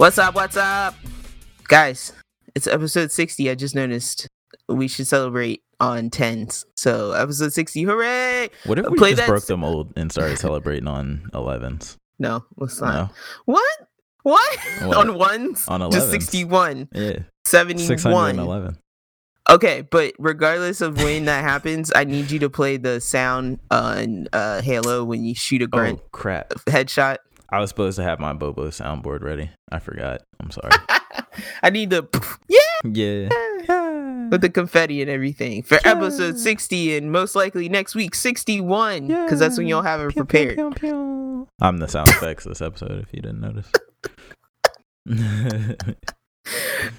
What's up? What's up? Guys, it's episode 60. I just noticed we should celebrate on 10s. So, episode 60, hooray! What if we Play just broke s- the mold and started celebrating on 11s? No, let's not. No. What? What? What? on ones? On Just 61, Yeah. 71. 611. Okay, but regardless of when that happens, I need you to play the sound on uh, Halo when you shoot a grunt Oh, crap. headshot. I was supposed to have my Bobo soundboard ready. I forgot. I'm sorry. I need the yeah yeah. with the confetti and everything for Yeah. episode 60 and most likely next week 61 because that's when you'll have it pew, prepared. pew, pew. I'm the sound effects this episode, if you didn't notice.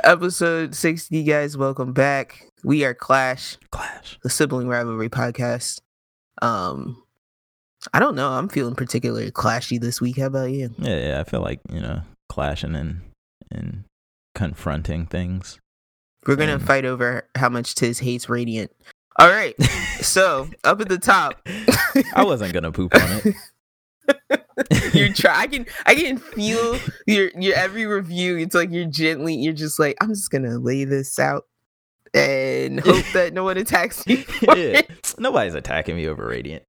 Episode 60, guys, welcome back. We are Clash, Clash. the sibling rivalry podcast. Um, I don't know. I'm feeling particularly clashy this week. How about you? Yeah, yeah. I feel like, you know, clashing and, and confronting things. We're gonna Um, fight over how much Tiz hates Radiant. All right. So up at the top, I wasn't going to poop on it. you're try. I can I can feel your your every review. It's like you're gently. You're just like I'm just gonna lay this out and hope that no one attacks me. yeah. Nobody's attacking me over Radiant.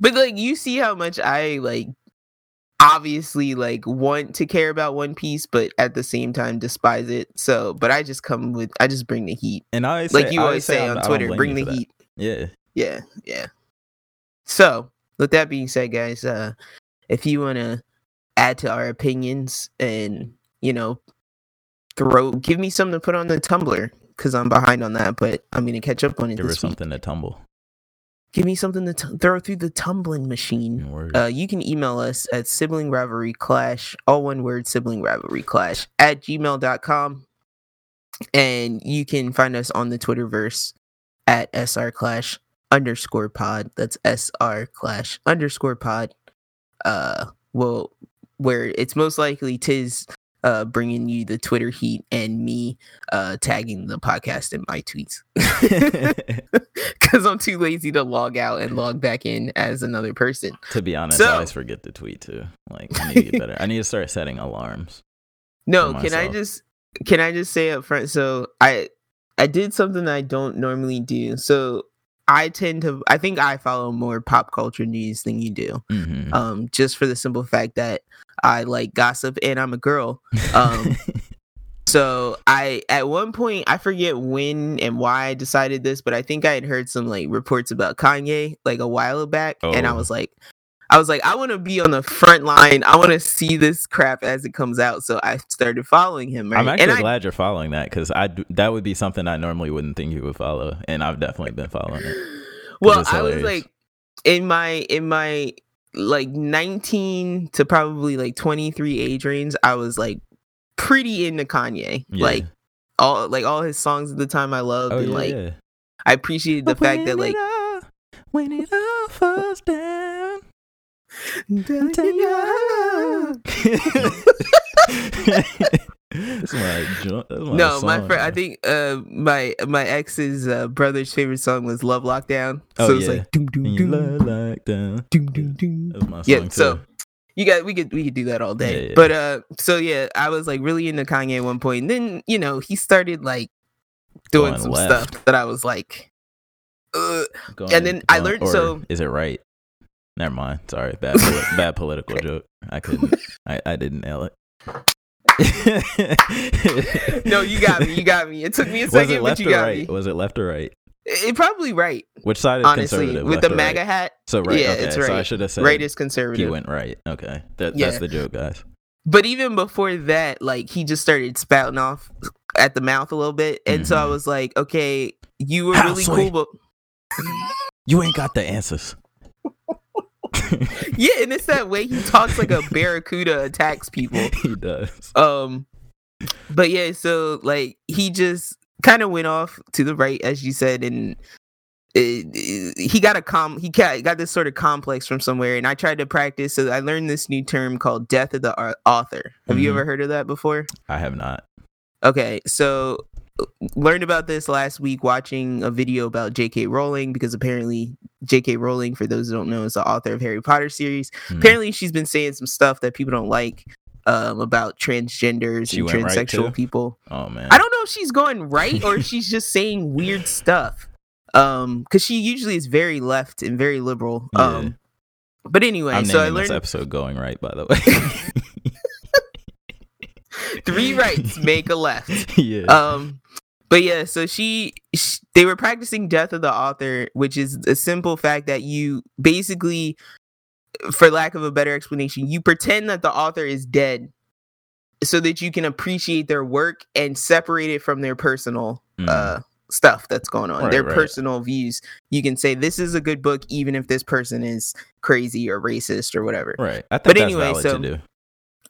But like you see how much I like obviously like want to care about One Piece, but at the same time despise it. So, but I just come with I just bring the heat, And I always like say- you always say I'm- on Twitter. Bring the heat. Yeah. Yeah, yeah. So, with that being said, guys, uh, if you want to add to our opinions and you know throw, give me something to put on the Tumblr because I'm behind on that, but I'm gonna catch up on it this week. something to tumble. Give me something to t- throw through the tumbling machine. Uh, you can email us at sibling rivalry clash, all one word, sibling rivalry clash at gmail.com. And you can find us on the Twitterverse at SR clash underscore pod. That's SR clash underscore pod. Uh, well, where it's most likely Tiz uh, bringing you the Twitter heat and me uh, tagging the podcast in my tweets. Because I'm too lazy to log out and log back in as another person. to be honest, So- I always forget to tweet too. Like I need to get better. I need to start setting alarms. No, can I just can I just say up front? So I I did something I don't normally do. So I tend to I think I follow more pop culture news than you do. Mhm. Um, just for the simple fact that I like gossip and I'm a girl. Um, So I at one point I forget when and why I decided this, but I think I had heard some like reports about Kanye like a while back, and I Oh. was like, I was like, I want to be on the front line. I want to see this crap as it comes out. So I started following him. Right? I'm actually and I, glad you're following that because I that would be something I normally wouldn't think you would follow, and I've definitely been following it. well, I was like in my in my like 19 to probably like 23 age range. I was like pretty into Kanye, Yeah. like all like all his songs at the time I loved, oh and yeah, like yeah. I appreciated the But fact that like all- when it all falls down. That's my, that's my no, my friend. I think uh my my ex's uh, brother's favorite song was "Love Lockdown." So Oh, it's yeah. like doom doom doom love like down. doom doom doom. That's my song Yeah, too. so you got we could we could do that all day. Yeah, yeah. But uh, so yeah, I was like really into Kanye at one point. And then you know he started like doing Going some left. stuff that I was like, Ugh. Going- and then I learned- so- is it right? Never mind. Sorry, bad poli- bad political joke. I couldn't. I, I didn't nail it. no, you got me. You got me. It took me a Was second, but you or got right? me. Was it left or right? It, probably right, Which side is honestly, conservative? with the MAGA right? hat. So right. Yeah, okay. it's So I should have said Right is conservative. he went right. Okay. That, Yeah. That's the joke, guys. But even before that, like he just started spouting off at the mouth a little bit, and so I Mhm. was like, okay, you were How, really Sway? cool, but You ain't got the answers. yeah, and it's that way he talks like a barracuda attacks people. he does. Um, but yeah, so like he just kind of went off to the right, as you said, and it, it- he got a com he got, got this sort of complex from somewhere, and I tried to practice. So I learned this new term called "death of the author." Have you Mhm. ever heard of that before? I have not. Okay, so learned about this last week watching a video about J.K. Rowling because apparently J.K. Rowling, for those who don't know, is the author of Harry Potter series. Hmm. Apparently, she's been saying some stuff that people don't like um, about transgenders She and went right, transsexual people. Oh man. I don't know if she's going right or if she's just saying weird stuff. Um, because she usually is very left and very liberal. Yeah. Um, but anyway, I'm so I naming this learned episode going right, by the way. three rights make a left. yeah. Um, but yeah, so she, sh they were practicing death of the author, which is a simple fact that you basically, for lack of a better explanation, you pretend that the author is dead, so that you can appreciate their work and separate it from their personal Mm. uh stuff that's going on Right, their right. personal views you can say this is a good book even if this person is crazy or racist or whatever right. I think but anyway, so- to do.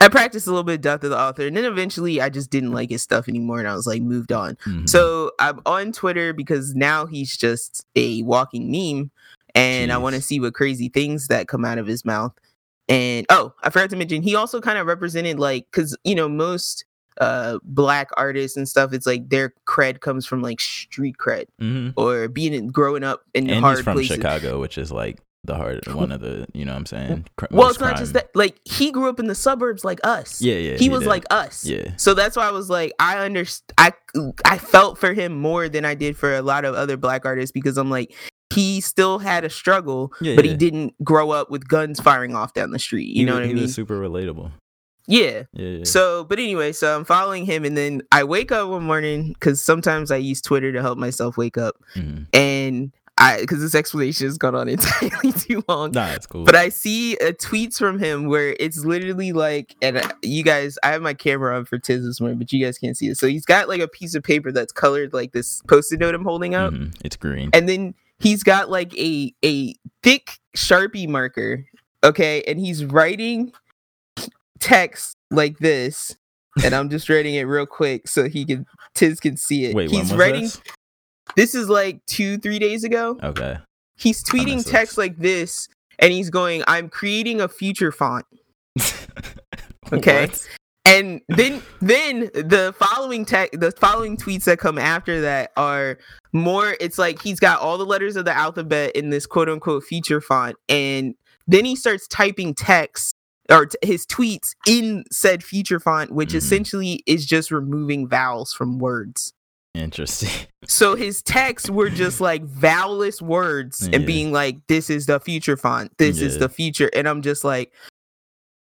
I practiced a little bit death of the author and then eventually i just didn't like his stuff anymore and i was like moved on Mhm. so i'm on twitter because now he's just a walking meme and i want to see what crazy things that come out of his mouth and oh i forgot to mention he also kind of represented like because you know most uh black artists and stuff it's like their cred comes from like street cred Mhm. or being growing up in and hard he's from places. Chicago, which is like the hard one of the you know what I'm saying. cr- Well, it's not just that. Like he grew up in the suburbs, like us. Yeah, yeah. he, was did. like us. Yeah. So that's why I was like, I understand. I I felt for him more than I did for a lot of other black artists because I'm like, he still had a struggle, Yeah, but yeah. he didn't grow up with guns firing off down the street. You He know what I mean? was super relatable. yeah. Yeah, yeah. So, but anyway, so I'm following him, and then I wake up one morning because sometimes I use Twitter to help myself wake up, Mhm. and I because this explanation has gone on entirely too long. Nah, it's cool. But I see uh, tweets from him where it's literally like, and uh, you guys, I have my camera on for Tiz this morning, but you guys can't see it. So he's got like a piece of paper that's colored like this post-it note I'm holding up, Mhm. It's green. and then he's got like a a thick sharpie marker, okay, and he's writing text like this, and I'm just writing it real quick so he can Tiz can see it. Wait, he's was writing. this? This is like two three days ago Okay. he's tweeting text this. like this and he's going i'm creating a future font Okay. What? and then then the following tech the following tweets that come after that are more it's like he's got all the letters of the alphabet in this quote unquote feature font and then he starts typing text or t- his tweets in said feature font which Mhm. essentially is just removing vowels from words Interesting. so his texts were just like vowelless words and being like, "This is the future font. This is the future," and I'm just like,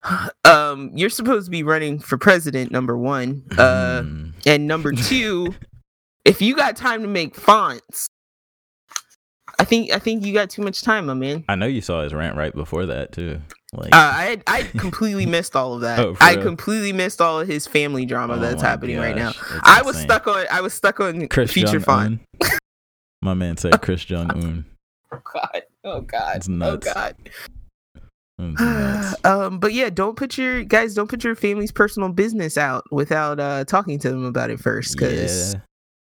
um, you're supposed to be running for president, number one, uh, Mm. and number two, if you got time to make fonts, I think I think you got too much time, my man. I know you saw his rant right before that too. Like, Uh, I I completely missed all of that. Oh, I real? completely missed all of his family drama oh that's my happening right now. I was insane. stuck on I was stuck on Chris feature Jong font. Un. My man said Chris Jong Un. Oh god. Oh god. It's Oh god. Um, but yeah, don't put your guys, don't put your family's personal business out without uh talking to them about it first, because Yeah.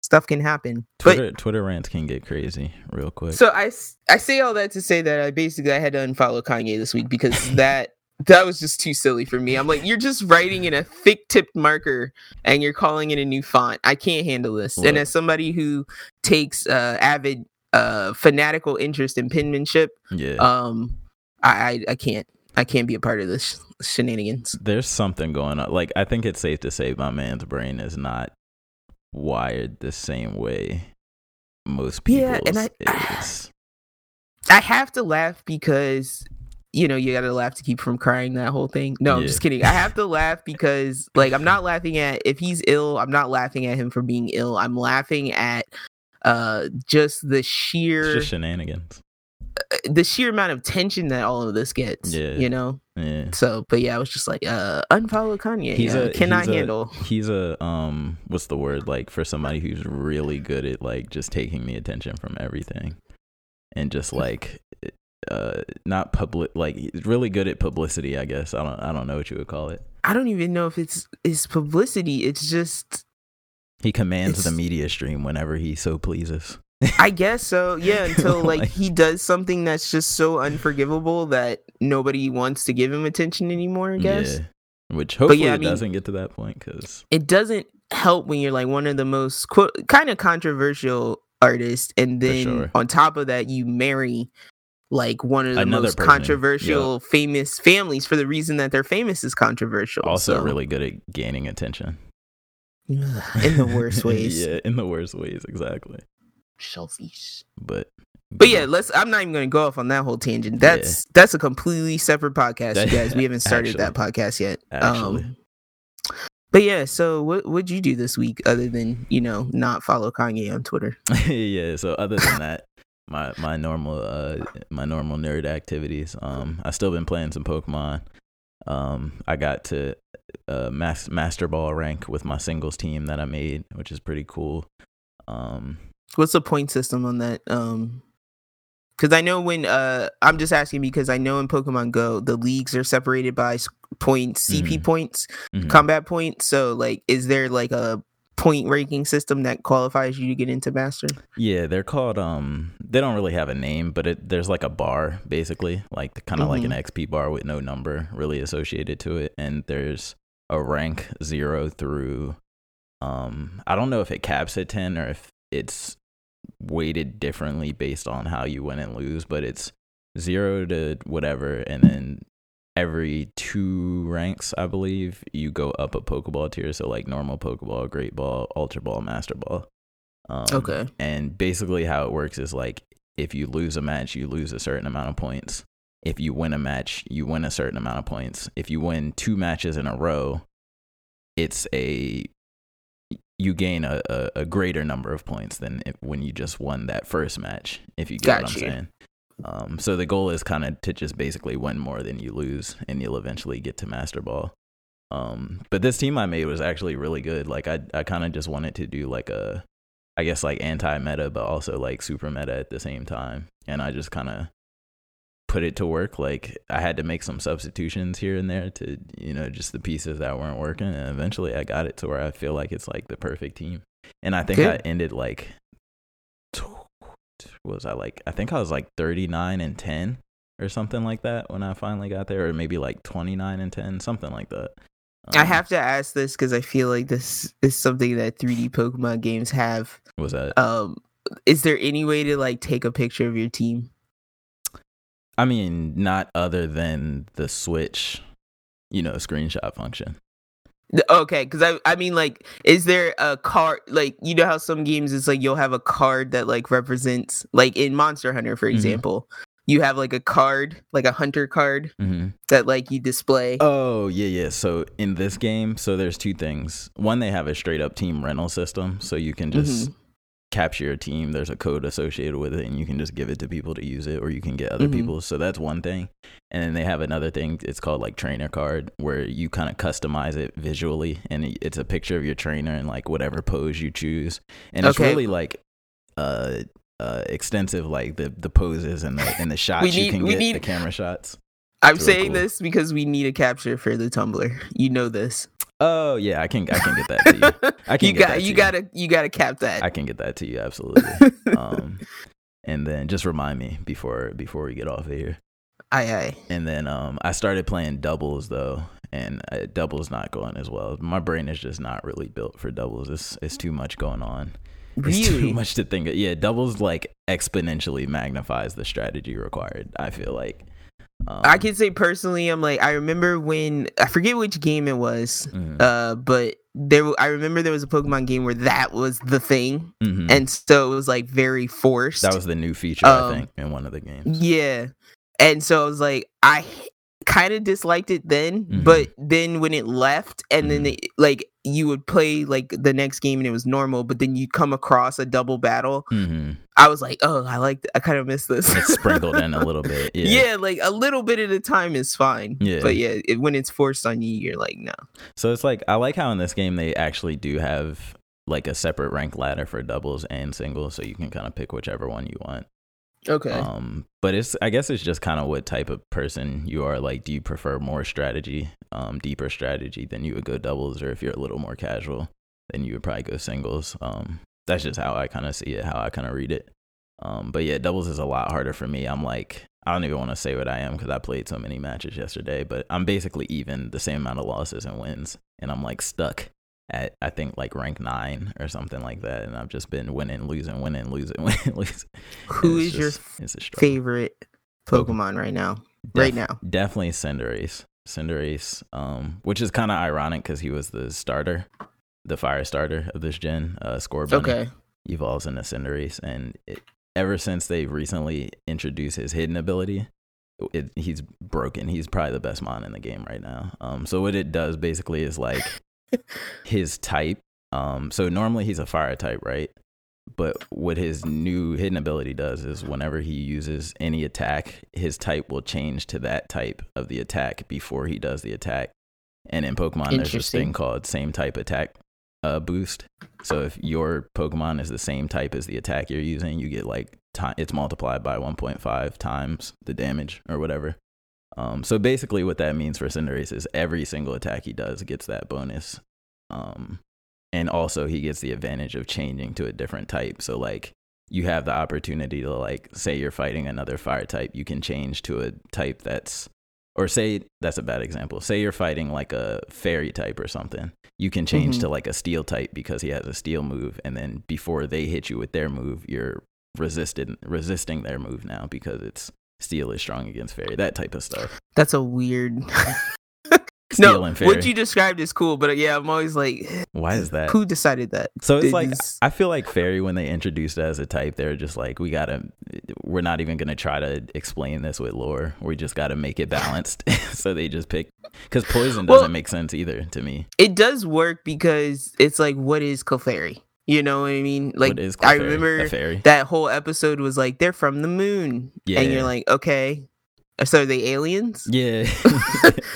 Stuff can happen. But Twitter Twitter rants can get crazy real quick. so I, I say all that to say that I basically I had to unfollow Kanye this week because that that was just too silly for me. I'm like, you're just writing in a thick tipped marker and you're calling it a new font. I can't handle this. And as somebody who takes uh avid uh fanatical interest in penmanship, yeah. um, I I, I can't I can't be a part of this shenanigans. There's something going on. Like I think it's safe to say my man's brain is not wired the same way most people Yeah, and I- is. I have to laugh because you know you got to laugh to keep from crying that whole thing. No, I'm just kidding. I have to laugh because like I'm not laughing at if he's ill. I'm not laughing at him for being ill. I'm laughing at uh just the It's sheer just shenanigans. The sheer amount of tension that all of this gets. Yeah. you know. Yeah. So, but yeah, I was just like, uh, unfollow Kanye. He's a cannot he's a- handle. he's a um what's the word like for somebody who's really good at like just taking the attention from everything and just like uh not public like really good at publicity i guess i don't i don't know what you would call it I don't even know if it's it's publicity. It's just he commands the media stream whenever he so pleases I guess so. Yeah, until like, Like- he does something that's just so unforgivable that nobody wants to give him attention anymore, I guess. yeah which hopefully yeah, I it mean- doesn't get to that point because It doesn't help when you're like one of the most quote, kind of controversial artists and then sure. on top of that you marry like one of the Another most person, controversial, famous families for the reason that they're famous is controversial. Also, so- really good at gaining attention. in the worst ways. yeah, in the worst ways, exactly. Selfish. But But yeah, let's. I'm not even going to go off on that whole tangent. That's that's a completely separate podcast, That- you guys. We haven't started that podcast yet. Actually. Um, but yeah, so what would you do this week other than you know not follow Kanye on Twitter? yeah. So other than that, my my normal uh my normal nerd activities. Um, I still been playing some Pokemon. Um, I got to uh mas- master ball rank with my singles team that I made, which is pretty cool. Um, What's the point system on that? Um, because I know when uh, I'm just asking because I know in Pokemon Go the leagues are separated by points, CP Mhm. points, mhm. combat points. So like, is there like a point ranking system that qualifies you to get into Master? Yeah, they're called um they don't really have a name, but it there's like a bar basically, like kind of like an XP bar with no number really associated to it and there's a rank 0 through um I don't know if it caps at 10 or if it's weighted differently based on how you win and lose, but it's 0 to whatever and then every two ranks, I believe, you go up a Pokeball tier. So like normal Pokeball, Great Ball, Ultra Ball, Master Ball. Um, Okay. And basically, how it works is like if you lose a match, you lose a certain amount of points. If you win a match, you win a certain amount of points. If you win two matches in a row, it's a you gain a, a, a greater number of points than if, when you just won that first match. If you get what I'm saying. Um, so the goal is kind of to just basically win more than you lose, and you'll eventually get to master ball. Um, but this team I made was actually really good. Like I, I kind of just wanted to do like a, I guess like anti meta, but also like super meta at the same time, and I just kind of put it to work. Like I had to make some substitutions here and there to, you know, just the pieces that weren't working, and eventually I got it to where I feel like it's like the perfect team. And I think. I ended like was I like? I think I was like 39 and 10 or something like that when I finally got there, or maybe like 29 and 10, something like that. I Um, have to ask this because I feel like this is something that 3D Pokemon games have. Was that? Um, is there any way to like take a picture of your team? I mean, not other than the Switch, you know, screenshot function. Okay, because I I mean like, is there a card like you know how some games it's like you'll have a card that like represents like in Monster Hunter for Mhm. example, you have like a card like a hunter card Mm-hmm. that like you display. Oh yeah, yeah. So in this game, so there's two things. One, they have a straight up team rental system, so you can just capture a team. There's a code associated with it, and you can just give it to people to use it, or you can get other Mhm. people. So that's one thing. And then they have another thing. It's called like trainer card, where you kind of customize it visually, and it's a picture of your trainer and like whatever pose you choose. And it's really like uh uh extensive, like the the poses and the and the shots you need- can we get, need- the camera shots. I'm really saying cool. this because we need a capture for the Tumblr. You know this. Oh yeah, I can I can get that to you. I can you get got that to you you. gotta you gotta cap that. I can get that to you absolutely. um, and then just remind me before before we get off of here. aye aye. And then um, I started playing doubles though, and uh, doubles not going as well. My brain is just not really built for doubles. It's it's too much going on. It's too much to think. Of. Yeah, doubles like exponentially magnifies the strategy required. I feel like. Um, I can say personally, I'm like I remember when I forget which game it was, mhm, uh, but there I remember there was a Pokemon game where that was the thing, mhm. and so it was like very forced. that was the new feature I um, think in one of the games. yeah, and so I was like I kind of disliked it then, Mhm. but then when it left, and then Mhm. it, like you would play like the next game and it was normal, but then you'd come across a double battle. hmm I was like, oh, I like I kind of miss this. It's sprinkled in a little bit. Yeah. Yeah. like a little bit at a time is fine. Yeah. But yeah, it, when it's forced on you, you're like, no. So it's like I like how in this game they actually do have like a separate rank ladder for doubles and singles, so you can kind of pick whichever one you want. Okay. Um, but it's I guess it's just kind of what type of person you are. Like, do you prefer more strategy, um, deeper strategy, then you would go doubles, or if you're a little more casual, then you would probably go singles. Um, that's just how I kind of see it, how I kind of read it. Um, but yeah, doubles is a lot harder for me. I'm like, I don't even want to say what I am because I played so many matches yesterday, but I'm basically even the same amount of losses and wins, and I'm like stuck at I think like rank nine or something like that, and I've just been winning, losing, winning, losing, winning, losing. Who And your just- it's a struggle. Favorite Pokemon right now. Def- right now. Definitely Cinderace. Cinderace, um, which is kind of ironic because he was the starter, the fire starter of this gen. Uh, Scorbunny Okay. evolves into Cinderace, and it, ever since they've recently introduced his hidden ability, it, he's broken. He's probably the best mon in the game right now. Um, so what it does basically is like his type. Um, so normally he's a fire type, right? But what his new hidden ability does is whenever he uses any attack, his type will change to that type of the attack before he does the attack. And in Pokemon, there's this thing called same type attack uh, boost. So if your Pokemon is the same type as the attack you're using, you get like it's multiplied by 1.5 times the damage or whatever. Um, so basically, what that means for Cinderace is every single attack he does gets that bonus. Um, and also he gets the advantage of changing to a different type. So like you have the opportunity to like say you're fighting another fire type, you can change to a type that's or say that's a bad example. Say you're fighting like a fairy type or something. You can change Mhm. to like a steel type because he has a steel move and then before they hit you with their move, you're resisted resisting their move now because it's steel is strong against fairy. That type of stuff. That's a weird. No, and fairy. what you described is cool, but yeah, I'm always like, Why is that? who decided that? So it's It like I feel like fairy when they introduced it as a type, they're just like we gotta. We're not even gonna try to explain this with lore. We just gotta make it balanced. so they just pick because poison doesn't make sense either to me. It does work because it's like, what is Clefairy? You know what I mean? Like, I remember that whole episode was like, they're from the moon, Yeah, and you're like, okay, uh, so are they aliens? yeah,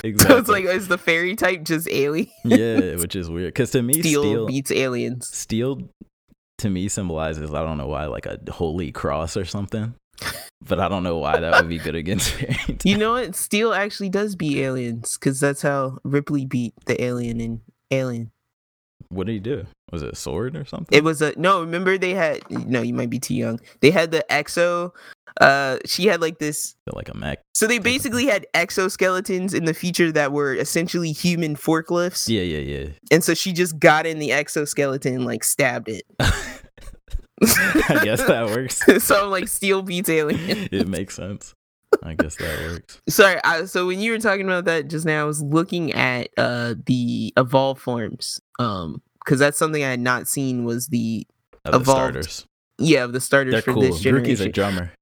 exactly. So it's like, is the fairy type just alien? yeah, which is weird because to me, Steel, steel, beats aliens. steel, to me symbolizes I don't know why like a holy cross or something. But I don't know why that would be good against fairy. type. You know what? Steel actually does beat aliens because that's how Ripley beat the alien in Alien. What did he do? Was it a sword or something? It was a no. Remember they had no. You might be too young. They had the exo. Uh, she had like this. like a mech. So they basically had exoskeletons in the future that were essentially human forklifts. Yeah, yeah, yeah. And so she just got in the exoskeleton and like stabbed it. I guess that works. so I'm like steel beats alien. It makes sense. I guess that works. Sorry. I, so when you were talking about that just now, I was looking at uh the evolve forms. Um, because that's something I had not seen was the Of the Evolved starters. yeah of the starters They're for cool. this generation. a drummer.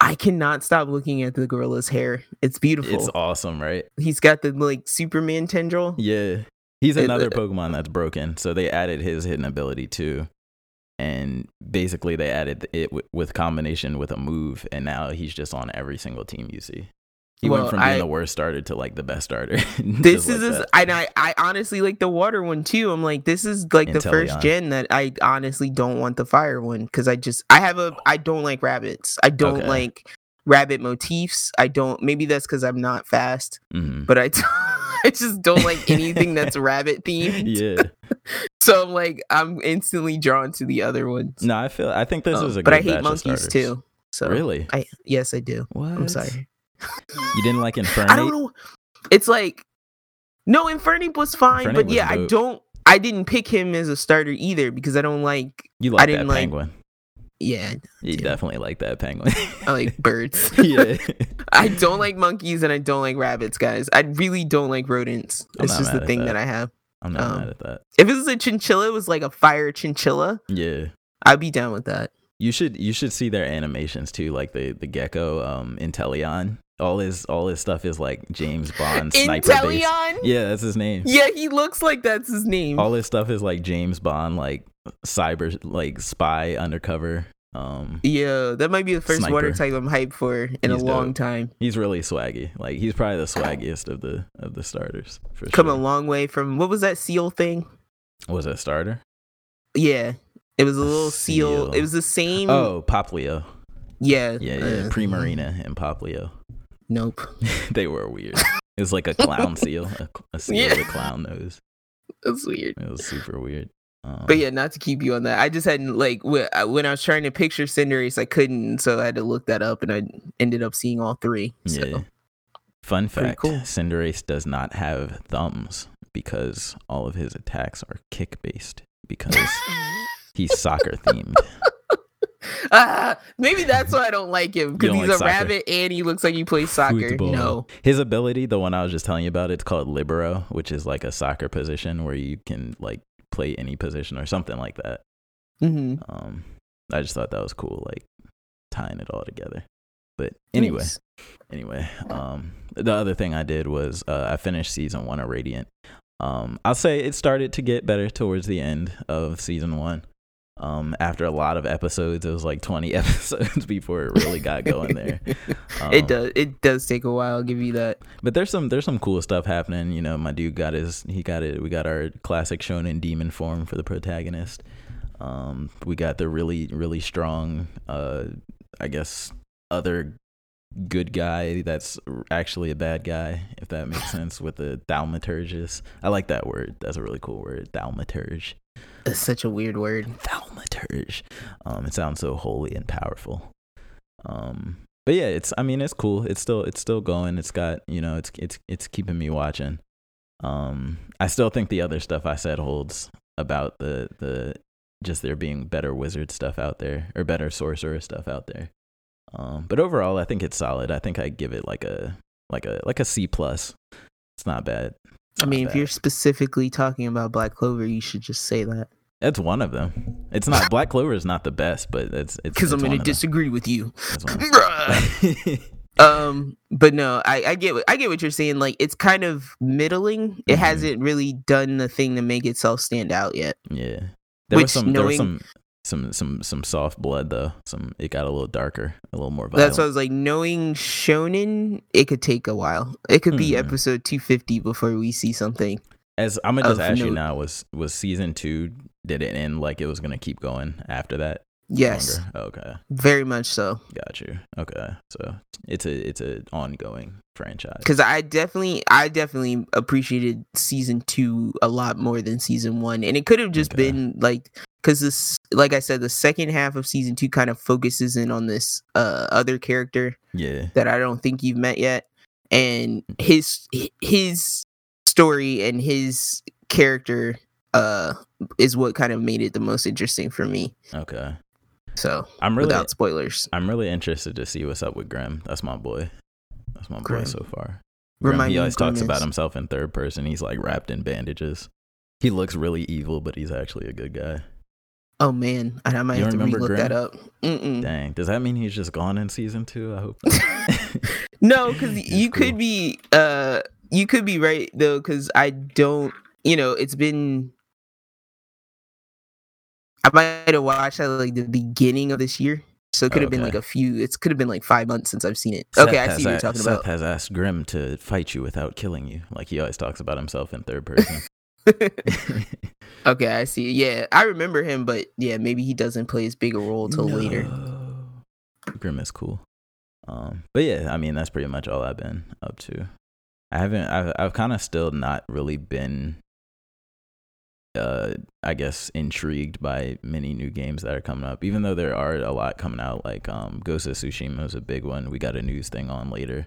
I cannot stop looking at the gorilla's hair. It's beautiful. It's awesome, right? He's got the like Superman tendril. Yeah. He's another uh, Pokemon that's broken. So they added his hidden ability too. And basically they added it w- with combination with a move and now he's just on every single team you see. He Well, went from being I- the worst starter to like the best starter. This is like and I, I honestly like the water one too. I'm like, this is like the first gen that I honestly don't want the fire one because I just I have a I don't like rabbits. I don't Okay. like rabbit motifs. I don't. Maybe that's because I'm not fast, Mhm. but I I just don't like anything that's rabbit themed. Yeah. So I'm like I'm instantly drawn to the other ones. No, I feel I think this Um, is a good one. but I hate monkeys starters. too. So Really? I yes I do. What? I'm sorry. You didn't like Infernape? I don't know. It's like no, Infernape was fine, Infernape but was yeah, I don't. I didn't pick him as a starter either because I don't like. You like that didn't like- penguin. Yeah, You Dude. definitely like that penguin. I like birds. yeah. I don't like monkeys and I don't like rabbits, guys. I really don't like rodents. I'm it's just the thing that. that. I have. I'm not Um, mad at that. If it was a chinchilla, it was like a fire chinchilla. Yeah. I'd be down with that. You should you should see their animations too, like the the gecko, um, Inteleon. All his all his stuff is like James Bond sniper. Yeah, that's his name. Yeah, he looks like that's his name. All his stuff is like James Bond, like cyber, like spy undercover. Um, yeah, that might be the first water type I'm hyped for in He's a long dope. time. he's really swaggy. Like he's probably the swaggiest of the of the starters for Come sure. a long way from what was that seal thing? Was it a starter? Yeah, it was a little seal. seal. It was the same. Oh, Poplio. yeah, Yeah, yeah. uh, Primarina and Poplio. Nope. they were weird. It was like a clown seal, a, a seal Yeah. with a clown nose. That's weird. It was super weird. Um, But yeah, not to keep you on that. I just hadn't like when I was trying to picture Cinderace, I couldn't, so I had to look that up, and I ended up seeing all three. So. Yeah. Fun Pretty fact: cool. Cinderace does not have thumbs because all of his attacks are kick based because he's soccer themed. ah, maybe that's why I don't like him because he's like a soccer. rabbit and he looks like he plays soccer. Football. No, His ability, the one I was just telling you about, it's called libero, which is like a soccer position where you can like play any position or something like that. hmm Um, I just thought that was cool, like tying it all together. But anyway, Nice. anyway, um, the other thing I did was uh, I finished season one of Radiant. Um, I'll say it started to get better towards the end of season one. Um, after a lot of episodes, it was like 20 episodes before it really got going there. Um, it does. It does take a while. I'll give you that. but there's some there's some cool stuff happening. You know, my dude got his he got it. We got our classic shonen demon form for the protagonist. Um, we got the really really strong, uh, I guess other good guy that's actually a bad guy, if that makes sense. With the thaumaturgus, I like that word. That's a really cool word, thaumaturge. It's such a weird word. Thaumaturge. Um, it sounds so holy and powerful. Um, but yeah, it's I mean it's cool. It's still it's still going. It's got you know it's it's it's keeping me watching. Um, I still think the other stuff I said holds about the the just there being better wizard stuff out there or better sorcerer stuff out there. Um, but overall, I think it's solid. I think I give it like a like a like a C plus. It's not bad. I mean, if you're specifically talking about Black Clover, you should just say that That's one of them. It's not Black Clover is not the best, but it's it's because I'm going to of them. disagree with you. That's one of Bruh. them. um, but no, I, I get what I get what you're saying. Like, it's kind of middling. It Mhm. hasn't really done the thing to make itself stand out yet. yeah, there was Which, some there was some some some some soft blood though. Some it got a little darker, a little more violent. That's why I was like, knowing Shonen, it could take a while. It could be Mhm. episode 250 before we see something. As I'm gonna just ask you now, was was season two? Did it end like it was gonna keep going after that? Yes? Okay, very much so. got you. Okay, so it's a it's a ongoing franchise. Because I definitely, I definitely appreciated season two a lot more than season one, and it could have just Okay. been like, because this, like I said, the second half of season two kind of focuses in on this uh other character Yeah, that I don't think you've met yet, and his his story and his character uh is what kind of made it the most interesting for me. okay. So I'm really without spoilers, I'm really interested to see what's up with Grim. That's my boy. That's my boy so far. Grim, he always talks about himself in third person. He's like wrapped in bandages. He looks really evil, but he's actually a good guy. Oh man, I, I might have to relook that up. Mm-mm. Dang, does that mean he's just gone in season two? I hope. No, because you cool. could be uh you could be right though, because I don't you know, it's been I might have watched at like the beginning of this year. So it could have been Okay. like a few it could have been like five months since I've seen it. Seth okay, I see what you're a- talking Seth about. has asked Grim to fight you without killing you. Like he always talks about himself in third person. okay, I see. Yeah, I remember him, but yeah, maybe he doesn't play as big a role till later. No. Grim is cool. Um, but yeah, I mean that's pretty much all I've been up to. I haven't. I've I've kind of still not really been. Uh, I guess intrigued by many new games that are coming up. Even though there are a lot coming out, like um, Ghost of Tsushima is a big one. We got a news thing on later,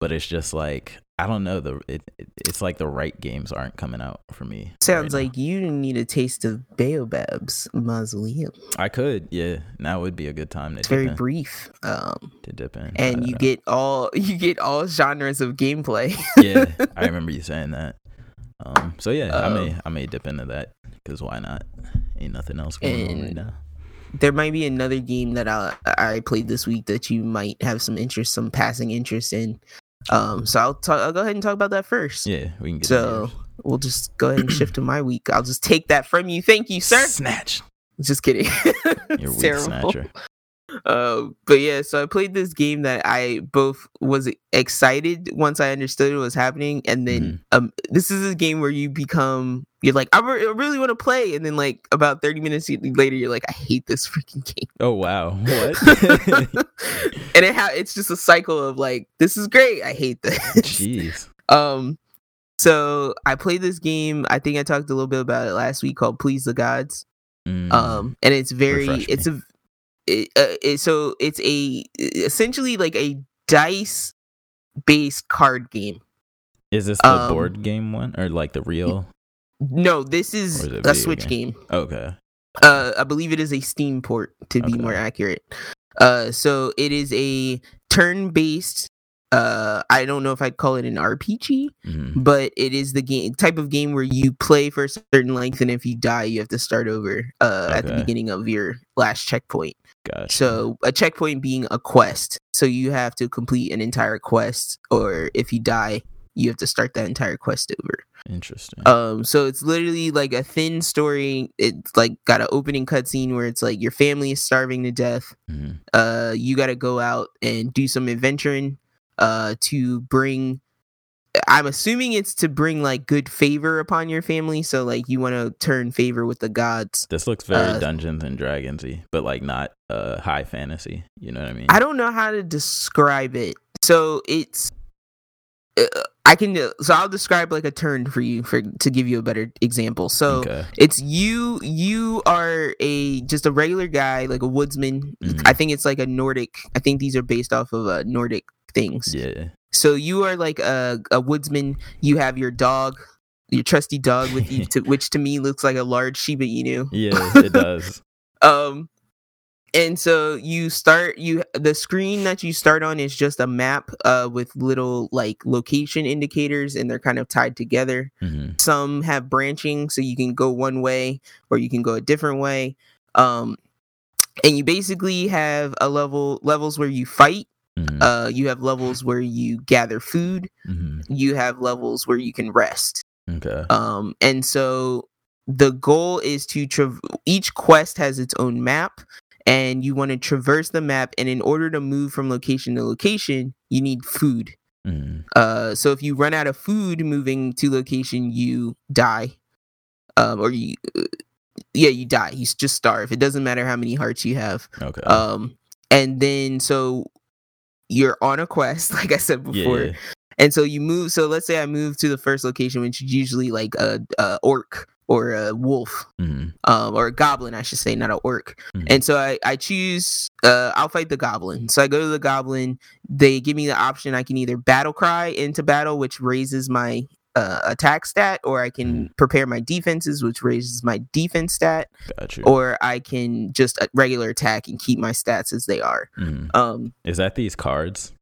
but it's just like I don't know. The it, it it's like the right games aren't coming out for me. Sounds right now. like you need a taste of Baobab's Mausoleum. I could. Yeah, now would be a good time to It's very in, brief. Um to dip in. and you uh, get all you get all genres of gameplay. yeah, I remember you saying that. Um, so yeah, I may Um, I may dip into that because why not? Ain't nothing else going on right now. there might be another game that I I played this week that you might have some interest, some passing interest in. Um, so I'll talk. I'll go ahead and talk about that first. Yeah, we can get. so we'll just go ahead and shift to my week. I'll just take that from you. Thank you, sir. Snatch. Just kidding. Your It's weak snatcher. Uh, but yeah, so I played this game that I both was excited once I understood what was happening, and then Mm-hmm. um, this is a game where you become you're like I, re- I really want to play, and then like about thirty minutes later, you're like I hate this freaking game. Oh wow, what? and it ha- it's just a cycle of like this is great, I hate this. Jeez. um, so I played this game. I think I talked a little bit about it last week called Please the Gods. Mm, um and it's very Refresh me. it's a it, uh, it, so it's a essentially like a dice based card game is this the um, board game one or like the real? no this is is a switch game, Okay. Uh, I believe it is a Steam port to be more accurate. Uh, so it is a turn-based. Uh, I don't know if I'd call it an RPG, Mhm. but it is the game type of game where you play for a certain length, and if you die, you have to start over. Uh, at the beginning of your last checkpoint. Gotcha. So a checkpoint being a quest. So you have to complete an entire quest, or if you die, you have to start that entire quest over. Interesting. Um, so it's literally like a thin story. It's like got an opening cutscene where it's like your family is starving to death. Mhm. Uh, you got to go out and do some adventuring. Uh, to bring. I'm assuming it's to bring like good favor upon your family. So like you want to turn favor with the gods. This looks very uh, Dungeons and Dragonsy, but like not uh high fantasy. You know what I mean? I don't know how to describe it. So it's uh, I can so I'll describe like a turn for you for to give you a better example. So okay. it's you you are a just a regular guy like a woodsman. Mhm. I think it's like a Nordic. I think these are based off of uh, Nordic things. Yeah. So you are like a a woodsman. You have your dog, your trusty dog with you, to, which to me looks like a large Shiba Inu. Yeah, it does. Um, and so you start you the screen that you start on is just a map uh with little like location indicators and they're kind of tied together. hmm Some have branching so you can go one way or you can go a different way. Um and you basically have a level levels where you fight. Hmm Uh you have levels where you gather food. hmm You have levels where you can rest. Okay. Um, and so the goal is to tra- each quest has its own map, and you want to traverse the map. And in order to move from location to location, you need food. hmm Uh, so if you run out of food moving to location, you die. Um, or you, uh, yeah, you die. You just starve. It doesn't matter how many hearts you have. Okay. Um, and then so you're on a quest, like I said before. yeah. And so you move. So let's say I move to the first location, which is usually like a, a orc or a wolf, hmm um, or a goblin, I should say, not an orc. Mhm. And so I, I choose. Uh, I'll fight the goblin. So I go to the goblin. They give me the option. I can either battle cry into battle, which raises my uh, attack stat, or I can prepare my defenses, which raises my defense stat, Got you. or I can just a regular attack and keep my stats as they are. Mhm. Um, Is that these cards?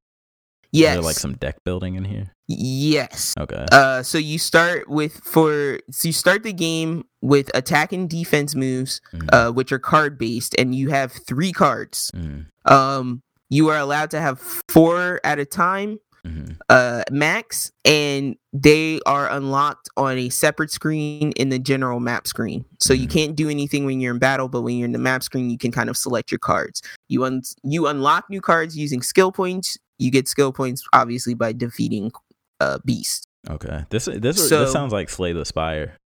Is there like some deck building in here? yes. Okay. Uh, so you start with for so you start the game with attack and defense moves, Mhm. uh, which are card based, and you have three cards. Mhm. Um, you are allowed to have four at a time, Mhm. uh, max, and they are unlocked on a separate screen in the general map screen. So you Mhm. can't do anything when you're in battle, but when you're in the map screen, you can kind of select your cards. You un- you unlock new cards using skill points. You get skill points obviously by defeating uh beast. Okay. This this So- this sounds like Slay the Spire.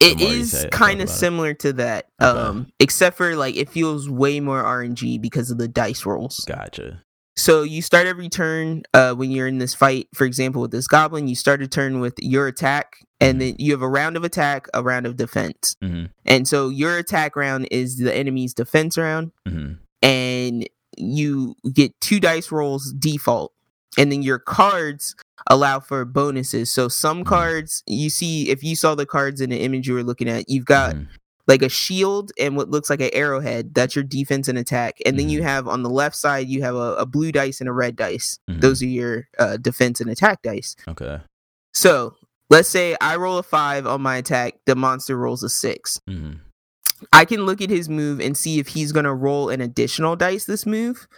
It you is say it, talk kind of about it. similar to that, Okay. um, except for like it feels way more RNG because of the dice rolls. Gotcha. So you start every turn uh, when you're in this fight. For example, with this goblin, you start a turn with your attack, and Mhm. then you have a round of attack, a round of defense. hmm And so your attack round is the enemy's defense round, hmm and you get two dice rolls default, and then your cards allow for bonuses. So some Mhm. cards you see, if you saw the cards in the image you were looking at, you've got Mhm. Like a shield and what looks like an arrowhead. That's your defense and attack. And then you Mhm. have on the left side, you have a, a blue dice and a red dice. Mhm. Those are your uh, defense and attack dice. Okay. So let's say I roll a five on my attack, the monster rolls a six. hmm I can look at his move and see if he's going to roll an additional dice this move.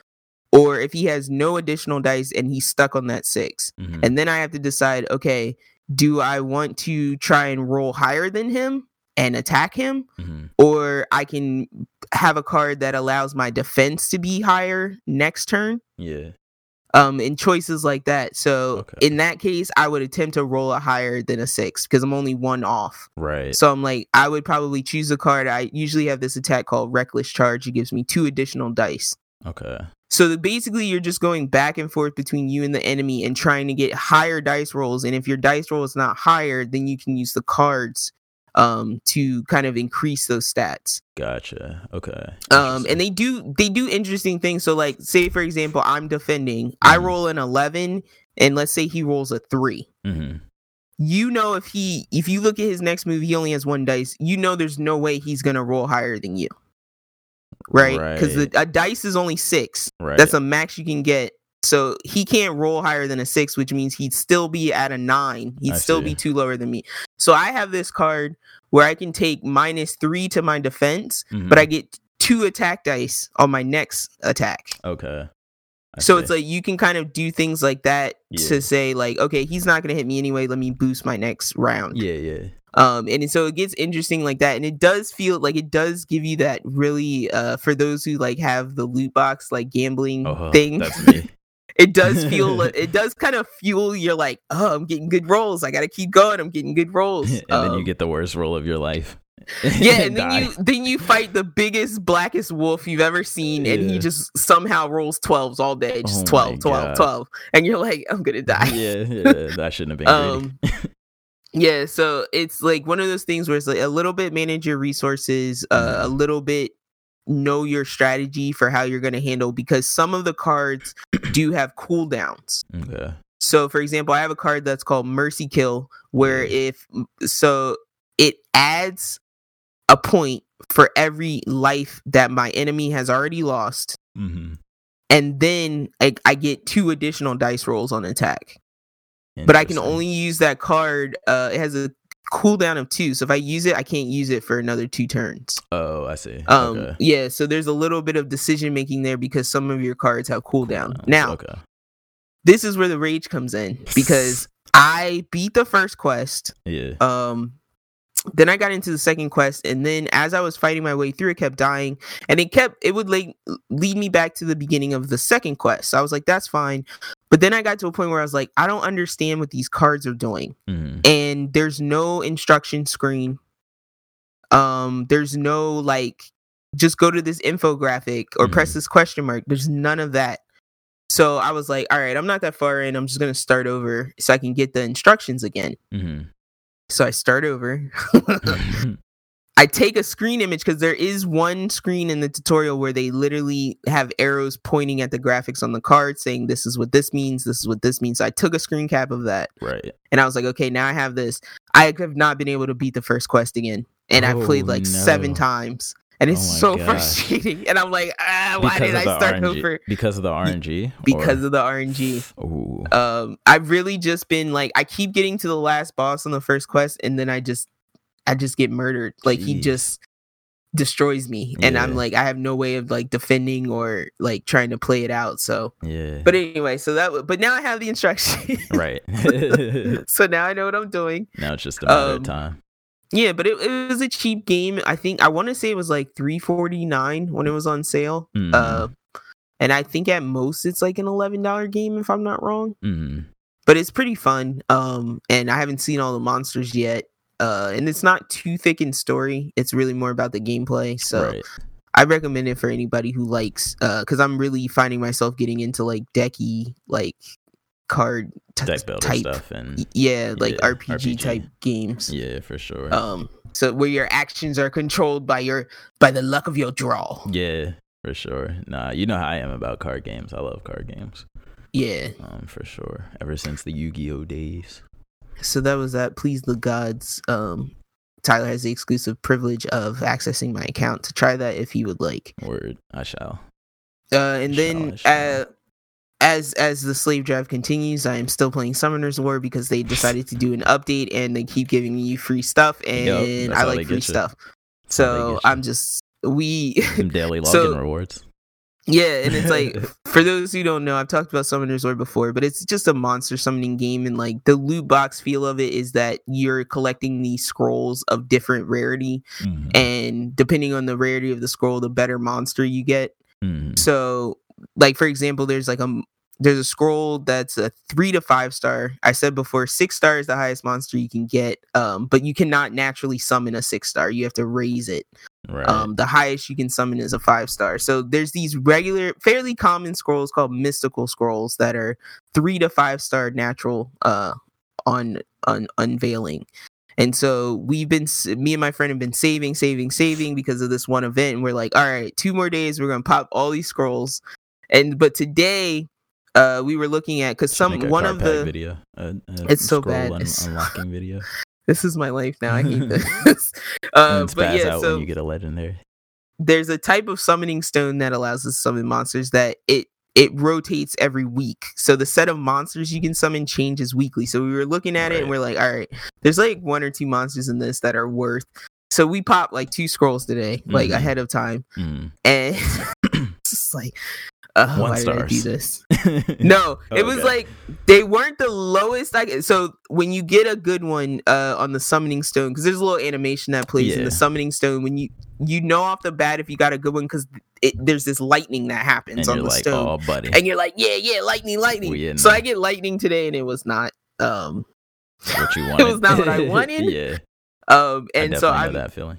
Or if he has no additional dice and he's stuck on that six. hmm And then I have to decide okay, do I want to try and roll higher than him and attack him? hmm or I can have a card that allows my defense to be higher next turn. Yeah. Um, and choices like that. So Okay. in that case, I would attempt to roll a higher than a six because I'm only one off. Right. So I'm like, I would probably choose a card. I usually have this attack called Reckless Charge. It gives me two additional dice. okay. So basically, you're just going back and forth between you and the enemy and trying to get higher dice rolls. And if your dice roll is not higher, then you can use the cards um, to kind of increase those stats. Gotcha. Okay. um and they do they do interesting things so like say for example i'm defending i Mhm. roll an 11 and let's say he rolls a 3 hmm you know if he if you look at his next move, he only has one dice. You know there's no way he's gonna roll higher than you, right? Because Right. a dice is only six. Right. That's a max you can get. So he can't roll higher than a six, which means he'd still be at a nine. He'd I still see. be two lower than me. So I have this card where I can take minus three to my defense, Mhm. but I get two attack dice on my next attack. okay. I so see. it's like you can kind of do things like that Yeah. to say like, okay, he's not gonna hit me anyway. Let me boost my next round. yeah, yeah. Um, and so it gets interesting like that, and it does feel like it does give you that really uh for those who like have the loot box like gambling Oh, thing. that's me. it does feel it does kind of fuel you're like oh i'm getting good rolls i gotta keep going i'm getting good rolls and then you Um, get the worst roll of your life. yeah and then you then you fight the biggest blackest wolf you've ever seen and he just somehow rolls 12s all day Oh just my 12 12 God. 12 and you're like i'm gonna die. yeah, yeah, that shouldn't have been um yeah so it's like one of those things where it's like a little bit manage your resources uh, a little bit know your strategy for how you're going to handle because some of the cards do have cooldowns Okay. So, for example, I have a card that's called Mercy Kill, where if so, it adds a point for every life that my enemy has already lost, Mm-hmm. and then I, I get two additional dice rolls on attack. But I can only use that card. Uh, it has a cooldown of two, so if I use it, I can't use it for another two turns. Oh, I see. Um, okay. yeah, so there's a little bit of decision making there because some of your cards have cooldown. Cooldowns, Now, Okay. this is where the rage comes in because I beat the first quest. Yeah. Um, then I got into the second quest, and then as I was fighting my way through, it kept dying, and it kept it would like lead me back to the beginning of the second quest. So I was like, that's fine. But then I got to a point where I was like, I don't understand what these cards are doing, hmm and there's no instruction screen. Um, there's no like, just go to this infographic or press Mhm. this question mark. There's none of that. So I was like, all right, I'm not that far in. I'm just gonna start over so I can get the instructions again. hmm So I start over. I take a screen image because there is one screen in the tutorial where they literally have arrows pointing at the graphics on the card saying this is what this means, this is what this means. So I took a screen cap of that right. and I was like, okay, now I have this. I have not been able to beat the first quest again. And I've played Oh, like seven times. And it's Oh so gosh. frustrating. And I'm like, ah, why did I start RNG. over? Because of the RNG. Because of the RNG. Ooh. um i've really just been like i keep getting to the last boss on the first quest and then i just i just get murdered like he just destroys me and i'm like i have no way of like defending or like trying to play it out so yeah. but anyway so that w- but now i have the instruction right. so now i know what i'm doing now it's just a matter Um, of time. yeah but it, it was a cheap game i think i want to say it was like 349 when it was on sale Mhm. uh and i think at most it's like an $11 game if i'm not wrong Mhm. but it's pretty fun. Um, and I haven't seen all the monsters yet. Uh, and it's not too thick in story. It's really more about the gameplay. So right. I recommend it for anybody who likes. Uh, because I'm really finding myself getting into like decky, like card t- Deck builder type. stuff and Yeah, like Yeah, RPG, RPG. type games. yeah, for sure. Um, so where your actions are controlled by your by the luck of your draw. yeah, for sure. Nah, you know how I am about card games. I love card games. Yeah. Um, for sure. Ever since the Yu-Gi-Oh days. So that was that. Please the gods. Um, Tyler has the exclusive privilege of accessing my account to try that if he would like. Word. I shall. Uh, and then Shall, uh, as as the slave drive continues, I am still playing Summoner's War because they decided to do an update and they keep giving you free stuff, and that's I like free you. stuff. That's So. I'm just we daily login so- rewards. Yeah, and it's like for those who don't know, I've talked about Summoner's War before, but it's just a monster summoning game, and like the loot box feel of it is that you're collecting these scrolls of different rarity, Mhm. and depending on the rarity of the scroll, the better monster you get. Mhm. So, like for example, there's like a there's a scroll that's a three to five star. I said before, six star is the highest monster you can get, um, but you cannot naturally summon a six star. You have to raise it. Right. Um, the highest you can summon is a five star. So there's these regular, fairly common scrolls called mystical scrolls that are three to five star natural uh, on on unveiling. And so we've been, me and my friend have been saving, saving, saving because of this one event. And we're like, all right, two more days, we're gonna pop all these scrolls. And but today, uh we were looking at because some one of the video. A, a It's so scroll bad. un- It's- unlocking video. this is my life now. I hate this. uh, but yeah, out so when you get a legendary. there's a type of summoning stone that allows us to summon monsters that it it rotates every week. So the set of monsters you can summon changes weekly. So we were looking at it and we're like, all right, there's like one or two monsters in this that are worth. So we popped like two scrolls today, like Mhm. ahead of time, Mm. and it's just like, uh, One why do stars. this? No, it was Okay. like they weren't the lowest. I so when you get a good one uh, on the summoning stone, because there's a little animation that plays in the summoning stone. When you you know off the bat if you got a good one, because there's this lightning that happens and on you're the like, stone, oh, buddy. and you're like, yeah, yeah, lightning, lightning. We in so I get lightning today, and it was not. Um, what you wanted. It was not what I wanted. yeah. um, I and so definitely know I'm that feeling.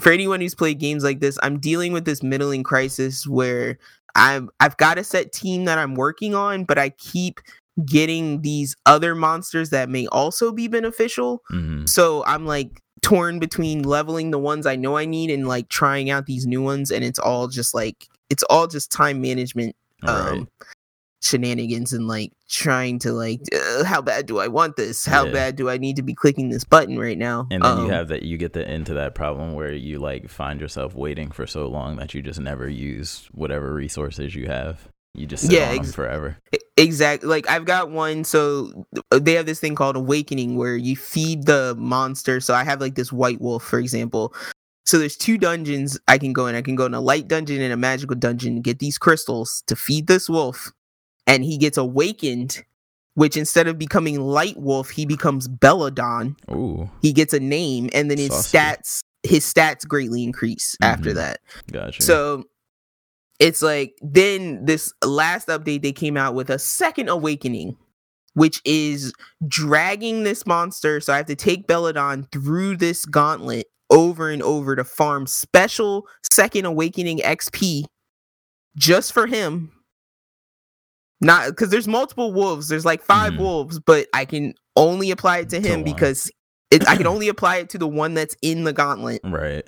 for anyone who's played games like this, I'm dealing with this middling crisis where I'm I've got a set team that I'm working on, but I keep getting these other monsters that may also be beneficial. Mhm. So I'm like torn between leveling the ones I know I need and like trying out these new ones, and it's all just like it's all just time management Right. um shenanigans and like trying to like uh, how bad do I want this? How Yeah. bad do I need to be clicking this button right now? And then Um, you have that you get the into that problem where you like find yourself waiting for so long that you just never use whatever resources you have. You just sit Yeah, on them ex- forever. Exactly. Like I've got one. So they have this thing called awakening where you feed the monster. So I have like this white wolf, for example. So there's two dungeons I can go in. I can go in a light dungeon and a magical dungeon. Get these crystals to feed this wolf, and he gets awakened. Which instead of becoming light wolf, he becomes Belladon. Ooh, He gets a name, and then his Saucy. stats his stats greatly increase after Mhm. that. gotcha. So it's like then this last update they came out with a second awakening, which is dragging this monster. So I have to take Belladon through this gauntlet over and over to farm special second awakening XP just for him. Not because there's multiple wolves. There's like 5 Mhm. wolves, but I can only apply it to him because it, I can only apply it to the one that's in the gauntlet right.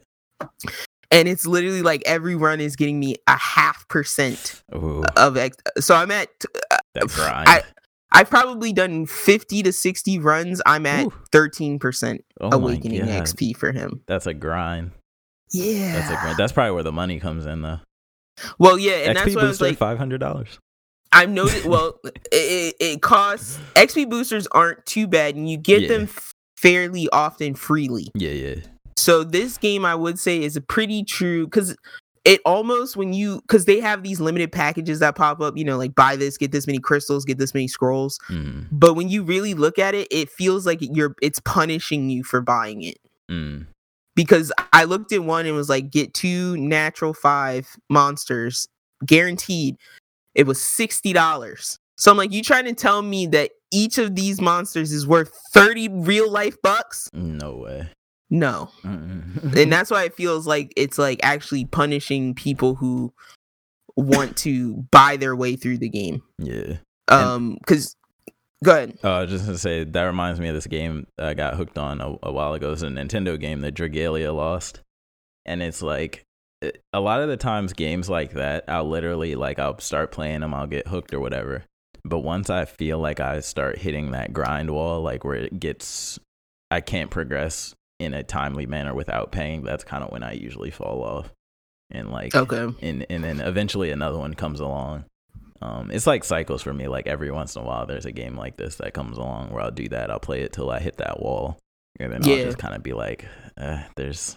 and it's literally like every run is getting me a half percent Ooh, of X. So I'm at that uh, grind. I I've probably done 50 to 60 runs. I'm at Ooh. 13% oh awakening XP for him. That's a grind. Yeah. That's a grind. That's probably where the money comes in, though. well, yeah, and that's XP what I was booster, like. five hundred dollars. I've noticed. Well, it, it, costs XP boosters aren't too bad, and you get Yeah. them fairly often freely. Yeah, yeah. So this game, I would say, is a pretty true because it almost when you because they have these limited packages that pop up. You know, like buy this, get this many crystals, get this many scrolls. Mm, But when you really look at it, it feels like you're it's punishing you for buying it. mm. Because I looked at one and was like, get two natural five monsters guaranteed. It was sixty dollars. So I'm like, you trying to tell me that each of these monsters is worth 30 real life bucks? No way. No. And that's why it feels like it's like actually punishing people who want to buy their way through the game yeah. um because go ahead Oh, I was just gonna say that reminds me of this game I got hooked on a, a while ago. It's a Nintendo game that Dragalia lost, and it's like a lot of the times games like that, I'll literally like I'll start playing them, I'll get hooked or whatever. But once I feel like I start hitting that grind wall, like where it gets, I can't progress in a timely manner without paying. That's kind of when I usually fall off, and like okay and and then eventually another one comes along. Um, it's like cycles for me. Like every once in a while, there's a game like this that comes along where I'll do that. I'll play it till I hit that wall, and then I'll just kind of be like, uh, "There's,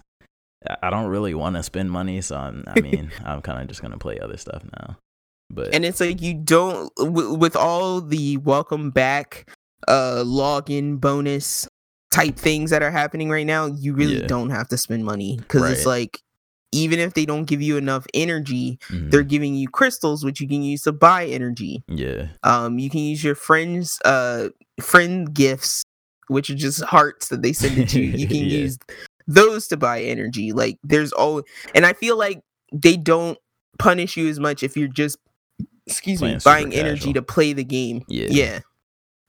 I- don't really want to spend money, so I'm, I mean, I'm kind of just gonna play other stuff now." But and it's like you don't w- with all the welcome back uh login bonus type things that are happening right now you really Yeah. don't have to spend money because it's like even if they don't give you enough energy mhm, they're giving you crystals which you can use to buy energy yeah, um you can use your friends uh friend gifts which are just hearts that they send it to you you can Yeah. use those to buy energy like there's all and i feel like they don't punish you as much if you're just excuse Playing me buying energy casual. to play the game yeah, yeah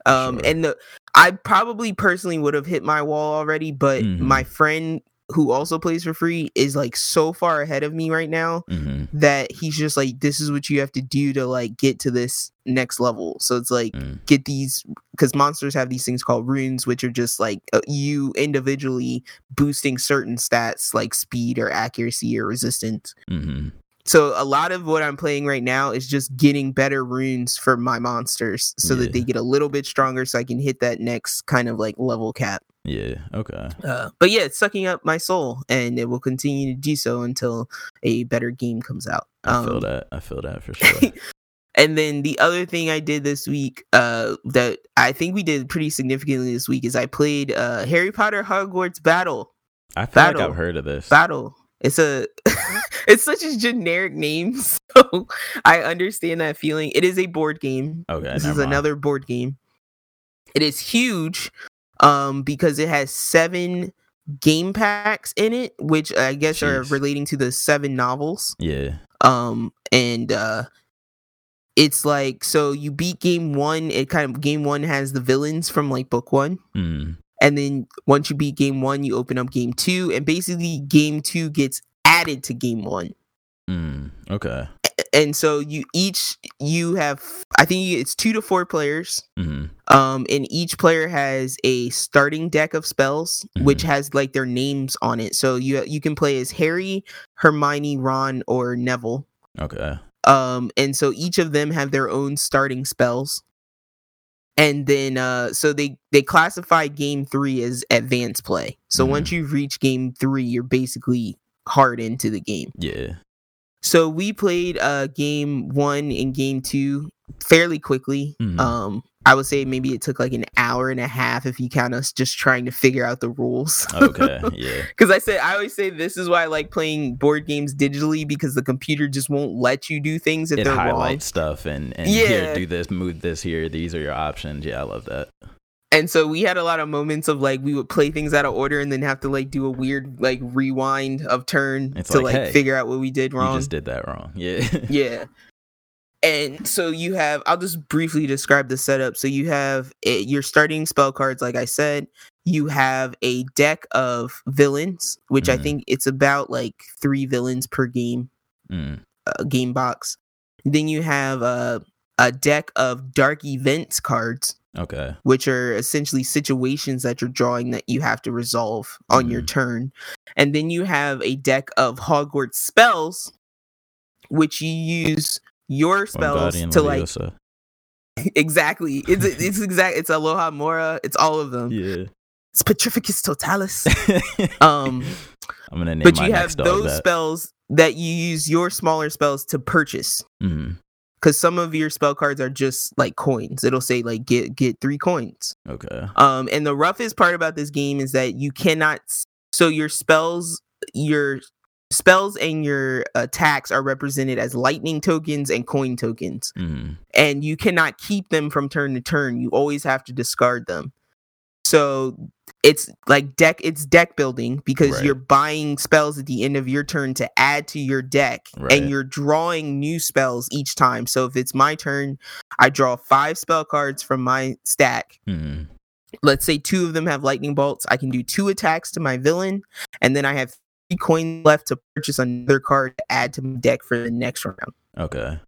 um Sure. and the i probably personally would have hit my wall already but Mhm. my friend who also plays for free, is like so far ahead of me right now hmm that he's just like, this is what you have to do to like get to this next level. So it's like Mm. get these because monsters have these things called runes, which are just like uh, you individually boosting certain stats like speed or accuracy or resistance. hmm So a lot of what I'm playing right now is just getting better runes for my monsters so that they get a little bit stronger so I can hit that next kind of like level cap. Yeah. Okay. Uh, but yeah, it's sucking up my soul and it will continue to do so until a better game comes out. I feel Um, that. I feel that for sure. and then the other thing I did this week, uh, that I think we did pretty significantly this week is I played uh Harry Potter Hogwarts Battle. I feel like I've heard of this. Battle. It's a it's such a generic name, so I understand that feeling. It is a board game. Okay. this is mind. another board game. It is huge, um, because it has seven game packs in it, which I guess are relating to the seven novels. Yeah. Um, and uh, it's like so you beat game one. It kind of game one has the villains from like book one. Mm. And then once you beat game one, you open up game two, and basically game two gets added to game one. Mm. Okay. And so you each you have I think it's two to four players. hmm Um, and each player has a starting deck of spells, which has like their names on it. So you you can play as Harry, Hermione, Ron, or Neville. Okay. Um, and so each of them have their own starting spells. And then uh so they they classify game three as advanced play. So Mhm. once you reach game three, you're basically hard into the game. Yeah. So we played uh game one and game two fairly quickly. Mhm. Um I would say maybe it took like an hour and a half if you count us just trying to figure out the rules. Okay. Yeah. Because I said I always say this is why I like playing board games digitally because the computer just won't let you do things if it they're wrong. highlights stuff and and Yeah. here do this, move this here. These are your options. Yeah, I love that. And so we had a lot of moments of like we would play things out of order and then have to like do a weird like rewind of turn It's to like, like, hey, figure out what we did You wrong. just did that wrong. Yeah. yeah. And so you have I'll just briefly describe the setup. So you have a, your starting spell cards like I said. You have a deck of villains, which I Mhm. think it's about like 3 villains per game Mm. uh, game box. Then you have a a deck of dark events cards Okay. which are essentially situations that you're drawing that you have to resolve on your Mhm. turn. And then you have a deck of Hogwarts spells, which you use your spells to like Leviosa. exactly. It's it's exact. It's Alohomora. It's all of them. Yeah. It's Petrificus Totalis. Um, I'm gonna name but you have those that. spells that you use your smaller spells to purchase. Mhm. Because some of your spell cards are just like coins. It'll say like get get three coins. Okay. Um, and the roughest part about this game is that you cannot. So your spells, your spells and your attacks are represented as lightning tokens and coin tokens, Mhm. and you cannot keep them from turn to turn. You always have to discard them. So it's like deck. It's deck building because Right. you're buying spells at the end of your turn to add to your deck, Right. and you're drawing new spells each time. So if it's my turn, I draw five spell cards from my stack Mhm. let's say two of them have lightning bolts i can do two attacks to my villain and then i have three coins left to purchase another card to add to my deck for the next round Okay.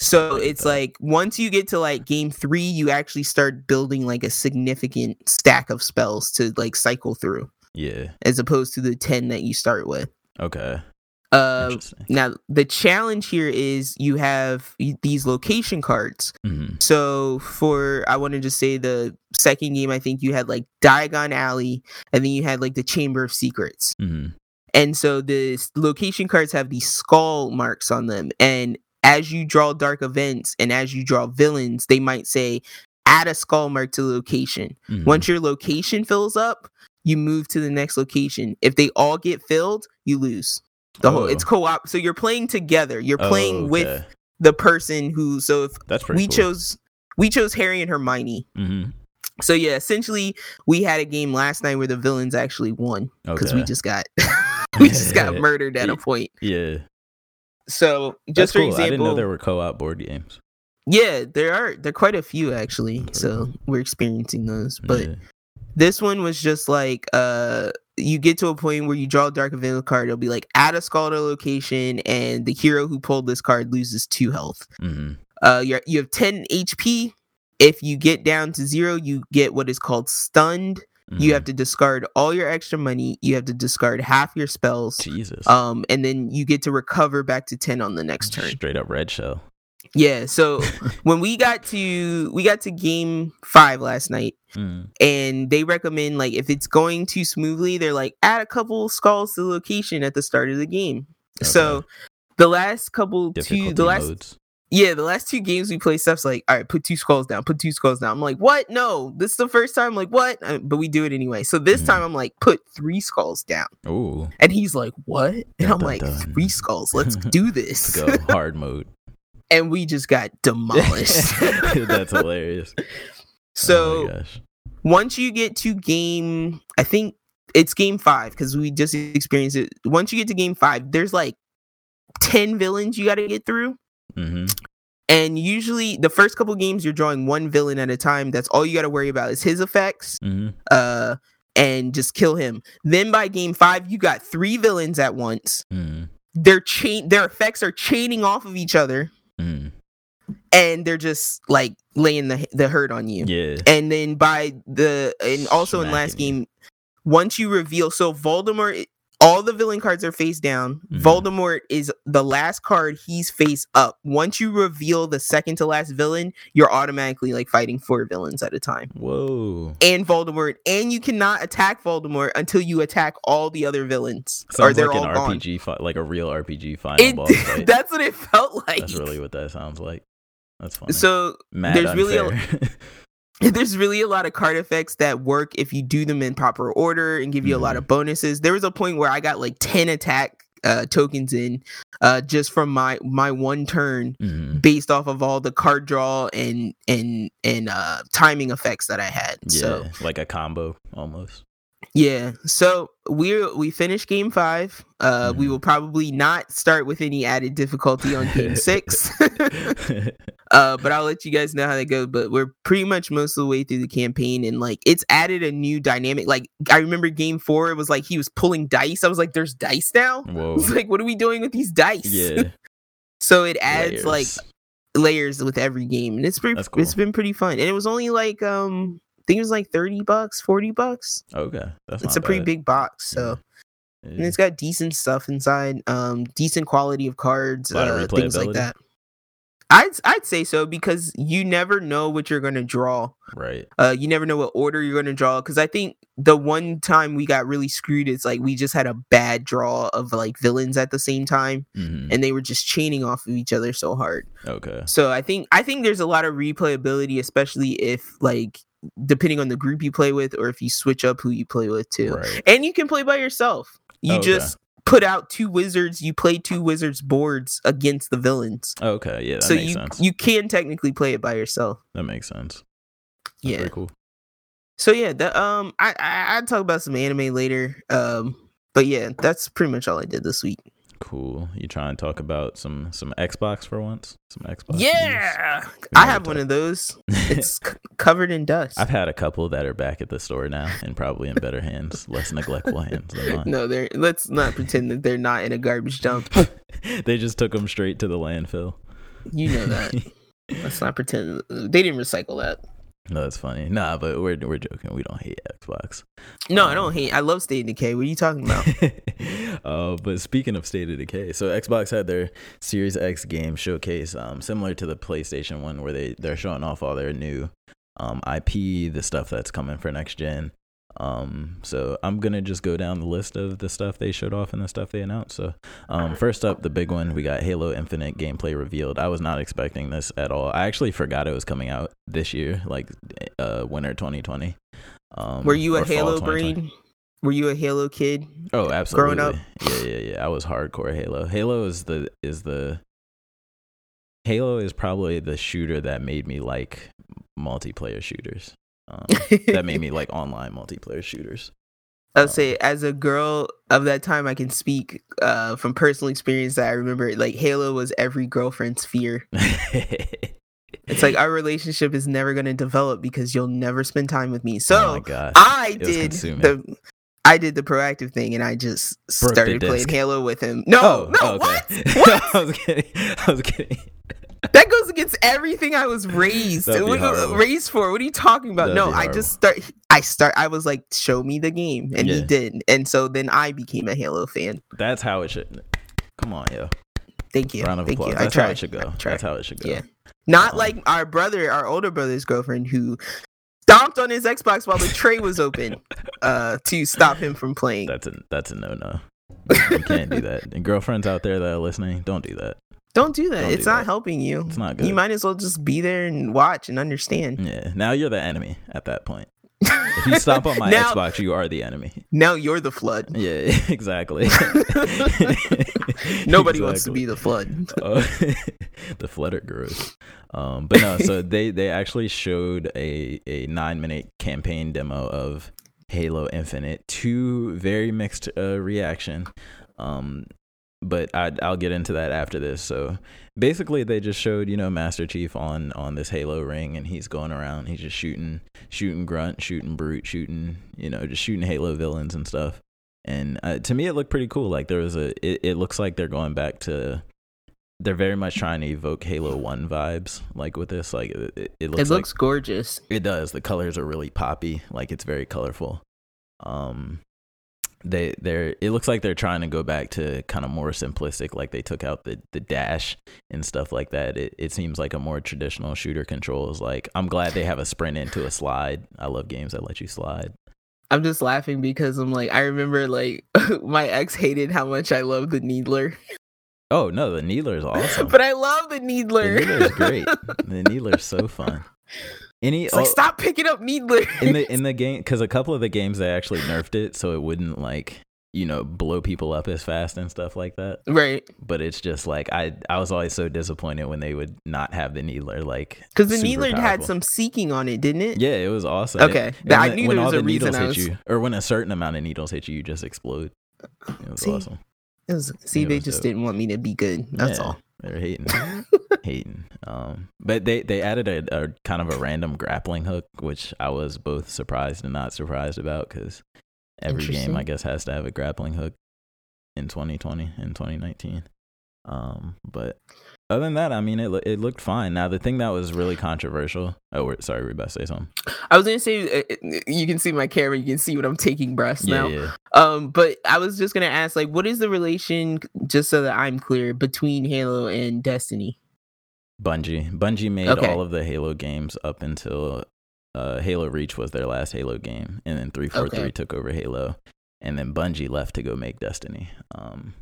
So it's like once you get to like game three you actually start building like a significant stack of spells to like cycle through Yeah. as opposed to the 10 that you start with Okay. uh now the challenge here is you have these location cards Mhm. So for I want to just say the second game, I think you had like Diagon Alley, and then you had like the Chamber of Secrets. Mhm. And so the location cards have these skull marks on them, and as you draw dark events and as you draw villains, they might say add a skull mark to the location. Mhm. Once your location fills up, you move to the next location. If they all get filled, you lose. The whole it's Oh. co-op, so you're playing together. You're Oh, playing with the person who. So if That's we cool. chose we chose Harry and Hermione. Mhm. So yeah, essentially we had a game last night where the villains actually won because we just got we just got murdered at a point. Yeah. So That's just for cool. I didn't know there were co-op board games. yeah, there are there are quite a few actually. That's So we're experiencing those, but Yeah. this one was just like uh you get to a point where you draw a dark event card, it'll be like add a skull to a location, and the hero who pulled this card loses two health. hmm Uh, you you have ten HP. If you get down to zero, you get what is called stunned. Mm-hmm. You have to discard all your extra money. You have to discard half your spells. Jesus. Um, and then you get to recover back to ten on the next turn. Straight up red show. Yeah. So when we got to we got to game five last night, Mm. and they recommend like if it's going too smoothly, they're like add a couple skulls to the location at the start of the game. So the last couple two the last modes. Yeah the last two games we play stuff's like all right put two skulls down put two skulls down. I'm like what no this is the first time I'm like what Uh, but we do it anyway. So this Mhm. time I'm like put three skulls down, Ooh. and he's like what and Dun, I'm dun, like dun. three skulls let's do this Let's go hard mode. and we just got demolished. That's hilarious. oh so gosh. once you get to game i think it's game five because we just experienced it once you get to game five there's like 10 villains you got to get through hmm and usually the first couple games you're drawing one villain at a time. That's all you got to worry about is his effects mm-hmm. uh and just kill him. Then by game five you got three villains at once. Hmm their chain their effects are chaining off of each other. Hmm and they're just like laying the the hurt on you. Yeah. and then by the and also in last game once you reveal so voldemort all the villain cards are face down Mhm. voldemort is the last card he's face up once you reveal the second to last villain you're automatically like fighting four villains at a time Whoa. and voldemort and you cannot attack voldemort until you attack all the other villains or Sounds they're like all an gone RPG fight, like a real RPG final it, boss fight. that's what it felt like That's really what that sounds like. That's funny. so Mad there's really a- unfair. there's really a lot of card effects that work if you do them in proper order and give you a lot Mhm. of bonuses. There was a point where I got like 10 attack uh, tokens in uh, just from my my one turn Mhm. based off of all the card draw and and and uh, timing effects that I had. Yeah, So like a combo almost. Yeah, so we we finished game five. Uh, We Mhm. will probably not start with any added difficulty on game six. uh, but I'll let you guys know how that goes. But we're pretty much most of the way through the campaign, and like it's added a new dynamic. Like I remember game four, it was like he was pulling dice. I was like, "There's dice now." Whoa. like, "What are we doing with these dice?" Yeah. so it adds like layers. layers with every game, and it's pretty. That's It's cool. been pretty fun, and it was only like um, think it was like thirty bucks, forty bucks. okay. That's it's a pretty bad. big box, so. And Yeah. it's got decent stuff inside, um, decent quality of cards, A lot of uh, things like that. I'd I'd say so because you never know what you're gonna draw. Right. Uh, you never know what order you're gonna draw. Because I think the one time we got really screwed is like we just had a bad draw of like villains at the same time, hmm and they were just chaining off of each other so hard. Okay. So I think I think there's a lot of replayability, especially if like depending on the group you play with, or if you switch up who you play with too Right. and you can play by yourself. You Oh, okay. just put out two wizards. You play two wizards boards against the villains. Okay. Yeah. That so makes you sense. you can technically play it by yourself. that makes sense. That's yeah. Very cool. So yeah, the, um, I, I I'd talk about some anime later. Um, but yeah, that's pretty much all I did this week. Cool. You try and talk about some some Xbox for once? Some Xbox. Yeah, I have one of those. It's c- covered in dust. I've had a couple that are back at the store now and probably in better hands, less neglectful hands than mine. no, they're let's not pretend that they're not in a garbage dump. they just took them straight to the landfill. You know that. let's not pretend they didn't recycle that. No, that's funny. Nah, but we're we're joking. We don't hate Xbox. No, I Um, don't hate. I love State of Decay. What are you talking about? uh, but speaking of State of Decay, so Xbox had their Series X game showcase, um, similar to the PlayStation one, where they they're showing off all their new um, IP, the stuff that's coming for next gen. Um, so I'm gonna just go down the list of the stuff they showed off and the stuff they announced. So, um, first up, the big one, we got Halo Infinite gameplay revealed. I was not expecting this at all. I actually forgot it was coming out this year, like uh, winter 2020. Um, Were you a Halo 2020. brain? Were you a Halo kid? Oh, absolutely. growing up? Yeah, yeah, yeah. I was hardcore Halo. Halo is the is the Halo is probably the shooter that made me like multiplayer shooters. Um, that made me like online multiplayer shooters. I'll say, as a girl of that time, I can speak uh, from personal experience that I remember. Like Halo was every girlfriend's fear. It's like our relationship is never going to develop because you'll never spend time with me. oh So gosh. I It did the. I did the proactive thing and I just Broke started playing. Halo with him. No, oh, no, okay. what? What? I was kidding. I was kidding. That goes against everything I was raised raised for. What are you talking about? That'd no, I just start. I start. I was like, show me the game, and he Yeah. did, and so then I became a Halo fan. That's how it should. Come on, yo. Thank you. Round of Thank applause. you. I That's how tried. it should go. That's how it should go. Yeah. Not Um, like our brother, our older brother's girlfriend, who stomped on his Xbox while the tray was open uh, to stop him from playing. That's a that's a no no. You can't do that. And girlfriends out there that are listening, don't do that. Don't do that. Don't it's do not that. helping you. It's not good. You might as well just be there and watch and understand. Yeah. Now you're the enemy at that point. If you stomp on my now, Xbox, you are the enemy. now you're the flood. Yeah, exactly. Nobody wants to be the flood. Uh, the flutter grows. Um, but no, so they they actually showed a a nine minute campaign demo of Halo Infinite to very mixed uh, reaction. Um, but I I'll get into that after this. So basically, they just showed you know Master Chief on on this Halo ring, and he's going around. He's just shooting shooting grunt, shooting brute, shooting you know just shooting Halo villains and stuff. And uh, to me, it looked pretty cool. Like there was a, it, it looks like they're going back to they're very much trying to evoke Halo One vibes, like with this. Like it, it, it looks It looks like gorgeous. it does. The colors are really poppy. Like it's very colorful. Um, they they're it looks like they're trying to go back to kind of more simplistic. Like they took out the the dash and stuff like that. It it seems like a more traditional shooter controls. Like I'm glad they have a sprint into a slide. I love games that let you slide. I'm just laughing because I'm like, I remember like my ex hated how much I love the Needler, Oh no, the Needler is awesome. but I love the Needler. the Needler. Is great. The Needler's so fun. Any It's like, stop picking up Needler. in the in the game because a couple of the games they actually nerfed it so it wouldn't like you know blow people up as fast and stuff like that. right. But it's just like I I was always so disappointed when they would not have the needler like Because the Needler had some seeking on it, didn't it? Yeah, it was awesome. Okay. That- I when- knew when there all was a the reason needles I hit was- you, or when a certain amount of needles hit you, you just explode. It was See? awesome. It was, see, It they was just dope. didn't want me to be good. That's Yeah, all. They're hating, hating. Um, but they they added a, a kind of a random grappling hook, which I was both surprised and not surprised about because every game I guess has to have a grappling hook in 2020 and 2019. Um, but other than that, I mean, it it looked fine. Now the thing that was really controversial. Oh, we're, sorry, we about to say something. I was gonna say, uh, uh, you can see my camera. You can see what I'm taking breaths Yeah, now. yeah. Um, but I was just gonna ask, like, what is the relation, just so that I'm clear, between Halo and Destiny? Bungie. Bungie made Okay. all of the Halo games up until uh, Halo Reach was their last Halo game, and then 343 took over Halo, and then Bungie left to go make Destiny, um,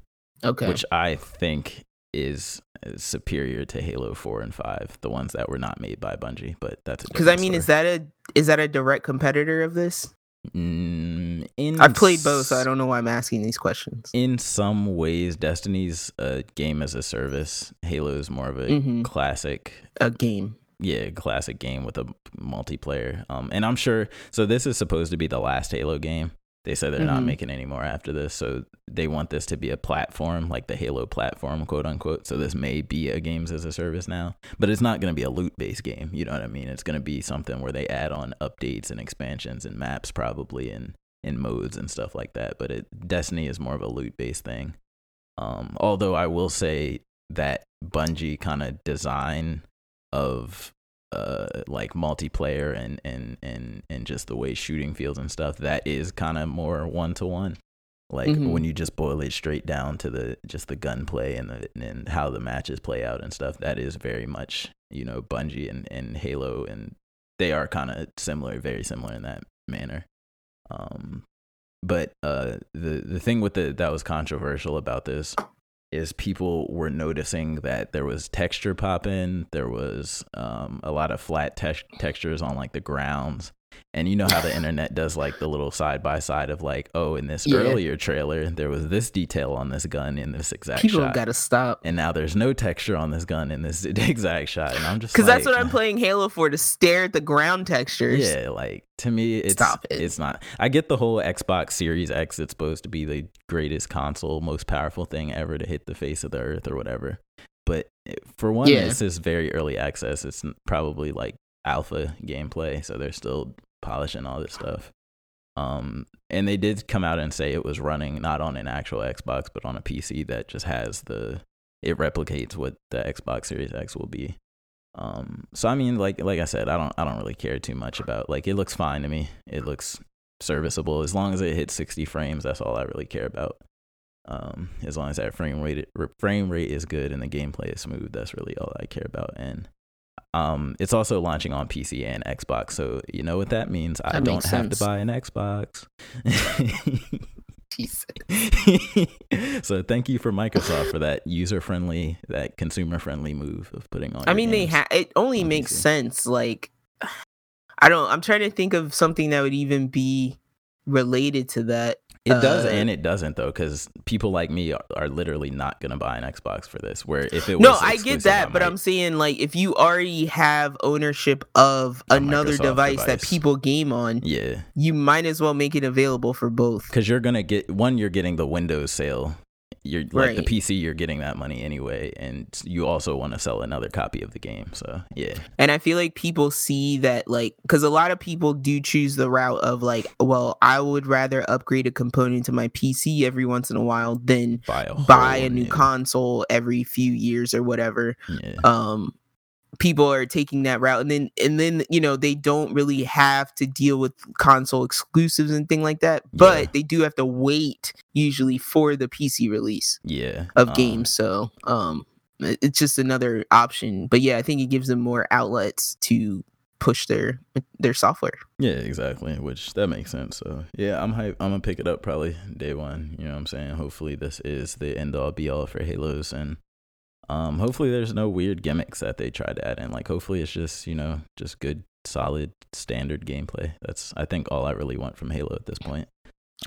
Okay. which I think is is superior to Halo 4 and 5, the ones that were not made by Bungie. But that's Because I mean, is that a is that a direct competitor of this? mm, I've played both, so I don't know why I'm asking these questions. In some ways, Destiny's a game as a service. Halo is more of a Mhm. classic A game. yeah classic game with a multiplayer um and i'm sure so this is supposed to be the last halo game they said they're not Mhm. making any more after this so they want this to be a platform like the halo platform quote unquote. So this may be a games as a service now but it's not going to be a loot based game you know what i mean? It's going to be something where they add on updates and expansions and maps probably and and modes and stuff like that but it destiny is more of a loot based thing. Um although i will say that bungie kind of design of uh like multiplayer and and and and just the way shooting feels and stuff that is kind of more one to one like Mhm. when you just boil it straight down to the just the gunplay and the and how the matches play out and stuff that is very much you know Bungie and and Halo and they are kind of similar very similar in that manner um but uh the the thing with the that was controversial about this is people were noticing that there was texture popping, there was um, a lot of flat tex- textures on like the grounds and you know how the internet does like the little side by side of like oh in this Yeah. earlier trailer there was this detail on this gun in this exact shot. People shot gotta stop. and now there's no texture on this gun in this exact shot and i'm just Because that's what I'm playing Halo for to stare at the ground textures. yeah, like to me, it's Stop it. it's not. I get the whole Xbox Series X. It's supposed to be the greatest console, most powerful thing ever to hit the face of the earth or whatever. But eh, for one, Yeah. this is very early access. It's probably like alpha gameplay, so they're still polishing all this stuff. Um, and they did come out and say it was running not on an actual Xbox, but on a PC that just has the it replicates what the Xbox Series X will be. Um, so I mean, like like I said, I don't I don't really care too much about like it looks fine to me. It looks serviceable as long as it hits 60 frames. That's all I really care about. Um, as long as that frame rate frame rate is good and the gameplay is smooth, that's really all I care about. And um, it's also launching on PC and Xbox, so you know what that means. I don't have to buy an Xbox. So thank you for Microsoft for that user friendly, that consumer friendly move of putting on. I mean, they have. It only on makes PC. sense. Like, I don't. I'm trying to think of something that would even be related to that. It does uh, and it doesn't though, because people like me are, are literally not gonna buy an Xbox for this. Where if it was No, I get that, I but. I'm saying like if you already have ownership of another Microsoft device, that people game on, yeah, you might as well make it available for both. because you're gonna get one. You're getting the Windows sale. You're like the PC. You're getting that money anyway, and you also want to sell another copy of the game. So yeah, And I feel like people see that like because a lot of people do choose the route of like, well, I would rather upgrade a component to my PC every once in a while than buy a buy a new new- console every few years or whatever. Yeah, um people are taking that route and then and then you know they don't really have to deal with console exclusives and thing like that but Yeah. they do have to wait usually for the pc release yeah. of um, games so um it's just another option but yeah i think it gives them more outlets to push their their software Yeah, exactly. Which that makes sense. So yeah, I'm hype. I'm gonna pick it up probably day one. You know what I'm saying? Hopefully this is the end all be all for Halos and um hopefully there's no weird gimmicks that they try to add in. Like hopefully it's just, you know, just good, solid, standard gameplay. That's I think all I really want from Halo at this point.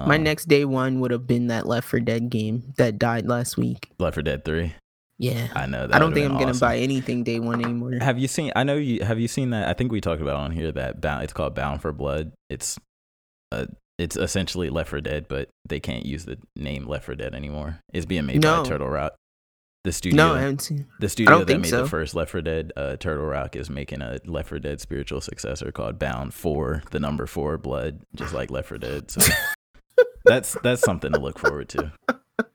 my Um, next day one would have been that left for dead game that died last week Left for Dead 3. yeah I know that. i don't think i'm gonna buy anything day one anymore Have you seen? I know you. Have you seen that? I think we talked about it on here that bound. It's called Bound for Blood. It's, uh, it's essentially Left for Dead, but they can't use the name Left for Dead anymore. It's being made No. by Turtle Rock. The studio, no i haven't seen the studio that made so. the first Left 4 Dead, uh, Turtle Rock, is making a Left 4 Dead spiritual successor called Bound for the number four Blood, just like Left 4 Dead. So that's that's something to look forward to.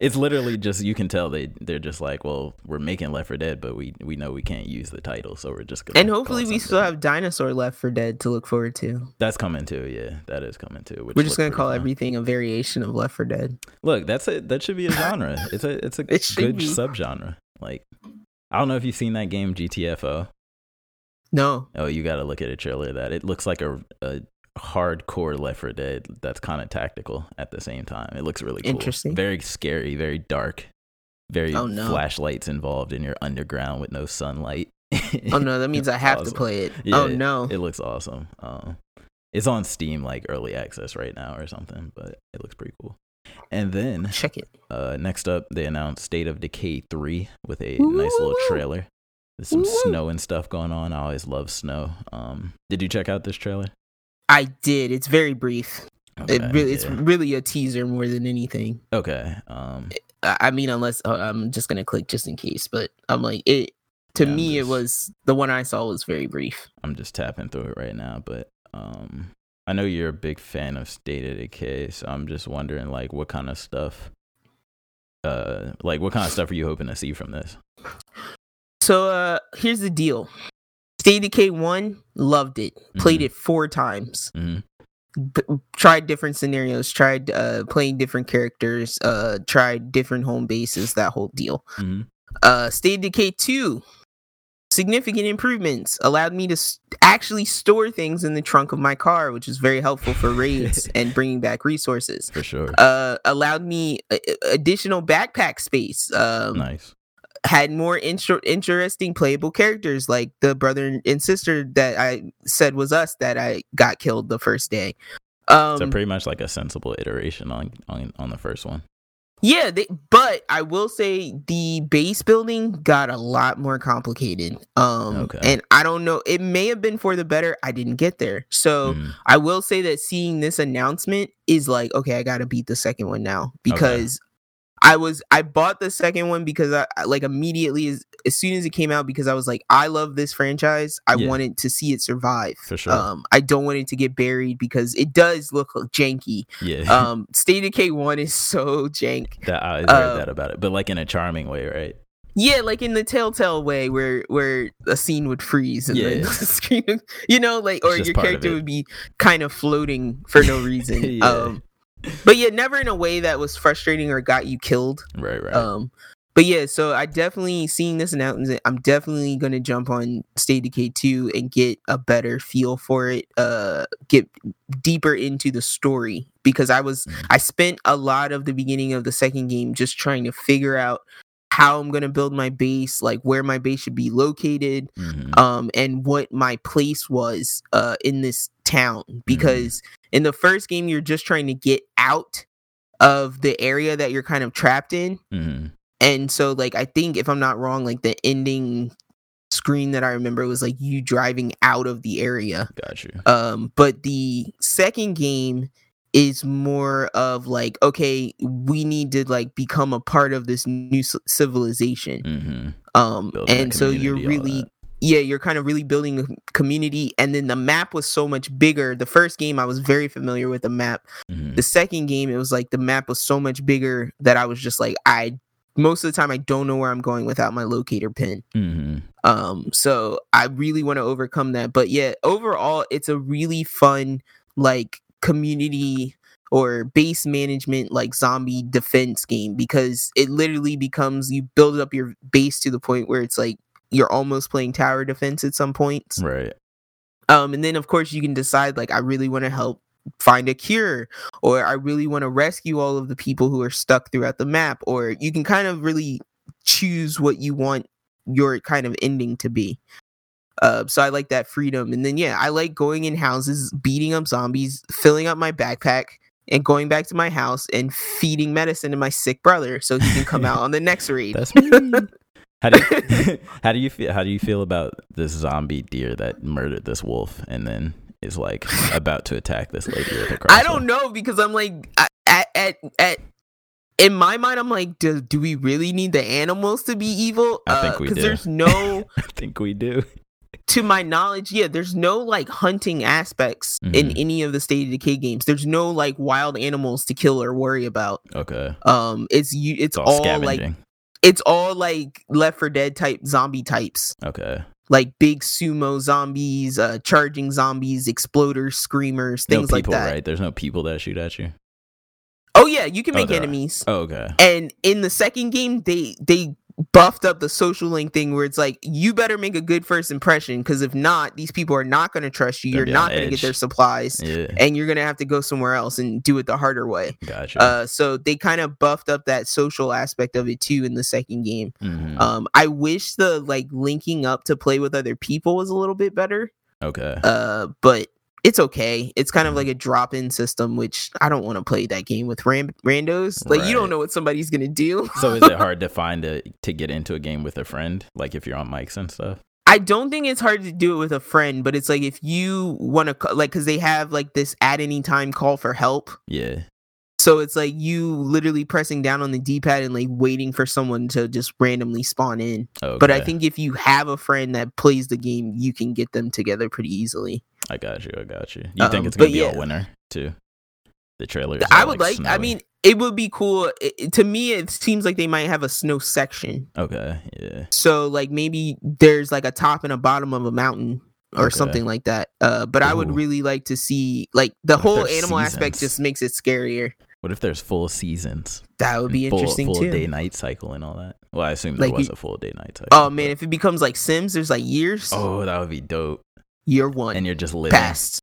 It's literally just you can tell they they're just like, well, we're making Left for Dead, but we we know we can't use the title, so we're just gonna. and hopefully we still have dinosaur left for dead to look forward to That's coming too. Yeah, that is coming too. We're just gonna call fun. everything a variation of left for dead Look, that's it. That should be a genre. It's a it's a It good be. subgenre. Like, I don't know if you've seen that game GTFO. no Oh, you got to look at a trailer of that. It looks like a a hardcore Left 4 Dead that's kind of tactical at the same time. It looks really cool. Interesting. Very scary. Very dark. Very Oh, no. flashlights involved, and you're underground with no sunlight. oh no that means i have Awesome. to play it Yeah, oh no It looks awesome. Um, it's on Steam like early access right now or something, but it looks pretty cool. And then check it uh, next up, they announced State of Decay 3 with a Woo, nice little trailer. There's some woo. snow and stuff going on. I always love snow. Um, did you check out this trailer? I did it's very brief it Okay, really it's really a teaser more than anything okay. Um, i, I mean unless uh, i'm just gonna click just in case but i'm like it to Yeah, me just- it was the one i saw was very brief I'm just tapping through it right now, but um, I know you're a big fan of State of Decay, so I'm just wondering like what kind of stuff. Uh, like what kind of stuff are you hoping to see from this? so uh here's the deal Decay 1 loved it. Played Mhm. it four times. Hmm b- tried different scenarios tried uh playing different characters uh tried different home bases that whole deal. Hmm uh state decay 2 significant improvements. Allowed me to s- actually store things in the trunk of my car which is very helpful for raids and bringing back resources. For sure. uh allowed me uh, additional backpack space. Um nice. Had more intro- interesting playable characters like the brother and sister that I said was us that I got killed the first day. Um, so pretty much like a sensible iteration on on on the first one. yeah, they, but I will say the base building got a lot more complicated. Um, Okay. and I don't know, it may have been for the better. I didn't get there, so Mhm. I will say that seeing this announcement is like, okay, I got to beat the second one now because I was I bought the second one because I like immediately as, as soon as it came out because I was like I love this franchise. I Yeah. wanted to see it survive. For sure. Um, I don't want it to get buried because it does look janky. yeah. Um, State of K one is so jank. that I heard that about it, but like in a charming way, right? Yeah, like in the Telltale way, where where a scene would freeze and then Yeah. the screen, you know, like or your character would be kind of floating for no reason. Yeah. Um, but yeah, never in a way that was frustrating or got you killed. Right, right. Um, but yeah, so I definitely seeing this announcement. I'm definitely gonna jump on State Decay 2 and get a better feel for it. Uh, get deeper into the story because I was Mhm. I spent a lot of the beginning of the second game just trying to figure out how I'm gonna build my base, like where my base should be located, Mhm. um, and what my place was uh, in this town. Because in the first game, you're just trying to get out of the area that you're kind of trapped in. Mhm. And so, like, I think if I'm not wrong, like the ending screen that I remember was like you driving out of the area. Got you. Um, but the second game is more of like, okay, we need to like become a part of this new civilization. hmm Um, Building and so you're really. Yeah, you're kind of really building a community. And then the map was so much bigger. The first game, I was very familiar with the map. hmm The second game, it was like the map was so much bigger that I was just like, I most of the time I don't know where I'm going without my locator pin. hmm Um, so I really want to overcome that. But yeah, overall, it's a really fun like community or base management like zombie defense game because it literally becomes you build up your base to the point where it's like you're almost playing tower defense at some points. Right. Um, and then of course you can decide like I really want to help find a cure, or I really want to rescue all of the people who are stuck throughout the map, or you can kind of really choose what you want your kind of ending to be. Uh, so I like that freedom, and then yeah, I like going in houses, beating up zombies, filling up my backpack, and going back to my house and feeding medicine to my sick brother so he can come out on the next raid. That's me. How do you, how do you feel? How do you feel about this zombie deer that murdered this wolf and then is like about to attack this lady with a crossbow? I don't know because I'm like at at at in my mind I'm like do, do we really need the animals to be evil? I think we Because do. there's no I think we do. to my knowledge, yeah, there's no like hunting aspects in Mhm. any of the State of Decay games. There's no like wild animals to kill or worry about. Okay. Um, it's you, it's, It's all, all, like it's all like Left 4 Dead type zombie types, okay. like big sumo zombies, uh, charging zombies, exploders, screamers, No things like that. right? There's no people that shoot at you. Oh yeah, you can Oh, make are. enemies. Oh, okay. And in the second game, they they buffed up the social link thing where it's like you better make a good first impression because if not, these people are not going to trust you. They'll You're not going to get their supplies, Yeah. and you're going to have to go somewhere else and do it the harder way. Gotcha. Uh, so they kind of buffed up that social aspect of it too in the second game. Mhm. Um, I wish the like linking up to play with other people was a little bit better. okay. Uh, but it's okay. It's kind of like mm-hmm. a drop in system, which I don't want to play that game with ran- randos. Like you don't know what somebody's gonna do. so is it hard to find a to get into a game with a friend, like if you're on mics and stuff? I don't think it's hard to do it with a friend, but it's like if you want to, like, because they have like this at any time call for help. Yeah. So it's like you literally pressing down on the D pad and like waiting for someone to just randomly spawn in. Okay. But I think if you have a friend that plays the game, you can get them together pretty easily. I got you. I got you. You think Um, it's gonna be yeah. a winner too? The trailer. I would like, I mean, it would be cool. It, to me, it seems like they might have a snow section. Okay. Yeah. So like maybe there's like a top and a bottom of a mountain or Okay. something like that. Uh, but I would really like to see like the What whole animal aspect just makes it scarier. What if there's full seasons? That would be full, interesting full too. day night cycle and all that. Well, I assume there Like was a full day night cycle. Oh man, if it becomes like Sims, there's like years. oh, that would be dope. year one And you're just living. past.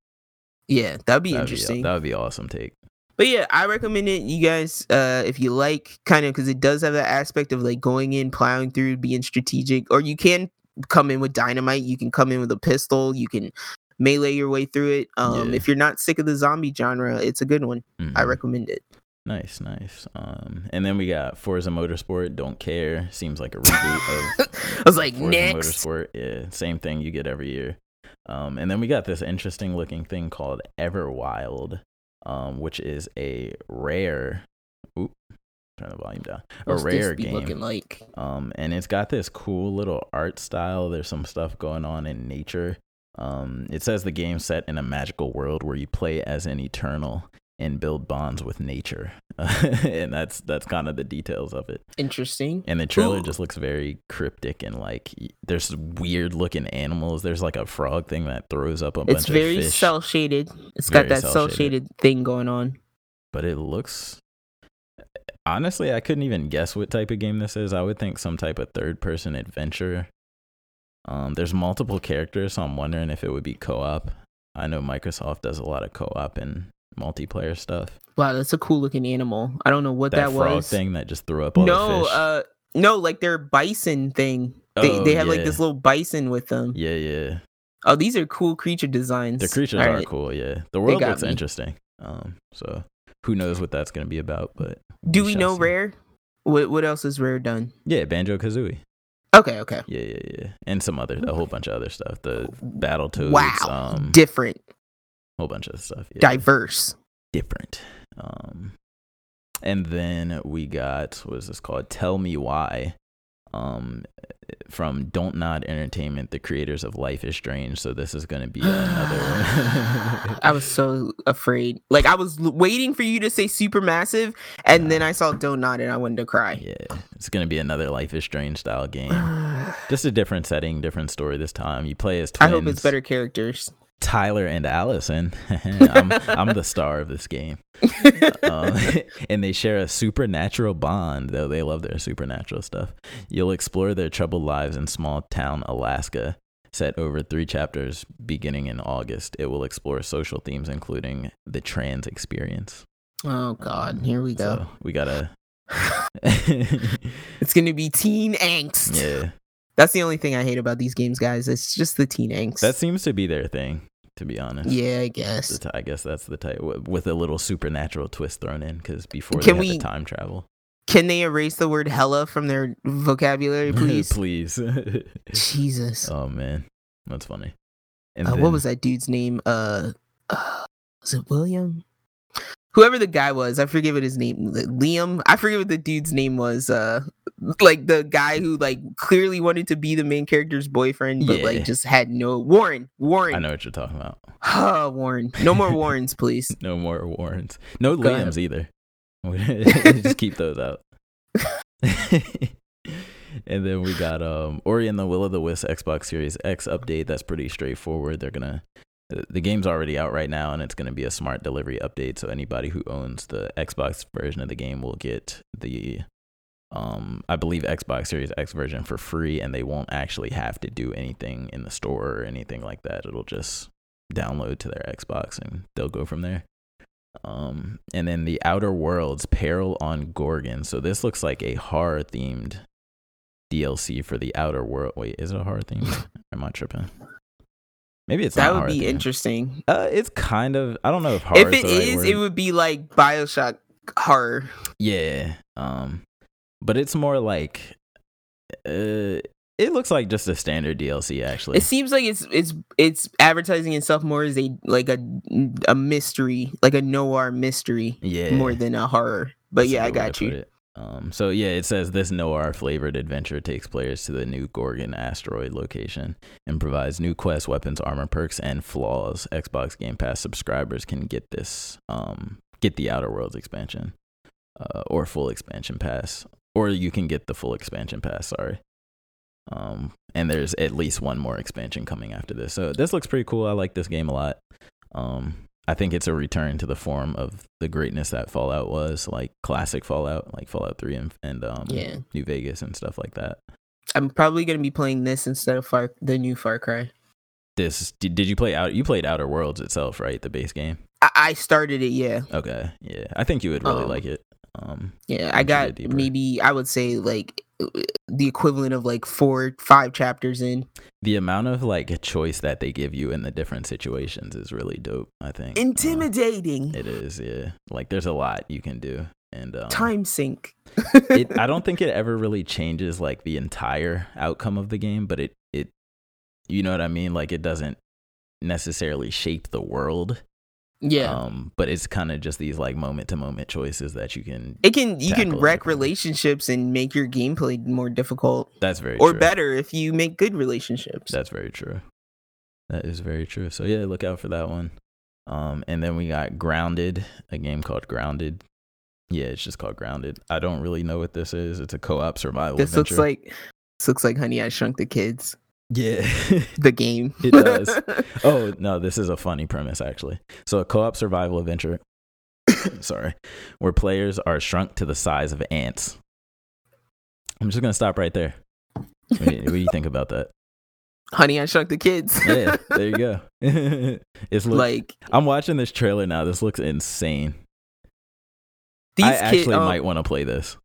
Yeah, that'd be That'd interesting. that would be awesome. Take. But yeah, I recommend it. You guys, uh, if you like, kind of, because it does have that aspect of like going in, plowing through, being strategic, or you can come in with dynamite. You can come in with a pistol. You can melee your way through it. Um, Yeah. if you're not sick of the zombie genre, it's a good one. I Mhm. recommend it. Nice, nice. Um, and then we got Forza Motorsport. Don't care. Seems like a reboot of I was like, Forza next. Motorsport. Yeah, same thing you get every year. Um, and then we got this interesting looking thing called Everwild, um, which is a rare. Oop, turn the volume down. A What's rare game. looking like. Um, and it's got this cool little art style. There's some stuff going on in nature. Um, it says the game set in a magical world where you play as an eternal and build bonds with nature, and that's that's kind of the details of it. Interesting. And the trailer Ooh. just looks very cryptic and like there's weird looking animals. There's like a frog thing that throws up a It's bunch very of fish, cel shaded. It's got that cel shaded thing going on. but it looks. Honestly, I couldn't even guess what type of game this is. I would think some type of third person adventure. Um, there's multiple characters, so I'm wondering if it would be co-op. I know Microsoft does a lot of co-op and multiplayer stuff. Wow, that's a cool looking animal. I don't know what That, that, frog was. thing that just threw up all no, the fish. uh, no, like their bison thing. They Oh, they have like this little bison with them. yeah, yeah. Oh, these are cool creature designs. The creatures All are right. cool, yeah. The world looks me. interesting. Um, so who knows what that's gonna be about? But Do we we know see. Rare? What what else is Rare done? yeah, Banjo Kazooie. Okay, okay. Yeah, yeah, yeah, and some other, a whole bunch of other stuff. The Battle Toads. wow, um, different, whole bunch of stuff. Yeah. diverse. different. Um, and then we got what is this called? Tell Me Why. Um, from Don't Nod Entertainment, the creators of Life is Strange. So this is going to be another. I was so afraid. Like I was waiting for you to say supermassive, and then I saw Donut, and I wanted to cry. yeah, it's going to be another Life is Strange style game. Just a different setting, different story this time. You play as I hope it's better characters. Tyler and Allison. I'm, I'm the star of this game. um, and they share a supernatural bond, though they love their supernatural stuff. You'll explore their troubled lives in small town Alaska. Set over three chapters beginning in August, it will explore social themes including the trans experience. Oh God, here we go. So we gotta, It's gonna be teen angst. yeah. That's the only thing I hate about these games, guys. It's just the teen angst. That seems to be their thing, to be honest. yeah, I guess. ty- I guess that's the type w- with a little supernatural twist thrown in because before Can they had we- the time travel. Can they erase the word hella from their vocabulary, please? please. Jesus. oh man, that's funny. And Uh, then- what was that dude's name? Uh, uh, was it William? Whoever the guy was, I forget what his name. Liam. I forget what the dude's name was. Uh, like the guy who like clearly wanted to be the main character's boyfriend, but Yeah. like just had no Warren. Warren. I know what you're talking about. Warren. No more Warrens, please. No more Warrens. No Go ahead. Liams either. Just keep those out. and then we got um Ori and the Will of the Wisp Xbox Series X update. That's pretty straightforward. They're gonna the game's already out right now and it's going to be a smart delivery update so anybody who owns the Xbox version of the game will get the um I believe Xbox Series X version for free and they won't actually have to do anything in the store or anything like that. It'll just download to their Xbox and they'll go from there. Um and then the Outer Worlds Peril on Gorgon. So this looks like a horror themed DLC for the Outer World. Wait, is it a horror themed? Am I tripping? Maybe it's that would be interesting. Uh, it's kind of. I don't know if horror If is it right is, word. it would be like Bioshock horror. Yeah. Um, but it's more like. Uh, it looks like just a standard DLC actually. It seems like it's it's it's advertising itself more as a like a a mystery, like a noir mystery, yeah. more than a horror. But That's yeah, I got you. Um, so yeah, it says this noir flavored adventure takes players to the new Gorgon asteroid location and provides new quests, weapons, armor, perks, and flaws. Xbox Game Pass subscribers can get this, um, get the Outer Worlds expansion, uh, or full expansion pass, or you can get the full expansion pass. Sorry. Um, and there's at least one more expansion coming after this. So this looks pretty cool. I like this game a lot. Um, I think it's a return to the form of the greatness that Fallout was, like classic Fallout, like Fallout 3 and, and um, Yeah. New Vegas and stuff like that. I'm probably gonna be playing this instead of Far the new Far Cry. This did, did you play out? You played Outer Worlds itself, right? The base game. I, I started it, yeah, Okay, yeah, I think you would really Um, like it. Um, yeah. I got maybe I would say like the equivalent of like four, five chapters in. the amount of like choice that they give you in the different situations is really dope. I think Uh, Intimidating. it is, yeah. Like there's a lot you can do, and um, Time sink. it, I don't think it ever really changes like the entire outcome of the game, but it it you know what I mean? Like it doesn't necessarily shape the world Yeah. Um, but it's kind of just these like moment to moment choices that you can. it can you can wreck relationships and make your gameplay more difficult That's very true. or true. better if you make good relationships. That's very true. That is very true. So yeah, look out for that one. Um, and then we got Grounded, a game called Grounded. Yeah, it's just called Grounded. I don't really know what this is. It's a co-op survival this adventure. looks like this looks like Honey I Shrunk the Kids, yeah. the game. It does. oh no, this is a funny premise actually. So a co-op survival adventure. sorry, where players are shrunk to the size of ants. I'm just gonna stop right there. What do you, what do you think about that? Honey I Shrunk the Kids. Yeah, there you go. it's look, like I'm watching this trailer now. This looks insane. these I kids. actually um, might want to play this.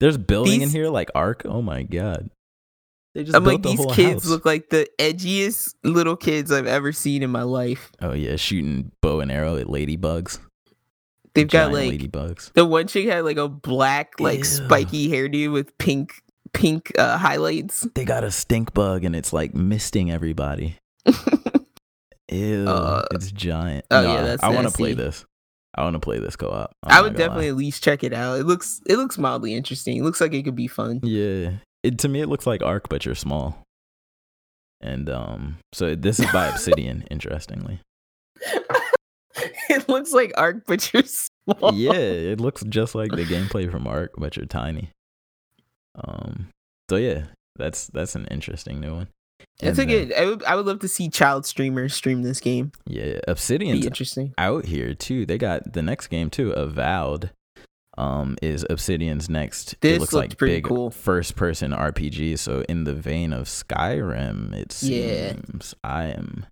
There's building in here like Ark. Oh my god. They just I'm like the these kids house. look like the edgiest little kids I've ever seen in my life. Oh yeah, shooting bow and arrow at ladybugs. They've got like ladybugs. the one chick had like a black like Ew. spiky hairdo with pink pink uh, highlights. They got a stink bug and it's like misting everybody. Ew, Uh, it's giant. oh, Nah, yeah, that's I want to play this. I want to play this co-op. I'm I would definitely lie. at least check it out. It looks it looks mildly interesting. It looks like it could be fun. Yeah, it to me it looks like Ark, but you're small. And um, so this is by Obsidian. interestingly, it looks like Ark, but you're small. yeah, it looks just like the gameplay from Ark, but you're tiny. Um, so yeah, that's that's an interesting new one. It's a good. I would I would love to see child streamers stream this game. Yeah, Be Obsidian's interesting. out here too. They got the next game too. Avowed, um, is Obsidian's next. This it looks like pretty big cool. first person RPG. So in the vein of Skyrim, it Yeah. seems. I am.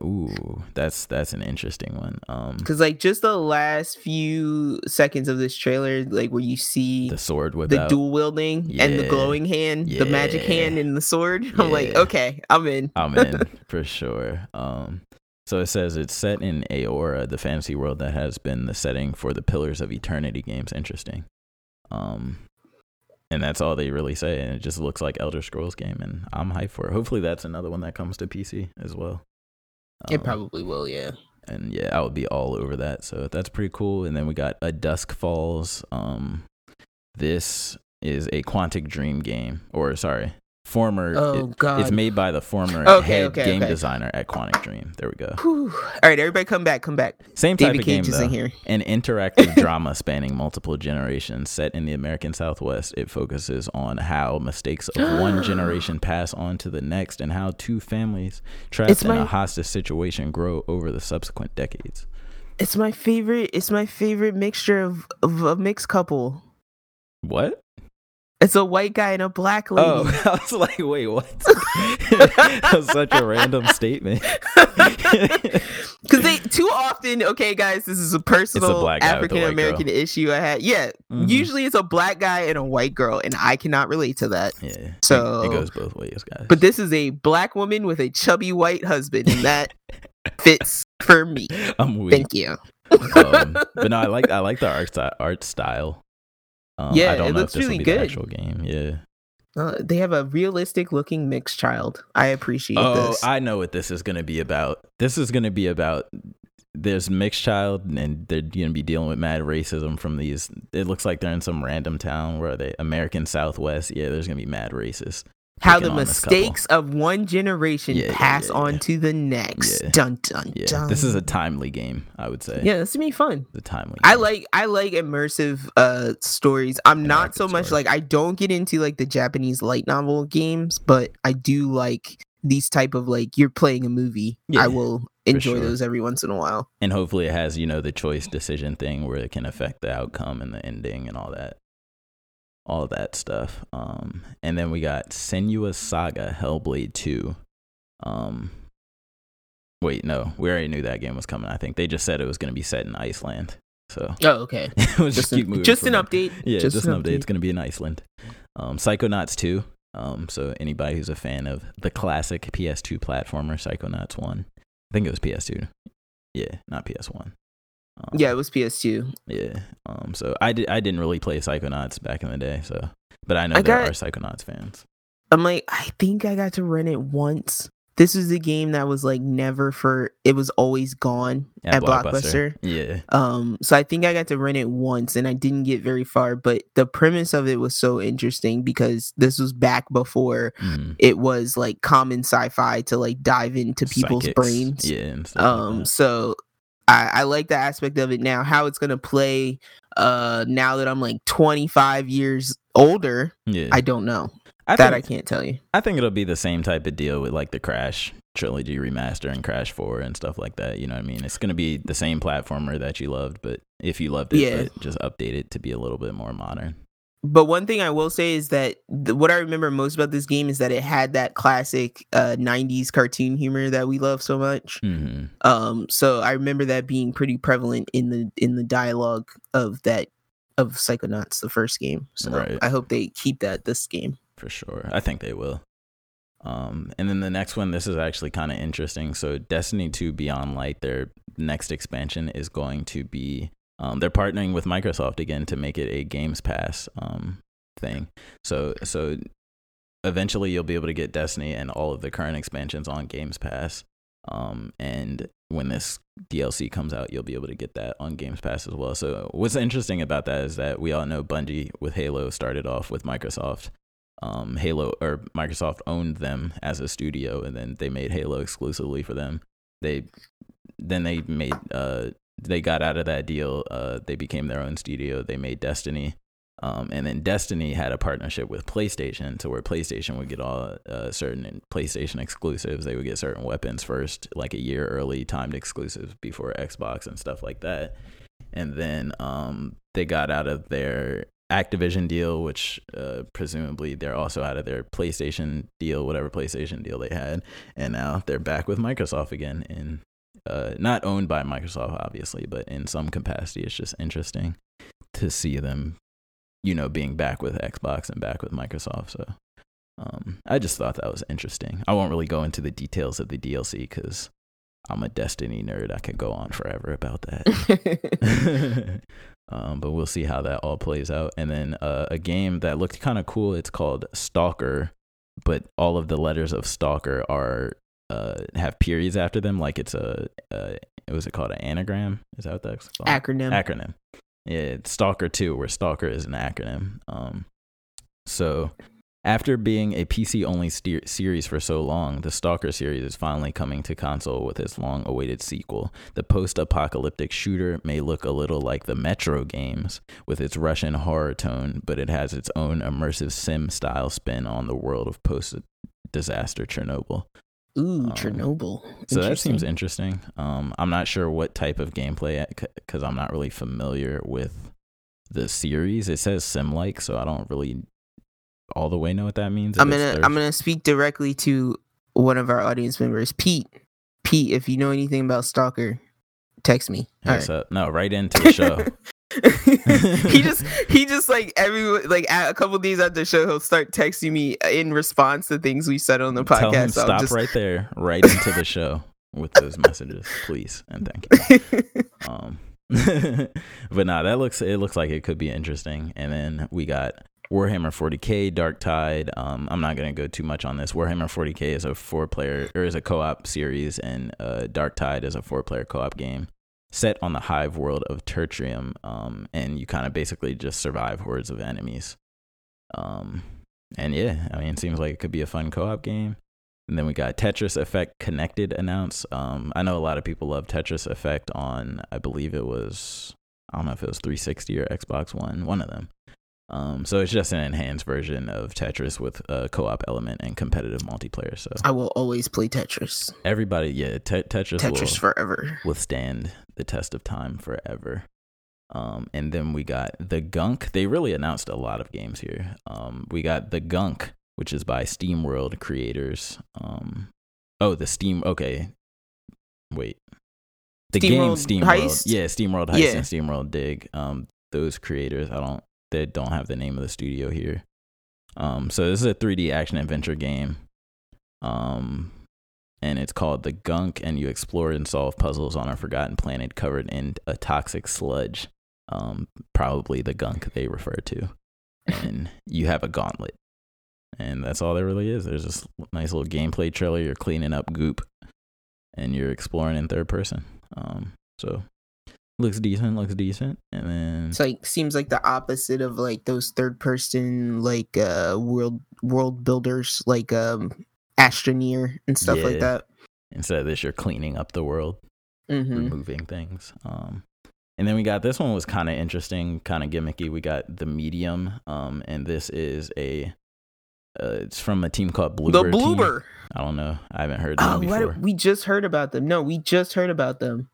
Ooh, that's that's an interesting one. Um, Because like just the last few seconds of this trailer, like where you see the sword with the dual wielding and the glowing hand, the magic hand and the sword. I'm like, okay, I'm in. I'm in for sure. Um, so it says it's set in Eora, the fantasy world that has been the setting for the Pillars of Eternity games. Interesting. Um, and that's all they really say, and it just looks like Elder Scrolls game, and I'm hyped for it. Hopefully, that's another one that comes to PC as well. It Um, probably will, yeah. and yeah, I would be all over that. So that's pretty cool. And then we got As Dusk Falls. Um, this is a Quantic Dream game, or sorry, former. Oh it- god. it's made by the former Okay, head okay, game okay. designer at Quantic Dream. There we go. Whew. All right, everybody, come back, come back. Same type David of game Cage is though. in here. An interactive drama spanning multiple generations set in the American Southwest. It focuses on how mistakes of one generation pass on to the next and how two families trapped It's in my- a hostage situation grow over the subsequent decades. It's my favorite. It's my favorite mixture of, of a mixed couple. What? It's a white guy and a black lady. Oh, I was like, wait, what? that was such a random statement. Because they too often, okay, guys, this is a personal black guy with a African American issue I had. Yeah, Mhm. usually it's a black guy and a white girl, and I cannot relate to that. Yeah. So- it goes both ways, guys. But this is a black woman with a chubby white husband, and that fits for me. I'm weak. Thank you. um, but no, I like I like the art. Art style. Um, Yeah, I don't it know looks if this really will be good. the actual game. Yeah. Uh, they have a realistic looking mixed child. I appreciate Oh, this. I know what this is going to be about. This is going to be about. There's mixed child, and they're going to be dealing with mad racism from these. It looks like they're in some random town where they American Southwest. Yeah, there's going to be mad racist. How the on mistakes of one generation Yeah, pass yeah, on yeah. to the next. Dun dun dun. this is a timely game. I would say. yeah. This is be fun. the timely. I like I like immersive uh stories. I'm not Interactive so much like I don't get into like the Japanese light novel games, but I do like these type of like you're playing a movie. I will enjoy sure. those every once in a while. and hopefully it has you know the choice decision thing where it can affect the outcome and the ending and all that all of that stuff. Um and then we got Senua's Saga Hellblade 2 um wait no we already knew that game was coming I think. They just said it was going to be set in Iceland so. Oh, okay. we'll just, Just, keep an, moving just an there. update. yeah just, an update, it's going to be in Iceland. Um Psychonauts 2 um so anybody who's a fan of the classic PS2 platformer Psychonauts 1 I think it was PS2 yeah not PS1 um, Yeah, it was PS2. yeah. Um. So I did. I didn't really play Psychonauts back in the day. So, but I know I there got- are Psychonauts fans. I'm like, I think I got to rent it once. this was a game that was like never for it was always gone at, at Blockbuster. Blockbuster. Yeah. Um so I think I got to rent it once and I didn't get very far, but the premise of it was so interesting because this was back before Mhm. it was like common sci-fi to like dive into people's Psychics. brains. Yeah. And stuff like Um, that. so I, I like the aspect of it now. How it's gonna play uh now that I'm like 25 years older, yeah. I don't know. I that I can't tell you. I think it'll be the same type of deal with like the Crash trilogy remaster and Crash 4 and stuff like that. You know what I mean? It's going to be the same platformer that you loved, but if you loved it, Yeah. just update it to be a little bit more modern. But one thing I will say is that th- what I remember most about this game is that it had that classic uh 90s cartoon humor that we love so much. hmm Um so I remember that being pretty prevalent in the in the dialogue of that of Psychonauts the first game. So Right. I hope they keep that this game. for sure. I think they will. Um, and then the next one, this is actually kind of interesting. So, Destiny 2 Beyond Light, their next expansion is going to be. Um, they're partnering with Microsoft again to make it a Games Pass um, thing. So, so eventually you'll be able to get Destiny and all of the current expansions on Games Pass. Um, and when this DLC comes out, you'll be able to get that on Games Pass as well. So, what's interesting about that is that we all know Bungie with Halo started off with Microsoft um, Halo or Microsoft owned them as a studio, and then they made Halo exclusively for them. They then they made uh, they got out of that deal. Uh, they became their own studio. They made Destiny, um, and then Destiny had a partnership with PlayStation, to where PlayStation would get all uh, certain PlayStation exclusives. They would get certain weapons first, like a year early, timed exclusives before Xbox and stuff like that. And then um, they got out of their Activision deal, which uh, presumably they're also out of their PlayStation deal, whatever PlayStation deal they had, and now they're back with Microsoft again. And uh, not owned by Microsoft, obviously, but in some capacity, it's just interesting to see them, you know, being back with Xbox and back with Microsoft. So um, I just thought that was interesting. I won't really go into the details of the DLC because I'm a Destiny nerd. I could go on forever about that. um, but we'll see how that all plays out. And then uh, a game that looked kind of cool. It's called Stalker, but all of the letters of Stalker are uh, have periods after them. Like it's a, uh, what was it called? An anagram? Is that what that's called? Acronym. acronym. Yeah, it's Stalker 2, where Stalker is an acronym. Um, so after being a PC only steer- series for so long, the Stalker series is finally coming to console with its long awaited sequel. The post apocalyptic shooter may look a little like the Metro games with its Russian horror tone, but it has its own immersive sim style spin on the world of post disaster Chernobyl. Ooh, Um, Chernobyl. So that seems Interesting. Um, I'm not sure what type of gameplay because I'm not really familiar with the series. It says sim like, so I don't really all the way know what that means. I'm gonna I'm gonna speak directly to one of our audience members, Pete. Pete, if you know anything about Stalker, text me. Hit All us right. up. No, right into the show. He just he just like every like a couple days after the show he'll start texting me in response to things we said on the podcast. Tell him so stop just- right there, right into the show with those messages, please and thank you. Um, but nah, that looks it looks like it could be interesting. And then we got Warhammer 40k, Dark Tide. Um, I'm not gonna go too much on this. Warhammer 40k is a four player or is a co-op series, and uh, Dark Tide is a four player co-op game set on the hive world of Tertium. Um, and you kind of basically just survive hordes of enemies. Um, and yeah, I mean, it seems like it could be a fun co-op game. And then we got Tetris Effect Connected announced. Um, I know a lot of people love Tetris Effect on, I believe it was, I don't know if it was 360 or Xbox One, one of them. Um, so it's just an enhanced version of Tetris with a co-op element and competitive multiplayer. So I will always play Tetris. everybody, yeah, te- Tetris, Tetris will forever. withstand the test of time forever. Um, and then we got the Gunk. They really announced a lot of games here. Um, we got the Gunk, which is by SteamWorld creators. Um, oh, the Steam. Okay, wait. The game SteamWorld SteamWorld, Heist? yeah, SteamWorld Heist Yeah. and SteamWorld Dig. Um, those creators, I don't, they don't have the name of the studio here. Um, so this is a 3D action adventure game. Um, and it's called The Gunk, and you explore and solve puzzles on a forgotten planet covered in a toxic sludge. Um, probably the gunk they refer to. And you have a gauntlet. and that's all there really is. There's this nice little gameplay trailer. You're cleaning up goop, and you're exploring in third person. Um, so looks decent, looks decent, and then It's like seems like the opposite of like those third person like uh world world builders like um Astroneer and stuff like that. instead of this, you're cleaning up the world. hmm removing things. Um, and then we got this one was kind of interesting, kind of gimmicky. We got the medium, um, and this is a uh, it's from a team called The Bloober. Team. Bloober. I don't know. I haven't heard them Oh, before. what? We just heard about them. No, we just heard about them.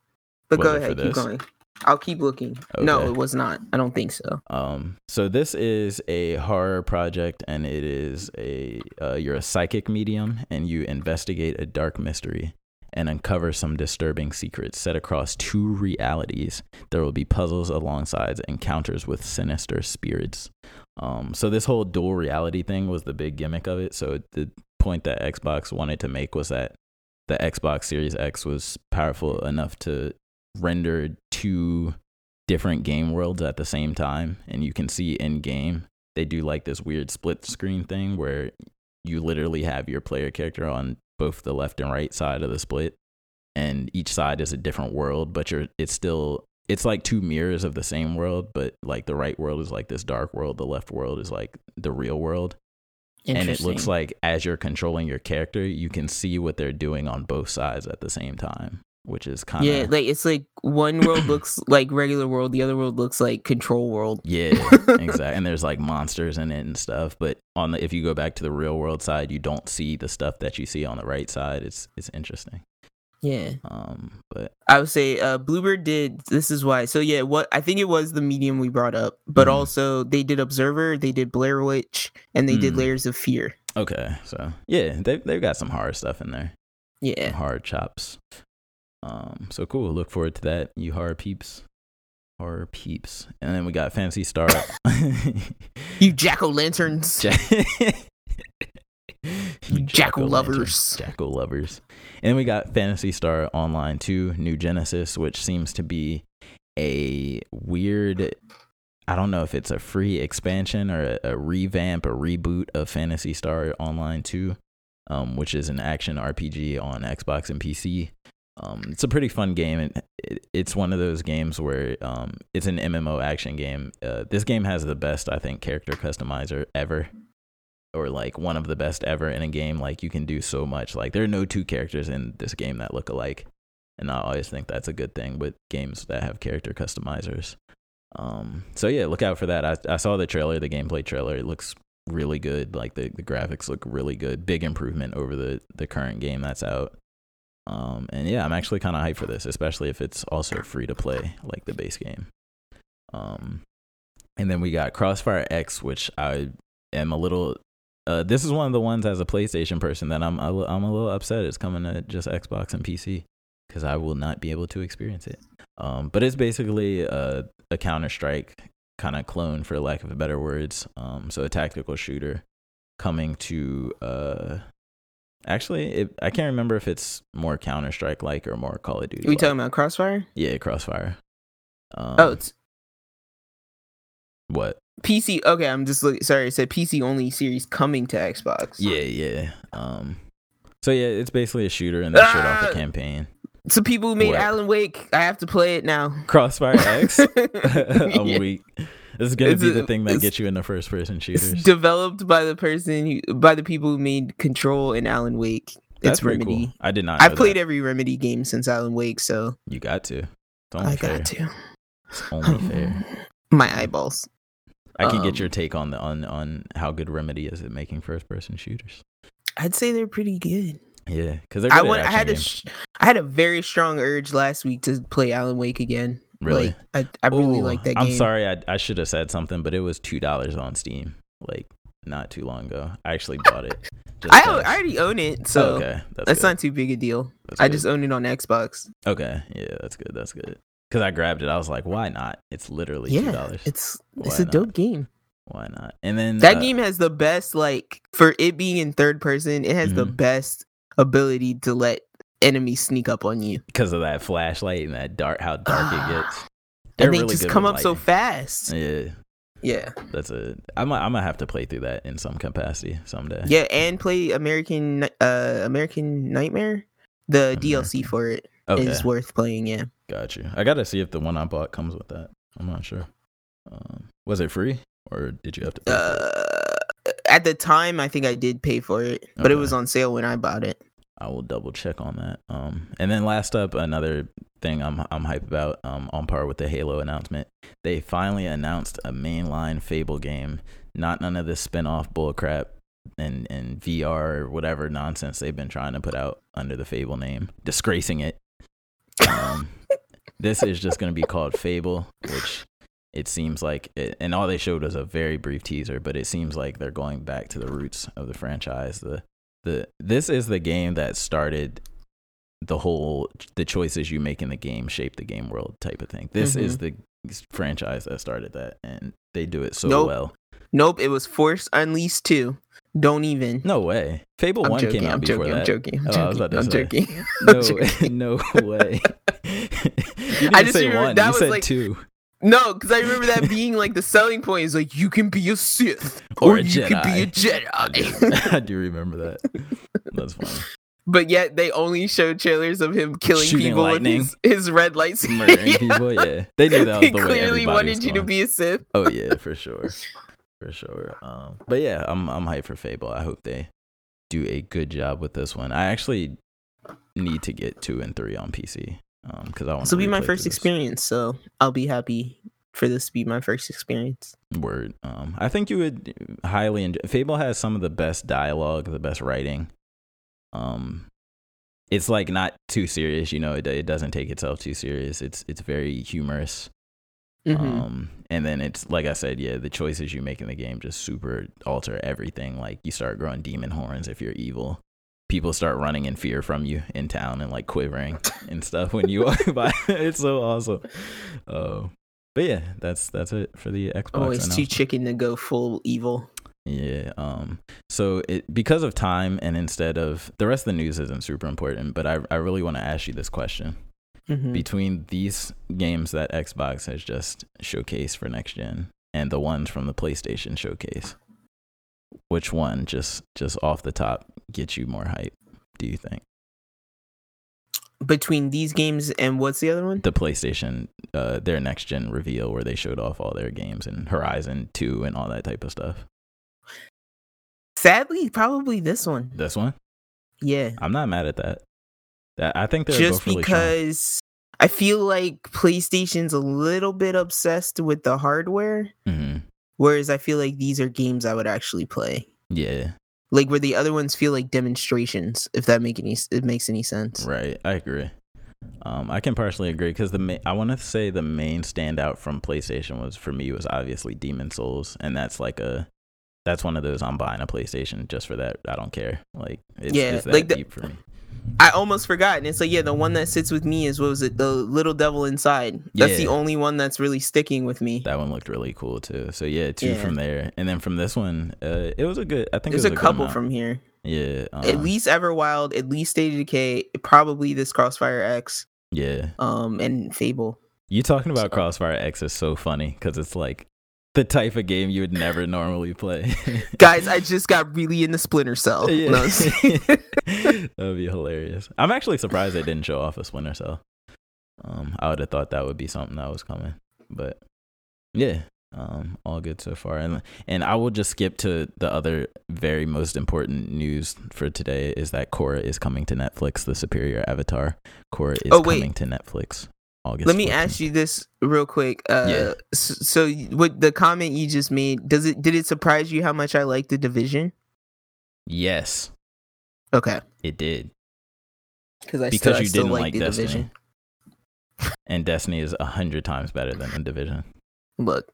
But Was go ahead, keep going. I'll keep looking. No, it was not. I don't think so. Um, so this is a horror project, and it is a uh, you're a psychic medium, and you investigate a dark mystery and uncover some disturbing secrets set across two realities. There will be puzzles alongside encounters with sinister spirits. Um, so this whole dual reality thing was the big gimmick of it. So the point that Xbox wanted to make was that the Xbox Series X was powerful enough to render two different game worlds at the same time and you can see in game they do like this weird split screen thing where you literally have your player character on both the left and right side of the split and each side is a different world but you're it's still it's like two mirrors of the same world but like the right world is like this dark world the left world is like the real world. And it looks like as you're controlling your character you can see what they're doing on both sides at the same time which is kind of yeah, like it's like one world looks like regular world, the other world looks like control world. Yeah, exactly. And there's like monsters in it and stuff. But on the if you go back to the real world side, you don't see the stuff that you see on the right side. It's it's interesting. Yeah. Um, but I would say uh Bloober did this is why. So yeah, what I think it was the medium we brought up, but Mhm. also they did Observer, they did Blair Witch, and they did Mm. Layers of Fear. okay, so yeah, they they've got some horror stuff in there. Yeah. Horror chops. Um, so cool. Look forward to that, you horror peeps. Horror peeps. And then we got Phantasy Star. You jack o' lanterns. Ja- You jackal lovers. Jackal lovers. And then we got Phantasy Star Online 2, New Genesis, which seems to be a weird. I don't know if it's a free expansion or a, a revamp, a reboot of Phantasy Star Online 2, um, which is an action RPG on Xbox and PC. Um, it's a pretty fun game, and it, it's one of those games where um, it's an MMO action game. Uh, this game has the best, I think, character customizer ever, or like one of the best ever in a game. Like you can do so much. Like there are no two characters in this game that look alike, and I always think that's a good thing with games that have character customizers. Um, so yeah, look out for that. I, I saw the trailer, the gameplay trailer. It looks really good. Like the, the graphics look really good. Big improvement over the the current game that's out. Um, and yeah, I'm actually kind of hyped for this, especially if it's also free to play like the base game. Um, and then we got Crossfire X, which I am a little. Uh, this is one of the ones as a PlayStation person that I'm I'm a little upset it's coming to just Xbox and PC because I will not be able to experience it. Um, but it's basically a, a Counter Strike kind of clone, for lack of better words. Um, so a tactical shooter coming to uh, actually, it, I can't remember if it's more Counter Strike like or more Call of Duty. Are we talking about Crossfire? Yeah, Crossfire. Um, oh, it's what? PC. Okay, I'm just looking. Sorry, it said PC only series coming to Xbox. Yeah, yeah. Um, so yeah, it's basically a shooter, and they showed off Ah! the campaign. So people who made What? Alan Wake, I have to play it now. Crossfire X. I'm Yeah. weak. This is gonna It's be the thing that gets you into first person shooters. developed by the person who, by the people who made Control and Alan Wake. That's It's pretty Remedy. cool. I did not. I've played that. every Remedy game since Alan Wake, so You got to. I fair. got to. It's only fair. My eyeballs. I can Um, get your take on the on on how good Remedy is at making first person shooters. I'd say they're pretty good. Yeah, because they're I went, I had a, sh- I had a very strong urge last week to play Alan Wake again. Really? Like, I, I really Ooh, like that game. I'm sorry, I I should have said something, but it was two dollars on Steam, like not too long ago. I actually bought it. I. I already own it, so Oh, okay, that's, that's not too big a deal. That's I good. just own it on Xbox. okay. Yeah, that's good. That's good. Because I grabbed it, I was like, why not? It's literally two dollars. it's it's Why a not? dope game. Why not? And then That uh, game has the best like for it being in third person. It has the Mhm. best ability to let enemies sneak up on you, because of that flashlight and that dark, how dark it gets. and They're they really just come up so fast. Yeah, Yeah. That's a. I'm. I'm gonna have to play through that in some capacity someday. Yeah, and play American uh American Nightmare. The DLC for it is Okay. worth playing. Yeah. Got you. I gotta see if the one I bought comes with that. I'm not sure. Um, was it free or did you have to? Pay for it? Uh, at the time, I think I did pay for it, but it was on sale when I bought it. I will double check on that. Um, and then last up, another thing I'm I'm hype about. Um, on par with the Halo announcement, they finally announced a mainline Fable game. Not none of this spin-off bullcrap and and VR or whatever nonsense they've been trying to put out under the Fable name, disgracing it. Um, this is just going to be called Fable, which it seems like, it, and all they showed was a very brief teaser, but it seems like they're going back to the roots of the franchise. The the this is the game that started the whole the choices you make in the game shape the game world type of thing. This is mm-hmm. the franchise that started that, and they do it so Nope. well. Nope, it was Force Unleashed 2. Don't even. No way. Fable I'm One joking. came out I'm before joking. I'm that. joking. I'm Oh, I was joking. about to I'm say. joking. No, joking. no way. you didn't I just say one. that you was said like- two. No, because I remember that being like the selling point is like you can be a Sith Or or, a you can be a I do, Jedi. I do remember that. That's funny. but yet they only showed trailers of him killing Shooting people lightning. with his, his red lights. Murdering people. Yeah, they knew that was he the way clearly wanted you to be a Sith. Oh yeah, for sure, for sure. Um, but yeah, I'm I'm hyped for Fable. I hope they do a good job with this one. I actually need to get two and three on PC because I want. This will be my first experience, so I'll be happy for this to be my first experience. Word. Um, I think you would highly enjoy. Fable has some of the best dialogue, the best writing. Um, it's like not too serious, you know. It it doesn't take itself too serious. It's it's very humorous. Mhm. Um, and then it's like I said, yeah, the choices you make in the game just super alter everything. Like you start growing demon horns if you're evil. People start running in fear from you in town and like quivering and stuff when you walk by. It's so awesome. Uh, but yeah, that's that's it for the Xbox. Always too chicken to go full evil. Yeah. Um. So it because of time and instead of the rest of the news isn't super important, but I I really want to ask you this question Mhm. between these games that Xbox has just showcased for next gen and the ones from the PlayStation showcase, which one just just off the top gets you more hype? Do you think Between these games and what's the other one? the PlayStation, uh, their next gen reveal where they showed off all their games and Horizon Two and all that type of stuff? Sadly, probably this one. This one, Yeah. I'm not mad at that. That I think they're just both really strong. because I feel like PlayStation's a little bit obsessed with the hardware, Mhm. Whereas I feel like these are games I would actually play. Yeah, Like where the other ones feel like demonstrations, if that make any it makes any sense. right. I agree. Um, I can partially agree because the ma- I want to say the main standout from PlayStation was for me was obviously Demon's Souls, and that's like a that's one of those I'm buying a PlayStation just for that. I don't care. Like it's, Yeah, it's that like the- deep for me. I almost forgot, and it's like yeah, the one that sits with me is what was it, the little devil inside. That's the only one that's really sticking with me. That one looked really cool too. So yeah, two Yeah. from there, and then from this one, uh, it was a good. I think There's it was a good couple from here. yeah, uh, at least Everwild, at least State of Decay, probably this Crossfire X, yeah. um, and Fable. You talking about So- Crossfire X is so funny because it's like the type of game you would never normally play. Guys, I just got really into Splinter Cell. Yeah. No, that would be hilarious. I'm actually surprised they didn't show off a Splinter Cell. Um, I would have thought that would be something that was coming, but yeah, um, all good so far. And and I will just skip to the other very most important news for today is that Korra is coming to Netflix. The Superior Avatar Korra is Oh, coming to Netflix. August. Let me 14th. ask you this real quick. Uh, Yeah. So, with the comment you just made does it did it surprise you how much I like the division? Yes, Okay, it did. because I Because still, you still didn't like, like the Destiny. division. And Destiny is a hundred times better than the Division. Look,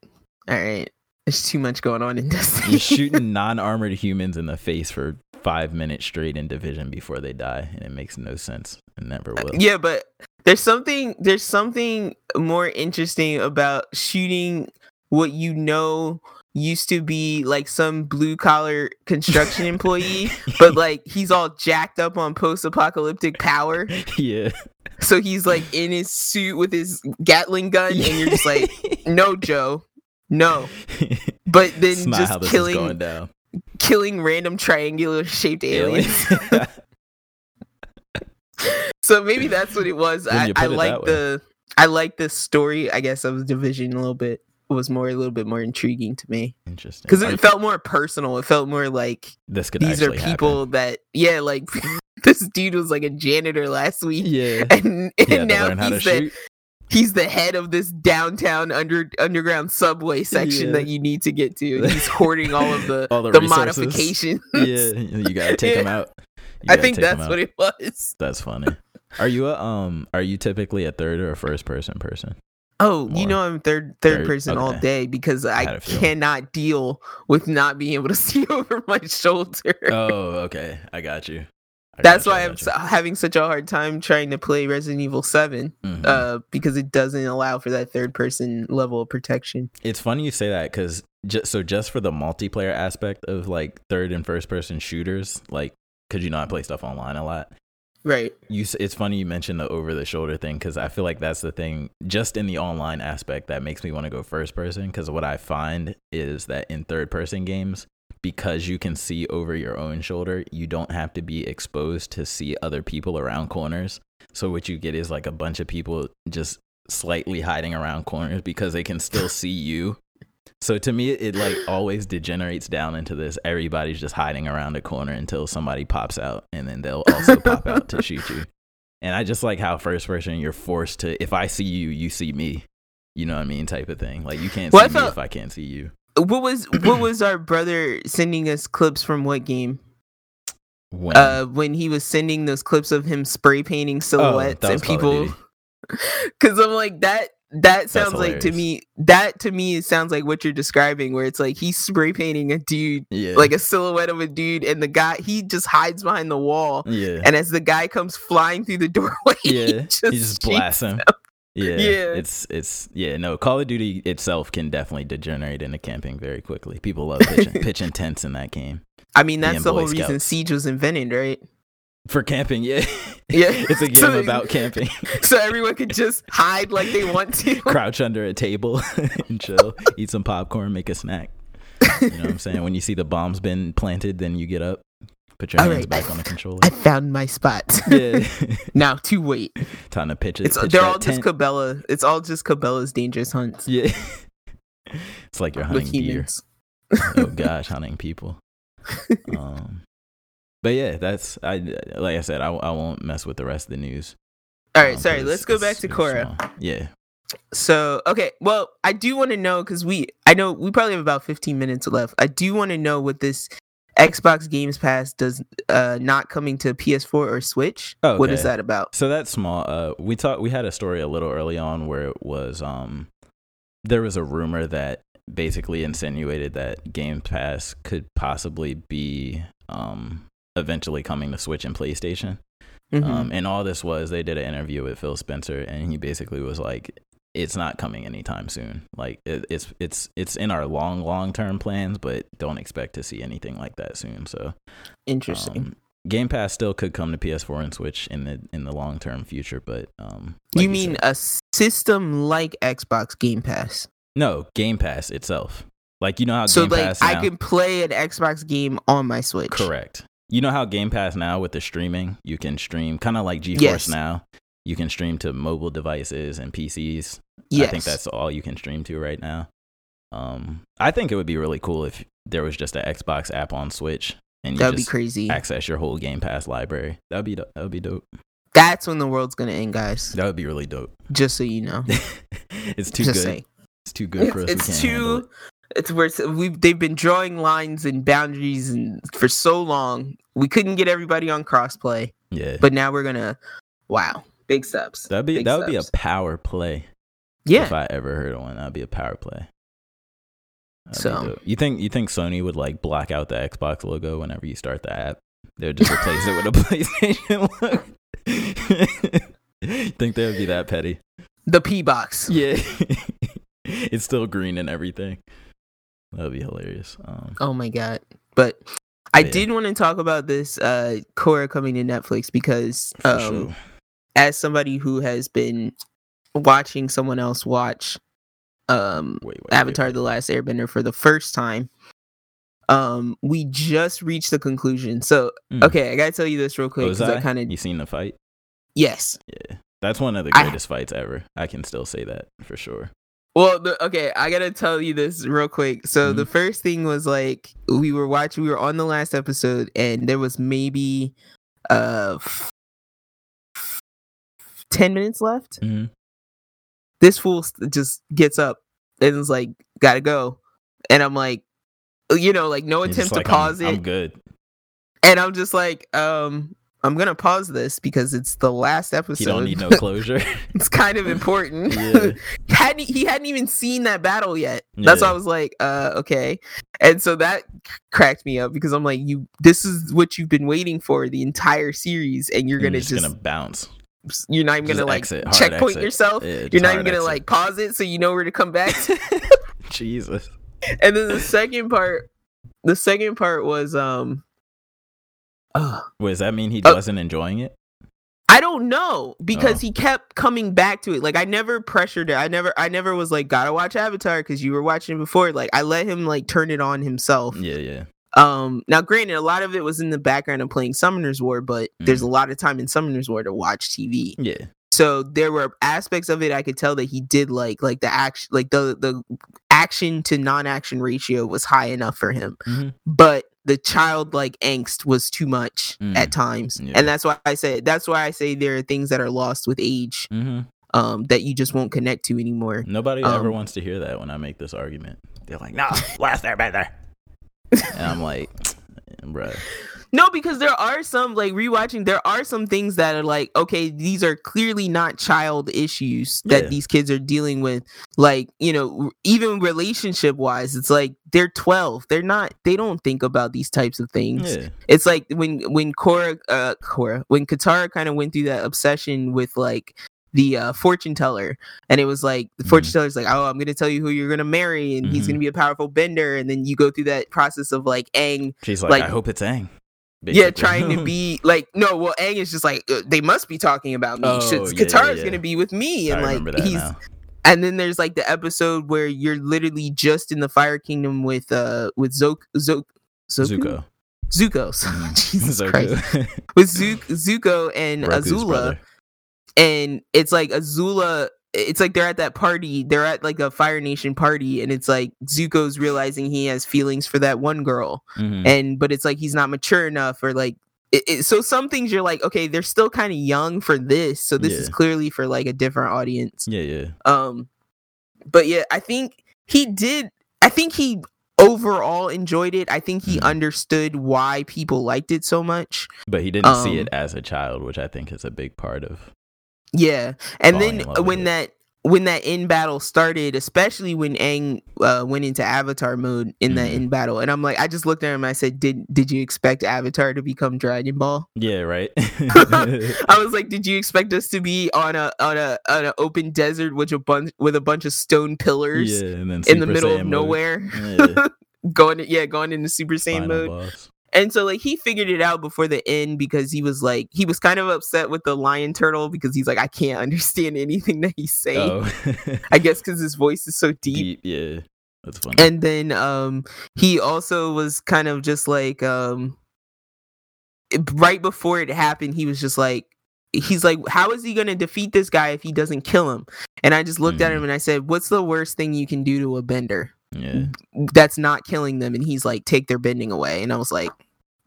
all right, there's too much going on in Destiny. You're shooting non-armored humans in the face for five minutes straight in Division before they die, and it makes no sense. It never will. Yeah, but there's something there's something more interesting about shooting what you know used to be like some blue collar construction employee, but like he's all jacked up on post apocalyptic power. yeah. So he's like in his suit with his Gatling gun, and you're just like, no, Joe, no. But then just killing killing random triangular shaped aliens. So maybe that's what it was. I, I like the I like the story. I guess of Division a little bit was more a little bit more intriguing to me Interesting. because it felt more personal. It felt more like this could these are people that yeah, like this dude was like a janitor last week. Yeah. And, and now learn how to he's the shoot. he's the head of this downtown under underground subway section Yeah. that you need to get to. He's hoarding all of the All the the, modifications. Yeah, you gotta take Yeah. him out. I think that's what it was. That's funny. Are you a um? Are you typically a third or a first person person? Oh, More. you know I'm third third, Third? person all day because I, cannot deal with not being able to see over my shoulder. Oh, okay. I got you. I That's got you, why I'm so, having such a hard time trying to play Resident Evil 7 you. Mhm. uh because it doesn't allow for that third person level of protection. it's funny you say that because just so just for the multiplayer aspect of like third and first person shooters, like because you know I play stuff online a lot. Right. You, it's funny you mentioned the over the shoulder thing because I feel like that's the thing just in the online aspect that makes me want to go first person. Because what I find is that in third person games, because you can see over your own shoulder, you don't have to be exposed to see other people around corners. So what you get is like a bunch of people just slightly hiding around corners because they can still see you. So to me, it like always degenerates down into this. Everybody's just hiding around a corner until somebody pops out, and then they'll also pop out to shoot you. And I just like how first person you're forced to. If I see you, you see me. You know what I mean, type of thing. Like you can't Well, see me if I can't see you. What was what was our brother sending us clips from what game? When Uh when he was sending those clips of him spray painting silhouettes Oh, and was Call of people Cuz I'm like that that sounds like to me that to me it sounds like what you're describing where it's like he's spray painting a dude yeah, like a silhouette of a dude and the guy he just hides behind the wall yeah, and as the guy comes flying through the doorway yeah. he just, he just blasts him. Yeah, Yeah. It's it's yeah. No, Call of Duty itself can definitely degenerate into camping very quickly. People love pitching, pitching tents in that game I mean that's the Boy whole reason Siege was invented, right? For camping. Yeah, Yeah. it's a game So- about camping. So everyone could just hide like they want to. Crouch under a table and chill, eat some popcorn, make a snack. You know what I'm saying? When you see the bombs been planted, then you get up, put your All hands right, back I- on the controller. I found my spot. yeah, now to wait. time to pitch it. It's pitch they're all just tent. Cabela. It's all just Cabela's dangerous hunts yeah. It's like you're with hunting deer. humans. oh gosh, hunting people. Um, but yeah, that's I like I said, I, I won't mess with the rest of the news. All right, um, sorry. Let's go back to Korra. small. Yeah, So okay, well, I do want to know because we, I know we probably have about 15 minutes left. I do want to know what this Xbox Games Pass does uh not coming to PS4 or Switch. Oh, What is that about? So that's small. Uh, we talked. We had a story a little early on where it was um, there was a rumor that basically insinuated that Game Pass could possibly be um eventually coming to Switch and PlayStation. Mhm. Um, and all this was they did an interview with Phil Spencer, and he basically was like, "It's not coming anytime soon. Like it, it's it's it's in our long long term plans, but don't expect to see anything like that soon." So Interesting. um, Game Pass still could come to PS4 and Switch in the in the long term future, but um, like you mean said- a system like Xbox Game Pass? no Game Pass itself? Like you know how So Game like Pass I can play an Xbox game on my Switch. correct. You know how Game Pass now with the streaming, you can stream kind of like GeForce Yes. now. You can stream to mobile devices and PCs. Yes. I think that's all you can stream to right now. Um, I think it would be really cool if there was just an Xbox app on Switch and you That'd be crazy. access your whole Game Pass library. That would be do- that would be dope. That's when the world's gonna end, guys. That would be really dope. Just so you know. it's too Just good. saying. It's too good for us. It's can't handle too. It. It's where we've they've been drawing lines and boundaries and for so long we couldn't get everybody on crossplay, Yeah, but now we're gonna. Wow, big steps. that'd be that would be a power play. yeah. If I ever heard of one, that'd be a power play. That'd So- you think you think Sony would like block out the Xbox logo whenever you start the app? They'd just replace it with a PlayStation logo. think they would be that petty? The P box. Yeah, it's still green and everything. That'd be hilarious. Um, Oh my god! But I Yeah. did want to talk about this uh Korra coming to Netflix because um, sure. as somebody who has been watching someone else watch um Wait, wait, Avatar: wait. The Last Airbender for the first time, um, we just reached the conclusion. So, Mm. okay, I gotta tell you this real quick because I I? kind of You seen the fight? yes. Yeah, that's one of the I- greatest fights ever. I can still say that for sure. Well, the, okay, I gotta tell you this real quick. So Mhm. the first thing was like we were watching, we were on the last episode, and there was maybe uh f- ten minutes left. hmm This fool just gets up and is like, "Gotta go," and I'm like, you know, like no attempt like, to pause I'm, it, I'm good. and I'm just like, um. I'm gonna pause this because it's the last episode. He don't need no closure. it's kind of important. Yeah. hadn't he hadn't even seen that battle yet. That's why I was like, uh, okay. And so that cracked me up because I'm like, you this is what you've been waiting for the entire series, and you're And gonna just, just, gonna bounce. you're not even just gonna like exit, hard checkpoint exit. yourself. Yeah, you're not even gonna exit. like pause it so you know where to come back. to. Jesus. and then the second part, the second part was um, uh, Wait, does that mean he Oh. wasn't enjoying it? I don't know because Oh. he kept coming back to it. Like I never pressured it. I never I never was like gotta watch Avatar because you were watching it before. Like I let him like turn it on himself. Yeah, yeah. Um now granted a lot of it was in the background of playing Summoner's War, but there's a Mm. lot of time in Summoner's War to watch TV. Yeah. So there were aspects of it I could tell that he did like like the action like the the action to non-action ratio was high enough for him. Mhm. But the childlike angst was too much Mm. at times. Yeah. And that's why I say that's why I say there are things that are lost with age hmm um that you just won't connect to anymore. Nobody ever Um, wants to hear that when I make this argument. They're like, "No, last airbender," and I'm like, "Bruh, No, because there are some like rewatching. There are some things that are like, okay, these are clearly not child issues that Yeah. these kids are dealing with. Like, you know, even relationship wise, it's like they're twelve. They're not. They don't think about these types of things. yeah, It's like when when Korra, uh, Korra, when Katara kind of went through that obsession with like the uh, fortune teller, and it was like the fortune Mhm. teller's like, oh, I'm gonna tell you who you're gonna marry, and he's Mhm. gonna be a powerful bender, and then you go through that process of like Aang she's like, Like- I hope it's Aang." yeah, trying to be like no. Well, Aang is just like uh, they must be talking about me. Oh, Should- yeah, yeah, Katara's yeah. gonna be with me, I and like that he's. now. And then there's like the episode where you're literally just in the Fire Kingdom with uh with Zok Zok Zuko. Zuko. Mhm. Jesus Zuko. Christ. With Zuko, Zuko and Azula, brother. and it's like Azula. It's like they're at that party. They're at like a Fire Nation party, and it's like Zuko's realizing he has feelings for that one girl, Mhm. and but it's like he's not mature enough or like it, it- so some things you're like okay they're still kind of young for this so this is clearly for like a different audience Yeah, yeah. um but yeah i think he did i think he overall enjoyed it i think he Mhm. understood why people liked it so much But he didn't see Um, it as a child, which I think is a big part of. Yeah and Falling then in love with when that when that in battle started especially when Aang uh, went into avatar mode in that Mhm. in battle and i'm like i just looked at him and i said did did you expect avatar to become dragon ball Yeah, right. I was like, did you expect us to be on a on a on an open desert with a bunch with a bunch of stone pillars yeah, and then in the middle Saiyan of nowhere? Yeah, going yeah, going into Super Saiyan final mode. boss. And so like he figured it out before the end because he was like he was kind of upset with the lion turtle because he's like I can't understand anything that he's saying. Oh, I guess because his voice is so deep. deep. Yeah, that's funny. And then um he also was kind of just like um right before it happened, he was just like he's like, How is he gonna defeat this guy if he doesn't kill him? And I just looked at Mhm. him and I said, What's the worst thing you can do to a bender? Yeah. That's not killing them. And he's like, Take their bending away. And I was like,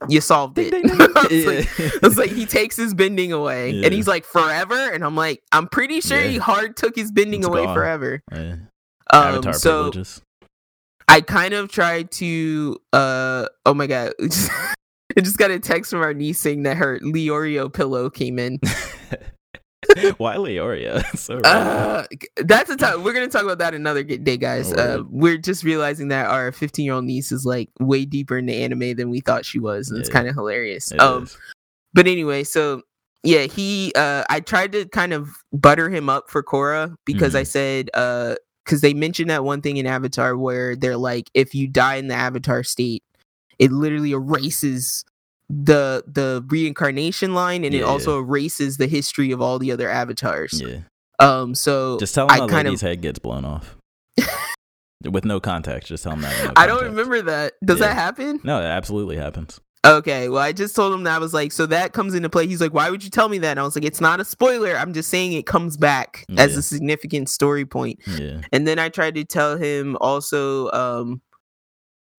You solved it. Ding, ding, I, was like, Yeah. I was like, he takes his bending away, Yeah. and he's like, forever. And I'm like, I'm pretty sure he hard took his bending It's away gone. forever. Yeah. Um, Avatar so privileges. I kind of tried to uh oh my god. I just got a text from our niece saying that her Leorio pillow came in. Why Leorio? so. Uh, that's a time we're gonna talk about that another day, guys. Uh, we're just realizing that our 15 year old niece is like way deeper into anime than we thought she was, and it's kind of hilarious. Um, is. but anyway, so yeah, he uh I tried to kind of butter him up for Korra because I Mhm. said uh because they mentioned that one thing in Avatar where they're like, if you die in the Avatar state, it literally erases the the reincarnation line and it also erases the history of all the other avatars. yeah. Um so Just tell him I kind lady's of head gets blown off. with no context. Just tell him that. no I don't remember that. Does Yeah. that happen? No, it absolutely happens. Okay, well, I just told him that I was like, so that comes into play. He's like, why would you tell me that? And I was like, it's not a spoiler. I'm just saying it comes back as a significant story point. Yeah. And then I tried to tell him also, um,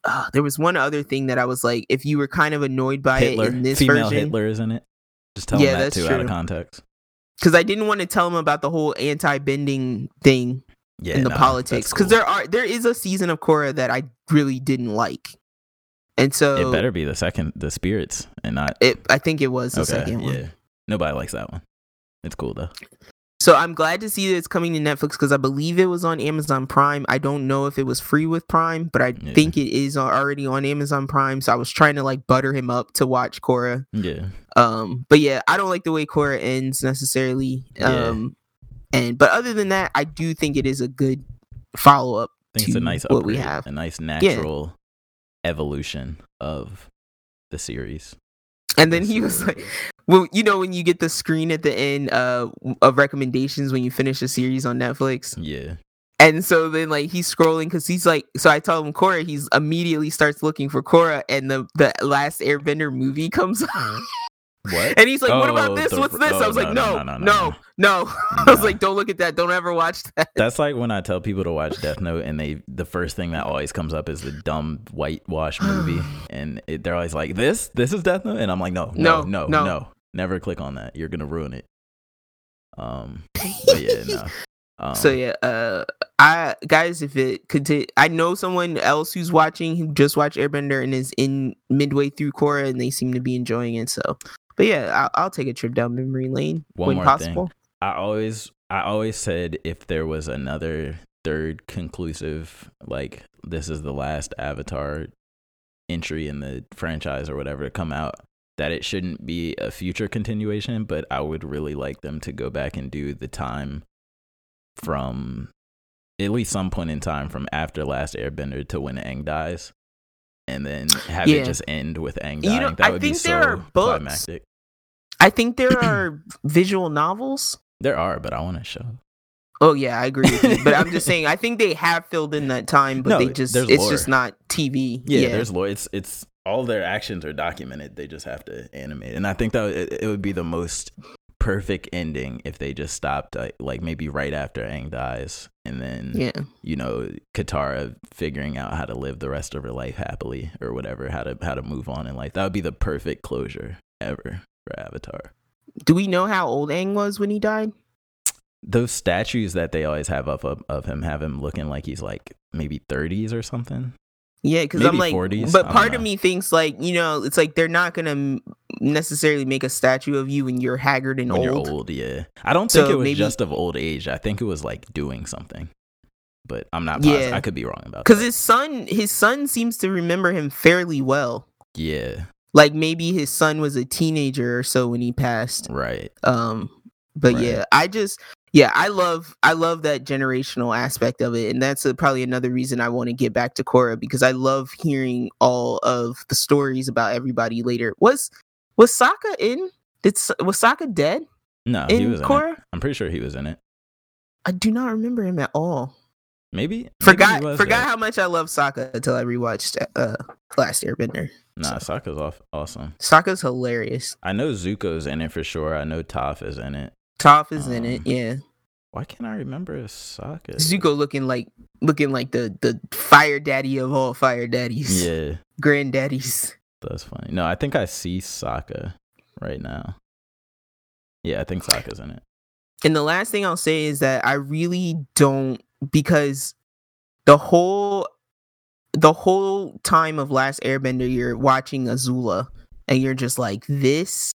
uh, there was one other thing that I was like, if you were kind of annoyed by Hitler, it in this female version, Hitler, isn't it? Just tell Yeah, him that too out of context. because I didn't want to tell him about the whole anti-bending thing Yeah, in the nah, politics because cool. there are there is a season of Korra that I really didn't like, and so it better be the second, the spirits, and not it I think it was the okay. second one. Yeah, nobody likes that one. It's cool though. So I'm glad to see that it's coming to Netflix because I believe it was on Amazon Prime. I don't know if it was free with Prime, but I Yeah. think it is already on Amazon Prime. So I was trying to like butter him up to watch Korra. Yeah, Um, but yeah, I don't like the way Korra ends necessarily. Yeah. Um, and but other than that, I do think it is a good follow up. I think it's a nice what we upgrade, have. a nice natural evolution of the series. And then he was like, well, you know, when you get the screen at the end uh, of recommendations when you finish a series on Netflix, Yeah, And so then like he's scrolling because he's like so I tell him Korra, he's immediately starts looking for Korra and the the last Airbender movie comes on. What? and he's like, What about Oh, this? the- What's this? I oh, was like, no, No, no, no, no, no, no, no. I was like, Don't look at that. Don't ever watch that. That's like when I tell people to watch Death Note, and they the first thing that always comes up is the dumb whitewash movie, and it, they're always like, "This, this is Death Note," and I'm like, "No, no, No, no, no. no, never click on that. You're gonna ruin it." Um, but yeah, no. Um, So yeah, uh I guys, if it could I know someone else who's watching who just watched Airbender and is in midway through Korra and they seem to be enjoying it. So but yeah, I'll, I'll take a trip down memory lane One when more possible. I always, I always said if there was another third conclusive, like this is the last Avatar entry in the franchise or whatever to come out, that it shouldn't be a future continuation, but I would really like them to go back and do the time from at least some point in time from after Last Airbender to when Aang dies. And then have Yeah. it just end with Aang You know, that I would be think so there are books. climactic. I think there are visual novels. There are, but I want to show. Oh yeah, I agree with you. But I'm just saying, I think they have filled in that time, but No, they just it's lore. just not TV. Yeah, there's law. It's it's all their actions are documented. They just have to animate, and I think that it, it would be the most perfect ending if they just stopped, like, like maybe right after Aang dies, and then yeah. you know Katara figuring out how to live the rest of her life happily or whatever, how to how to move on in life. That would be the perfect closure ever for Avatar. Do we know how old Aang was when he died? Those statues that they always have of of, of him have him looking like he's like maybe 30s or something. Yeah, because I'm like, 40s, but part of me thinks like you know, it's like they're not gonna necessarily make a statue of you when you're haggard and when old. you're old. Yeah, I don't think it was maybe- just of old age. I think it was like doing something, but I'm not. Positive. Yeah. I could be wrong about Because his son, his son seems to remember him fairly well. yeah, Like maybe his son was a teenager or so when he passed. right. Um, but Right. yeah, I just yeah, I love I love that generational aspect of it, and that's uh probably another reason I want to get back to Korra because I love hearing all of the stories about everybody later. Was was Sokka in? Did was Sokka dead No, he was in it. I'm pretty sure he was in it. I do not remember him at all. Maybe maybe Forgot was forgot how much I love Sokka until I rewatched uh Last Airbender. Nah, Sokka's off. Awesome. Sokka's hilarious. I know Zuko's in it for sure. I know Toph is in it. Toph is in it, Um, yeah. Why can't I remember Sokka? Zuko looking like looking like the the fire daddy of all fire daddies, Yeah, granddaddies. that's funny. No, I think I see Sokka right now. Yeah, I think Sokka's in it. And the last thing I'll say is that I really don't because the whole the whole time of Last Airbender, you're watching Azula, and you're just like this.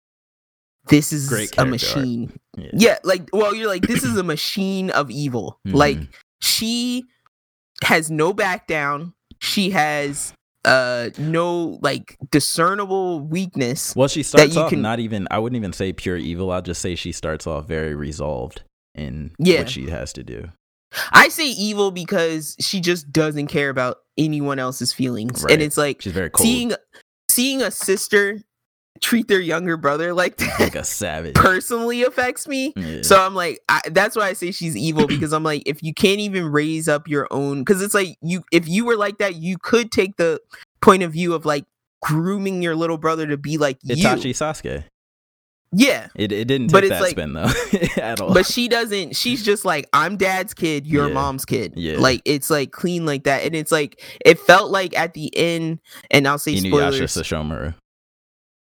This is a machine. arc. Yeah. Yeah, like well, you're like this is a machine of evil. Like Mhm. she has no back down. She has uh no like discernible weakness. Well, she starts off can- not even. I wouldn't even say pure evil. I'll just say she starts off very resolved in Yeah. what she has to do. I say evil because she just doesn't care about anyone else's feelings. Right. And it's like She's very cold. seeing seeing a sister treat their younger brother like that like a savage. personally affects me. Yeah. So I'm like, I, that's why I say she's evil because I'm like, if you can't even raise up your own, because it's like you, if you were like that, you could take the point of view of like grooming your little brother to be like you. Itachi Sasuke. Yeah, It it didn't But take it's that like- spin though at all. but she doesn't. She's just like, I'm dad's kid, you're Yeah. mom's kid. Yeah. like it's like clean like that, and it's like it felt like at the end, and I'll say Inuyasha spoilers. Sesshomaru.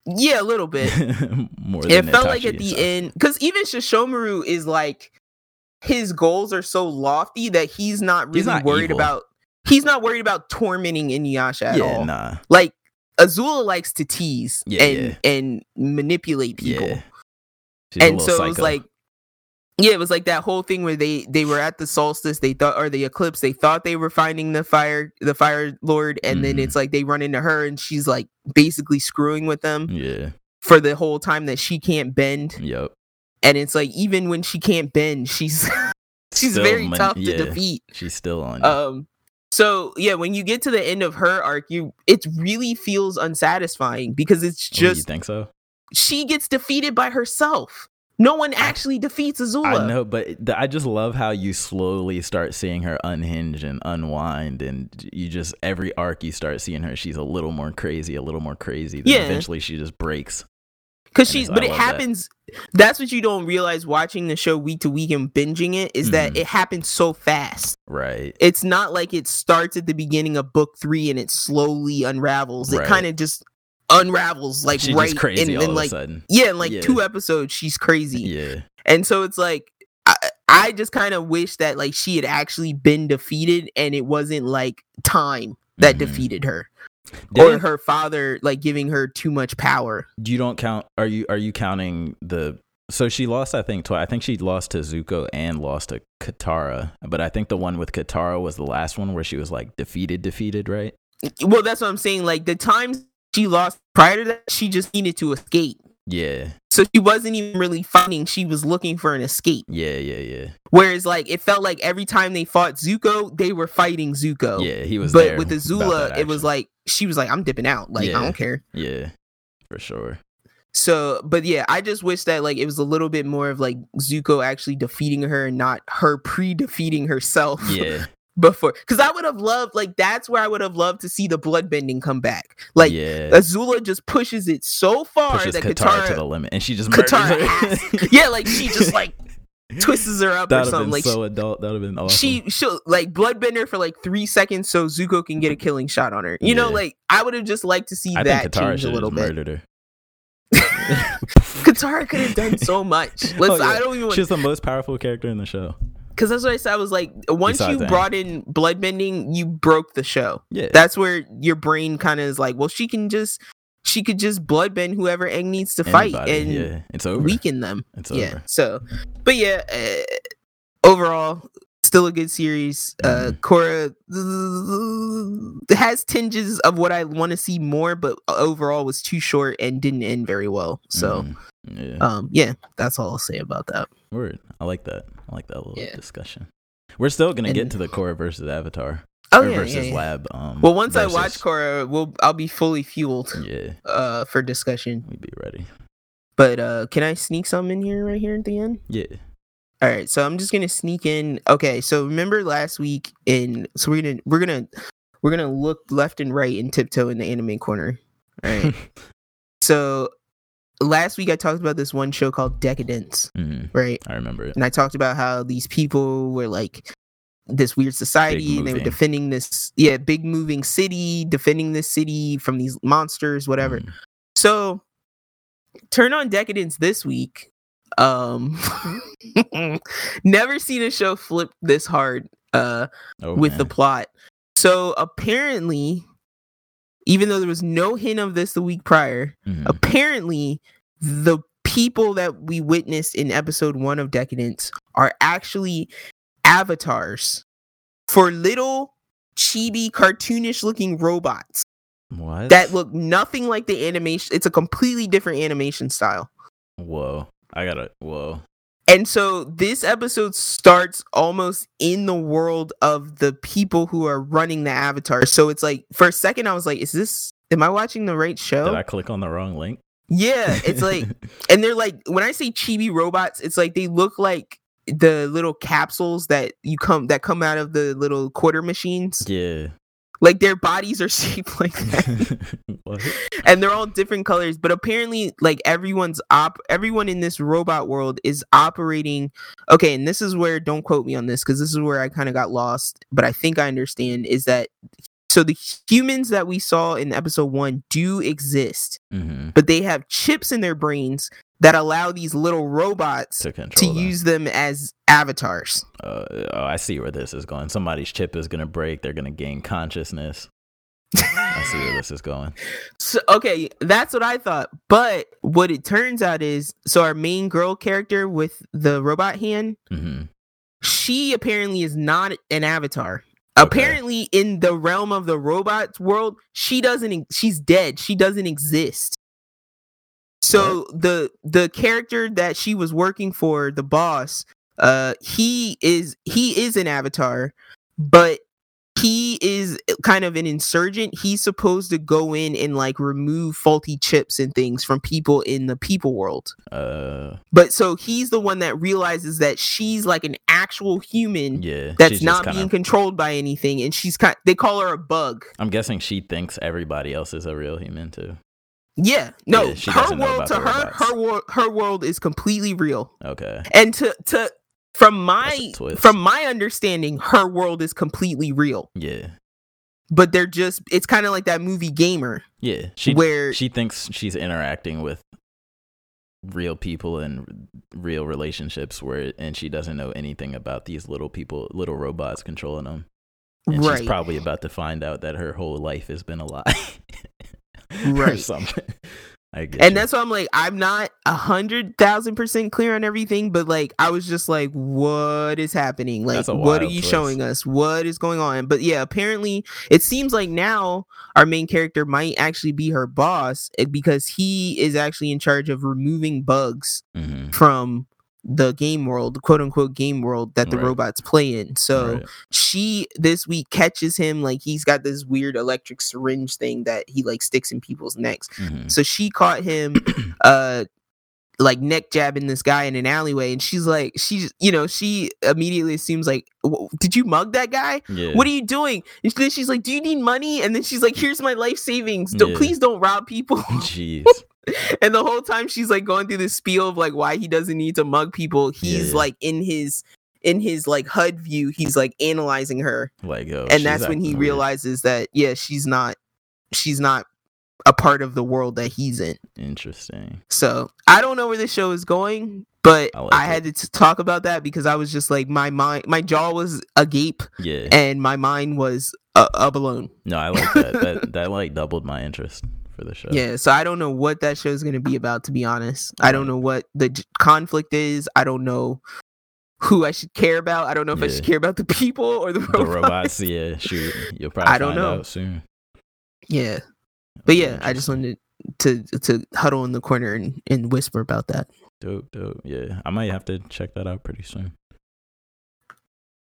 Yeah, a little bit. More than it felt like at the end because even Sesshomaru is like his goals are so lofty that he's not really He's not worried evil. about he's not worried about tormenting Inuyasha at Yeah, all. nah. Like Azula likes to tease Yeah, and yeah. and manipulate people. Yeah. And so it was like yeah, it was like that whole thing where they they were at the solstice, they thought or the eclipse, they thought they were finding the fire the fire lord, and then Mhm. it's like they run into her and she's like basically screwing with them Yeah. for the whole time that she can't bend. Yep. and it's like even when she can't bend she's she's Still very man- tough yeah, to defeat She's still on. you. um so yeah when you get to the end of her arc you it really feels unsatisfying because it's Oh, you just think so? she gets defeated by herself no one actually defeats azula I know, but th- I just love how you slowly start seeing her unhinge and unwind, and you just every arc you start seeing her, she's a little more crazy, a little more crazy. Then Yeah. eventually she just breaks. because and she's but it love that. happens that's what you don't realize watching the show week to week and binging it is that Mhm. it happens so fast Right. it's not like it starts at the beginning of book three and it slowly unravels it kind of just unravels like she's right crazy and then like yeah in like Yeah. two episodes she's crazy Yeah. and so it's like i, I just kind of wish that like she had actually been defeated and it wasn't like time that Mhm. defeated her Did or it- her father like giving her too much power you don't count are you are you counting the so she lost i think twice i think she lost to zuko and lost to katara but i think the one with katara was the last one where she was like defeated defeated right well that's what i'm saying like the times she lost prior to that she just needed to escape yeah so she wasn't even really fighting she was looking for an escape yeah yeah yeah Whereas, like, it felt like every time they fought Zuko, they were fighting Zuko. yeah he was but with Azula, it was like she was like, "I'm dipping out. Like, Yeah. I don't care." yeah for sure So, but yeah, I just wish that like it was a little bit more of like Zuko actually defeating her and not her pre-defeating herself. yeah before, because I would have loved like that's where I would have loved to see the bloodbending come back. Like yeah Azula just pushes it so far pushes that katara, Katara, to the limit and she just Katara yeah, like she just like twists her up that or something. been Like so adult that would have been awesome she she'll like bloodbender for like three seconds so Zuko can get a killing shot on her. You know, like I would have just liked to see i that change a little bit. murdered her Katara could have done so much. Oh, Let's Oh, yeah. I don't even she's the most powerful character in the show because that's what I said. I was like, once you Aang. brought in bloodbending, you broke the show. yeah That's where your brain kind of is like, well, she can just she could just bloodbend whoever Aang needs to fight and yeah it's over weaken them. it's Yeah. over So, but yeah, uh, overall, still a good series. Uh, Mhm. Korra uh, has tinges of what I want to see more, but overall was too short and didn't end very well. So, Mhm. yeah um, yeah, that's all I'll say about that. Word. I like that. I like that little Yeah. discussion. We're still gonna get to the Korra versus Avatar. Oh or yeah, versus yeah. Lab. Um, Well, once versus- I watch Korra, we'll I'll be fully fueled yeah, uh for discussion. we'd be ready. But uh can I sneak some in here right here at the end? Yeah. All right, so I'm just gonna sneak in. Okay, so remember last week in so we're gonna we're gonna we're gonna look left and right and tiptoe in the anime corner. All right. so last week I talked about this one show called Decadence, Mhm. right? I remember it. And I talked about how these people were like this weird society and they were defending this yeah, big moving city, defending this city from these monsters, whatever. Mhm. So turn on Decadence this week. Um never seen a show flip this hard uh with the plot. So apparently even though there was no hint of this the week prior, Mhm. apparently the people that we witnessed in episode 1 of Decadence are actually avatars for little chibi cartoonish looking robots what? that look nothing like the animation. It's a completely different animation style. Whoa. I gotta. Whoa. And so this episode starts almost in the world of the people who are running the avatar. So it's like for a second I was like, is this am I watching the right show? Did I click on the wrong link? Yeah, it's like, and they're like, when I say chibi robots, it's like they look like the little capsules that you come that come out of the little quarter machines. yeah. Like their bodies are shaped like that. And they're all different colors but apparently like everyone's op everyone in this robot world is operating okay and this is where don't quote me on this because this is where i kind of got lost but i think i understand is that so the humans that we saw in episode one do exist Mhm. but they have chips in their brains that allow these little robots To to use them as avatars Uh, oh, I see where this is going. Somebody's chip is gonna break. They're gonna gain consciousness. I see where this is going. So okay, that's what I thought. But what it turns out is so our main girl character with the robot hand, hmm she apparently is not an avatar. Okay. Apparently in the realm of the robots world, she doesn't she's dead. She doesn't exist. So the the character that she was working for, the boss, uh he is he is an avatar, but he is kind of an insurgent. He's supposed to go in and like remove faulty chips and things from people in the people world. Uh, But so he's the one that realizes that she's like an actual human yeah. that's not kinda- being controlled by anything, and she's kind. They call her a bug. I'm guessing she thinks everybody else is a real human too. Yeah, no, Yeah, her world to her, robots. her world, her world is completely real. Okay. And to to from my That's a twist. from my understanding, her world is completely real. Yeah. But they're just it's kind of like that movie Gamer Yeah. She where she thinks she's interacting with real people and real relationships where and she doesn't know anything about these little people little robots controlling them and right she's probably about to find out that her whole life has been a lie or Right. something I get and you. that's why I'm like, I'm not a hundred thousand percent clear on everything, but like, I was just like, what is happening? Like, what are you showing us? What is going on? But yeah, apparently, it seems like now our main character might actually be her boss eh, because he is actually in charge of removing bugs Mhm. from the game world, quote unquote game world that the Right. robots play in. So Right. she this week catches him like he's got this weird electric syringe thing that he like sticks in people's necks. Mhm. So she caught him uh like neck jabbing this guy in an alleyway and she's like she's you know she immediately assumes like did you mug that guy yeah what are you doing and then she's like do you need money and then she's like here's my life savings don't Yeah. please don't rob people jeez and the whole time she's like going through this spiel of like why he doesn't need to mug people he's Yeah. like in his in his like hud view he's like analyzing her. Like oh, and that's when he weird. realizes that yeah she's not she's not a part of the world that he's in. Interesting. So I don't know where the show is going, but I I, had to talk about that because I was just like my mind, my jaw was agape, yeah. and my mind was uh, a balloon. no i like that. That that like doubled my interest for the show Yeah, so I don't know what that show is going to be about. To be honest, I don't know what the j- conflict is. I don't know who I should care about. I don't know if I should care about the people or the robots. the robots yeah shoot you'll probably I don't find know. out soon Yeah, but yeah, I just wanted to to huddle in the corner and, and whisper about that. Dope, dope. Yeah, I might have to check that out pretty soon.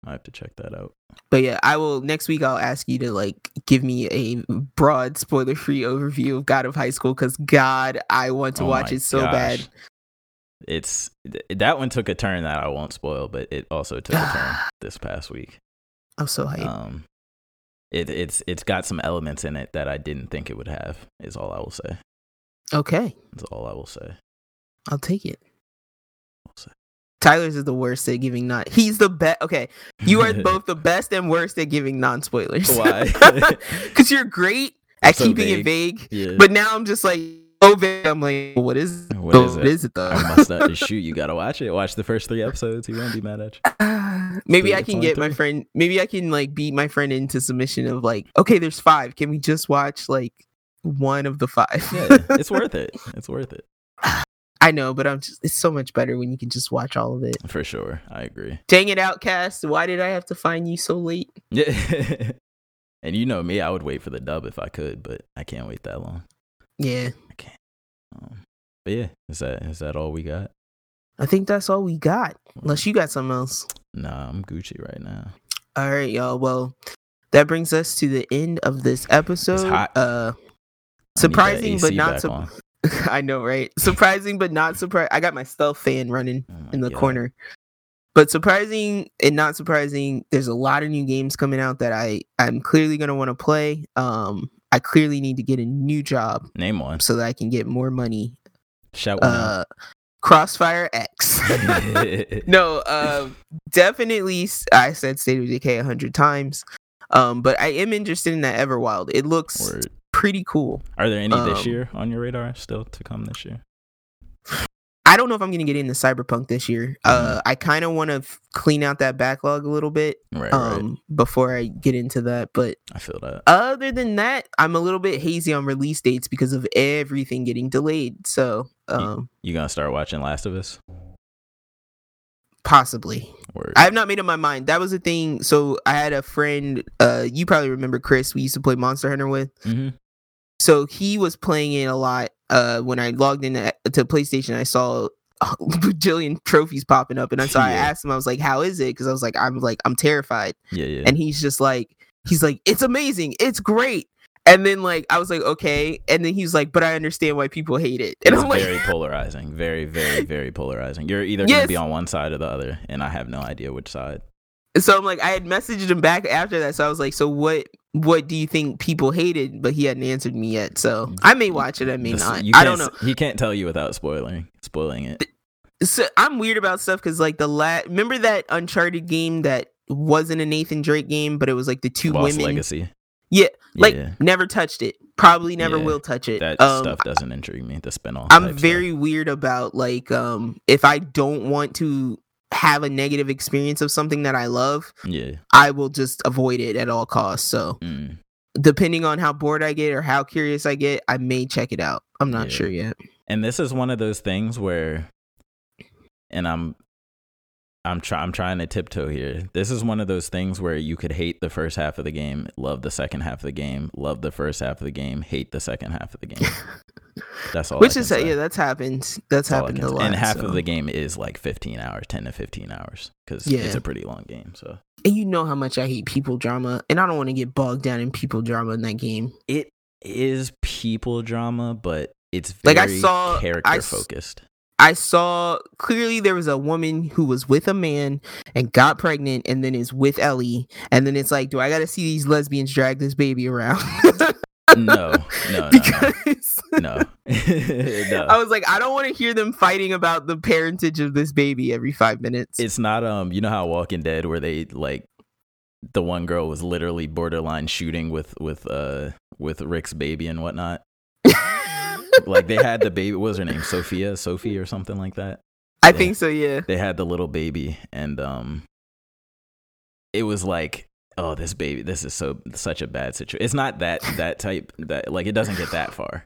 I have to check that out. But yeah, I will next week. I'll ask you to like give me a broad, spoiler-free overview of God of High School because God, I want to Oh watch it so gosh. bad. It's th- that one took a turn that I won't spoil, but it also took a turn this past week. I'm so hyped. Um, it it's it's got some elements in it that I didn't think it would have. Is all I will say. okay, That's all I will say. I'll take it. Tyler's is the worst at giving not. He's the best. Okay, you are both the best and worst at giving non-spoilers. Why? Because you're great at So keeping vague. it vague, yeah. but now I'm just like so vague. I'm like, what is? What is what it? is it though? I must not shoot. You gotta watch it. Watch the first three episodes. He won't be mad at you. maybe Three- I can get my friend. Maybe I can like beat my friend into submission of like, okay, there's five. Can we just watch like one of the five? Yeah, it's worth it. It's worth it I know, but I'm just. It's so much better when you can just watch all of it. for sure. I agree. Dang it, Outcast! Why did I have to find you so late? Yeah. and you know me, I would wait for the dub if I could, but I can't wait that long. Yeah, I can't. Um, but yeah, is that is that all we got? I think that's all we got. Unless you got something else. Nah, I'm Gucci right now. All right, y'all. Well, that brings us to the end of this episode. hot. Uh, I need that surprising, but not on. I know, right? Surprising, but not surprising. I got my stealth fan running Oh my in the God. corner. But surprising and not surprising, there's a lot of new games coming out that I I'm clearly gonna want to play. Um, I clearly need to get a new job Name one. so that I can get more money. Shout Uh, Crossfire X. no, uh, definitely. I said State of Decay a hundred times. Um, but I am interested in that Everwild. It looks Word. Pretty cool. Are there any this Um, year on your radar still to come this year? I don't know if I'm gonna get into Cyberpunk this year. Uh, I kind of want to f- clean out that backlog a little bit Right, right. um before I get into that. But I feel that. other than that, I'm a little bit hazy on release dates because of everything getting delayed. So um You gonna start watching Last of Us? possibly. Word. I have not made up my mind. That was the thing. So I had a friend, uh you probably remember Chris, we used to play Monster Hunter with. hmm So he was playing it a lot. Uh when I logged in to, to PlayStation, I saw a bajillion trophies popping up and I so I asked him, I was like, How is it? Because I was like, I'm like, I'm terrified. Yeah, yeah. and he's just like he's like it's amazing it's great and then like i was like okay and then he's like but i understand why people hate it and it's i'm like very polarizing. Very, very, very polarizing. You're either gonna be on one side or the other, and I have no idea which side. so i'm like i had messaged him back after that so i was like so what what do you think people hated but he hadn't answered me yet so i may watch it i may not i don't know He can't tell you without spoiling spoiling it. so i'm weird about stuff because like the last remember that uncharted game that wasn't a nathan drake game but it was like the two Lost women Legacy. yeah like yeah, never touched it probably never Yeah, will touch it that um, stuff doesn't intrigue me. The spinoff. I'm very Stuff. weird about like um if I don't want to have a negative experience of something that I love, Yeah. I will just avoid it at all costs. So Mm. depending on how bored I get or how curious I get, I may check it out. I'm not Yeah. sure yet. And this is one of those things where, and I'm, I'm try, I'm trying to tiptoe here. This is one of those things where you could hate the first half of the game, love the second half of the game, love the first half of the game, hate the second half of the game. That's all. I Which is say. yeah, that's happened. That's That's happened a lot. And half so. of the game is like 15 hours, 10 to 15 hours, because Yeah. it's a pretty long game. So and you know how much I hate people drama, and I don't want to get bogged down in people drama in that game. it is people drama, but it's Like, I saw- character s- focused. I saw clearly there was a woman who was with a man and got pregnant and then is with Ellie. And then it's like, do I got to see these lesbians drag this baby around? No, no, no, because no. no. no. I was like, I don't want to hear them fighting about the parentage of this baby every five minutes. it's not um you know how Walking Dead where they like the one girl was literally borderline shooting with with uh with Rick's baby and whatnot. Like they had the baby what was her name? Sophia, Sophie or something like that. I think so, yeah. They had the little baby and um it was like oh this baby this is so such a bad situation. It's not that that type that like it doesn't get that far.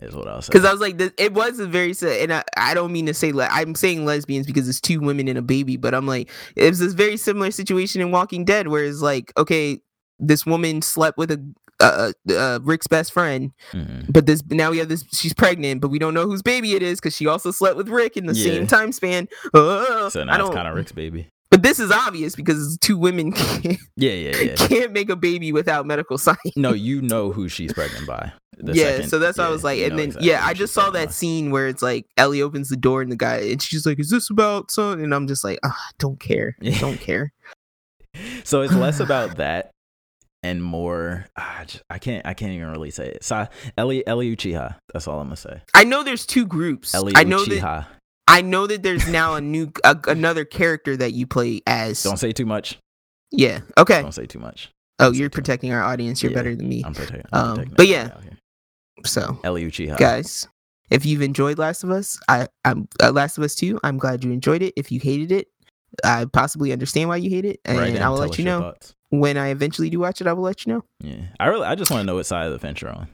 Is what I was saying. Because I was like, this, it was a very, and I, I don't mean to say, le- I'm saying lesbians because it's two women and a baby, but I'm like, it was this very similar situation in Walking Dead where it's like, okay, this woman slept with a uh, uh, Rick's best friend, Mhm. but this now we have this, she's pregnant, but we don't know whose baby it is because she also slept with Rick in the Yeah. same time span. Uh, So now it's kind of Rick's baby. But this is obvious because two women can't, Yeah, yeah, yeah. can't make a baby without medical science. No, you know who she's pregnant by. The yeah, second- so that's why I was like, and then exactly yeah, I just saw that scene where it's like Ellie opens the door and the guy, and she's like, "Is this about son?" And I'm just like, ah, I don't care, I don't care. So it's less about that and more. ah, I, just- I can't. I can't even really say it. Sa- Ellie Ellie Uchiha. That's all I'm gonna say. I know there's two groups. Ellie I know that Uchiha. I know that there's now a new a, another character that you play as. Don't say too much. yeah. Okay. Don't say too much. Oh, don't say you're much. protecting our audience. You're Yeah, better than me. I'm protecting. Um, I'm protecting but yeah. So, Ellie Uchiha. guys, if you've enjoyed Last of Us, I I'm uh, Last of Us two. I'm glad you enjoyed it. If you hated it, I possibly understand why you hate it, and down, I will let you know thoughts. when I eventually do watch it. I will let you know. Yeah, I really. I just want to know what side of the fence you're on.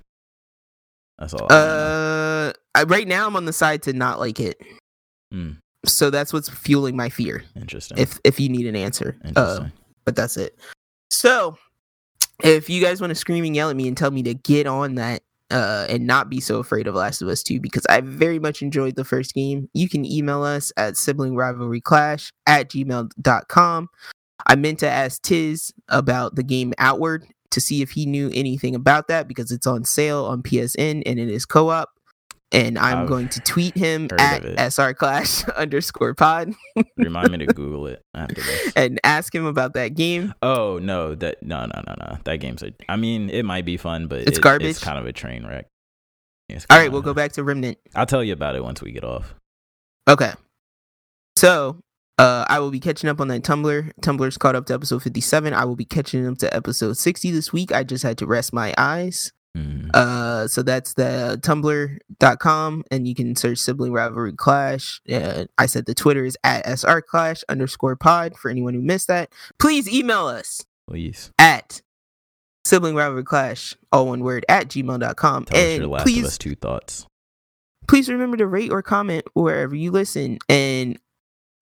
That's all. Uh, I, right now I'm on the side to not like it. Mm, So that's what's fueling my fear. interesting. If if you need an answer, uh, but that's it. So if you guys want to scream and yell at me and tell me to get on that uh, and not be so afraid of Last of Us 2 because I very much enjoyed the first game, you can email us at sibling rivalry clash at gmail.com. I meant to ask Tiz about the game Outward to see if he knew anything about that because it's on sale on PSN and it is co op. and I'm I've going to tweet him at sr clash underscore pod Remind me to Google it after this. and ask him about that game. Oh no, that no no no no. That game's a. I mean, it might be fun, but It's it- garbage? It's kind of a train wreck. All right, we'll go back to Remnant. I'll tell you about it once we get off. Okay. So, uh, I will be catching up on that Tumblr. Tumblr's caught up to episode 57. I will be catching up to episode 60 this week. I just had to rest my eyes. Mhm. Uh, so that's the tumblr.com and you can search sibling rivalry clash. Uh, I said the Twitter is at SR clash underscore pod for anyone who missed that. Please email us Please at sibling rivalry clash, all one word, at gmail.com. tell us and your Last please of Us two thoughts. please remember to rate or comment wherever you listen. And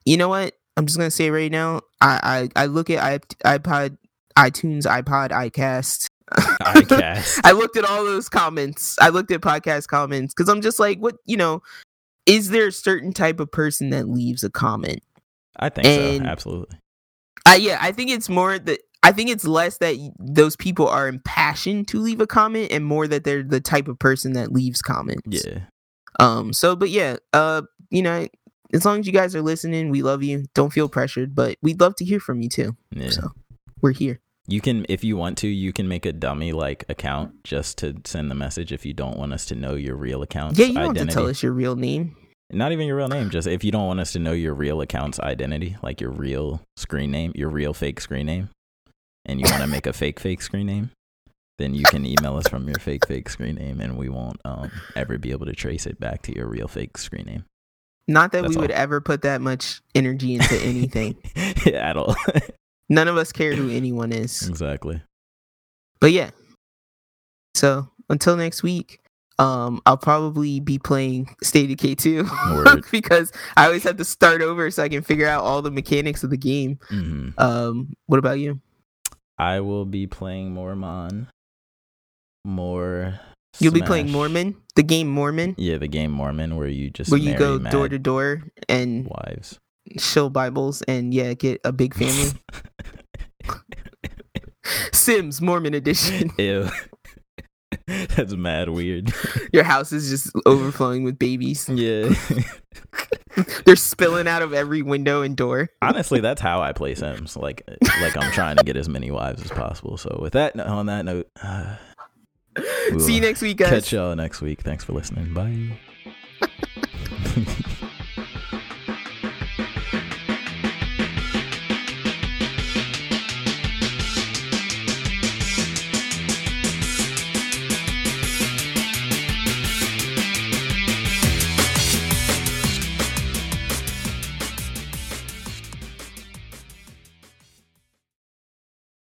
you know what? I'm just gonna say right now. I I, I look at i iPod, iTunes, iPod, iCast. I looked at all those comments. I looked at podcast comments because I'm just like, what you know? Is there a certain type of person that leaves a comment? I think And- so. Absolutely. Uh, yeah, I think it's more that I think it's less that those people are impassioned to leave a comment, and more that they're the type of person that leaves comments. Yeah. Um. So, but yeah. Uh. You know, as long as you guys are listening, we love you. Don't feel pressured, but we'd love to hear from you too. Yeah. So we're here. You can, if you want to, you can make a dummy like account just to send the message. If you don't want us to know your real account Yeah, you don't identity, have to tell us your real name. not even your real name. Just if you don't want us to know your real account's identity, like your real screen name, your real fake screen name, and you want to make a fake fake screen name, then you can email us from your fake fake screen name, and we won't um, ever be able to trace it back to your real fake screen name Not that That's we would ever put that much energy into anything. at all. None of us care who anyone is. exactly. But yeah. So until next week, um, I'll probably be playing State of Decay 2 because I always have to start over so I can figure out all the mechanics of the game. hmm Um, what about you? I will be playing more Mon. More. You'll be playing Mormon, the game Mormon, Yeah, the game Mormon, where you just where you go mad door to door and wives. Shill Bibles and yeah, get a big family. Sims Mormon edition. Ew. That's mad weird. Your house is just overflowing with babies. Yeah. They're spilling out of every window and door. Honestly, that's how I play Sims. Like, like I'm trying to get as many wives as possible. So, with that, on that note, uh, See you next week, guys. catch y'all next week. Thanks for listening. Bye.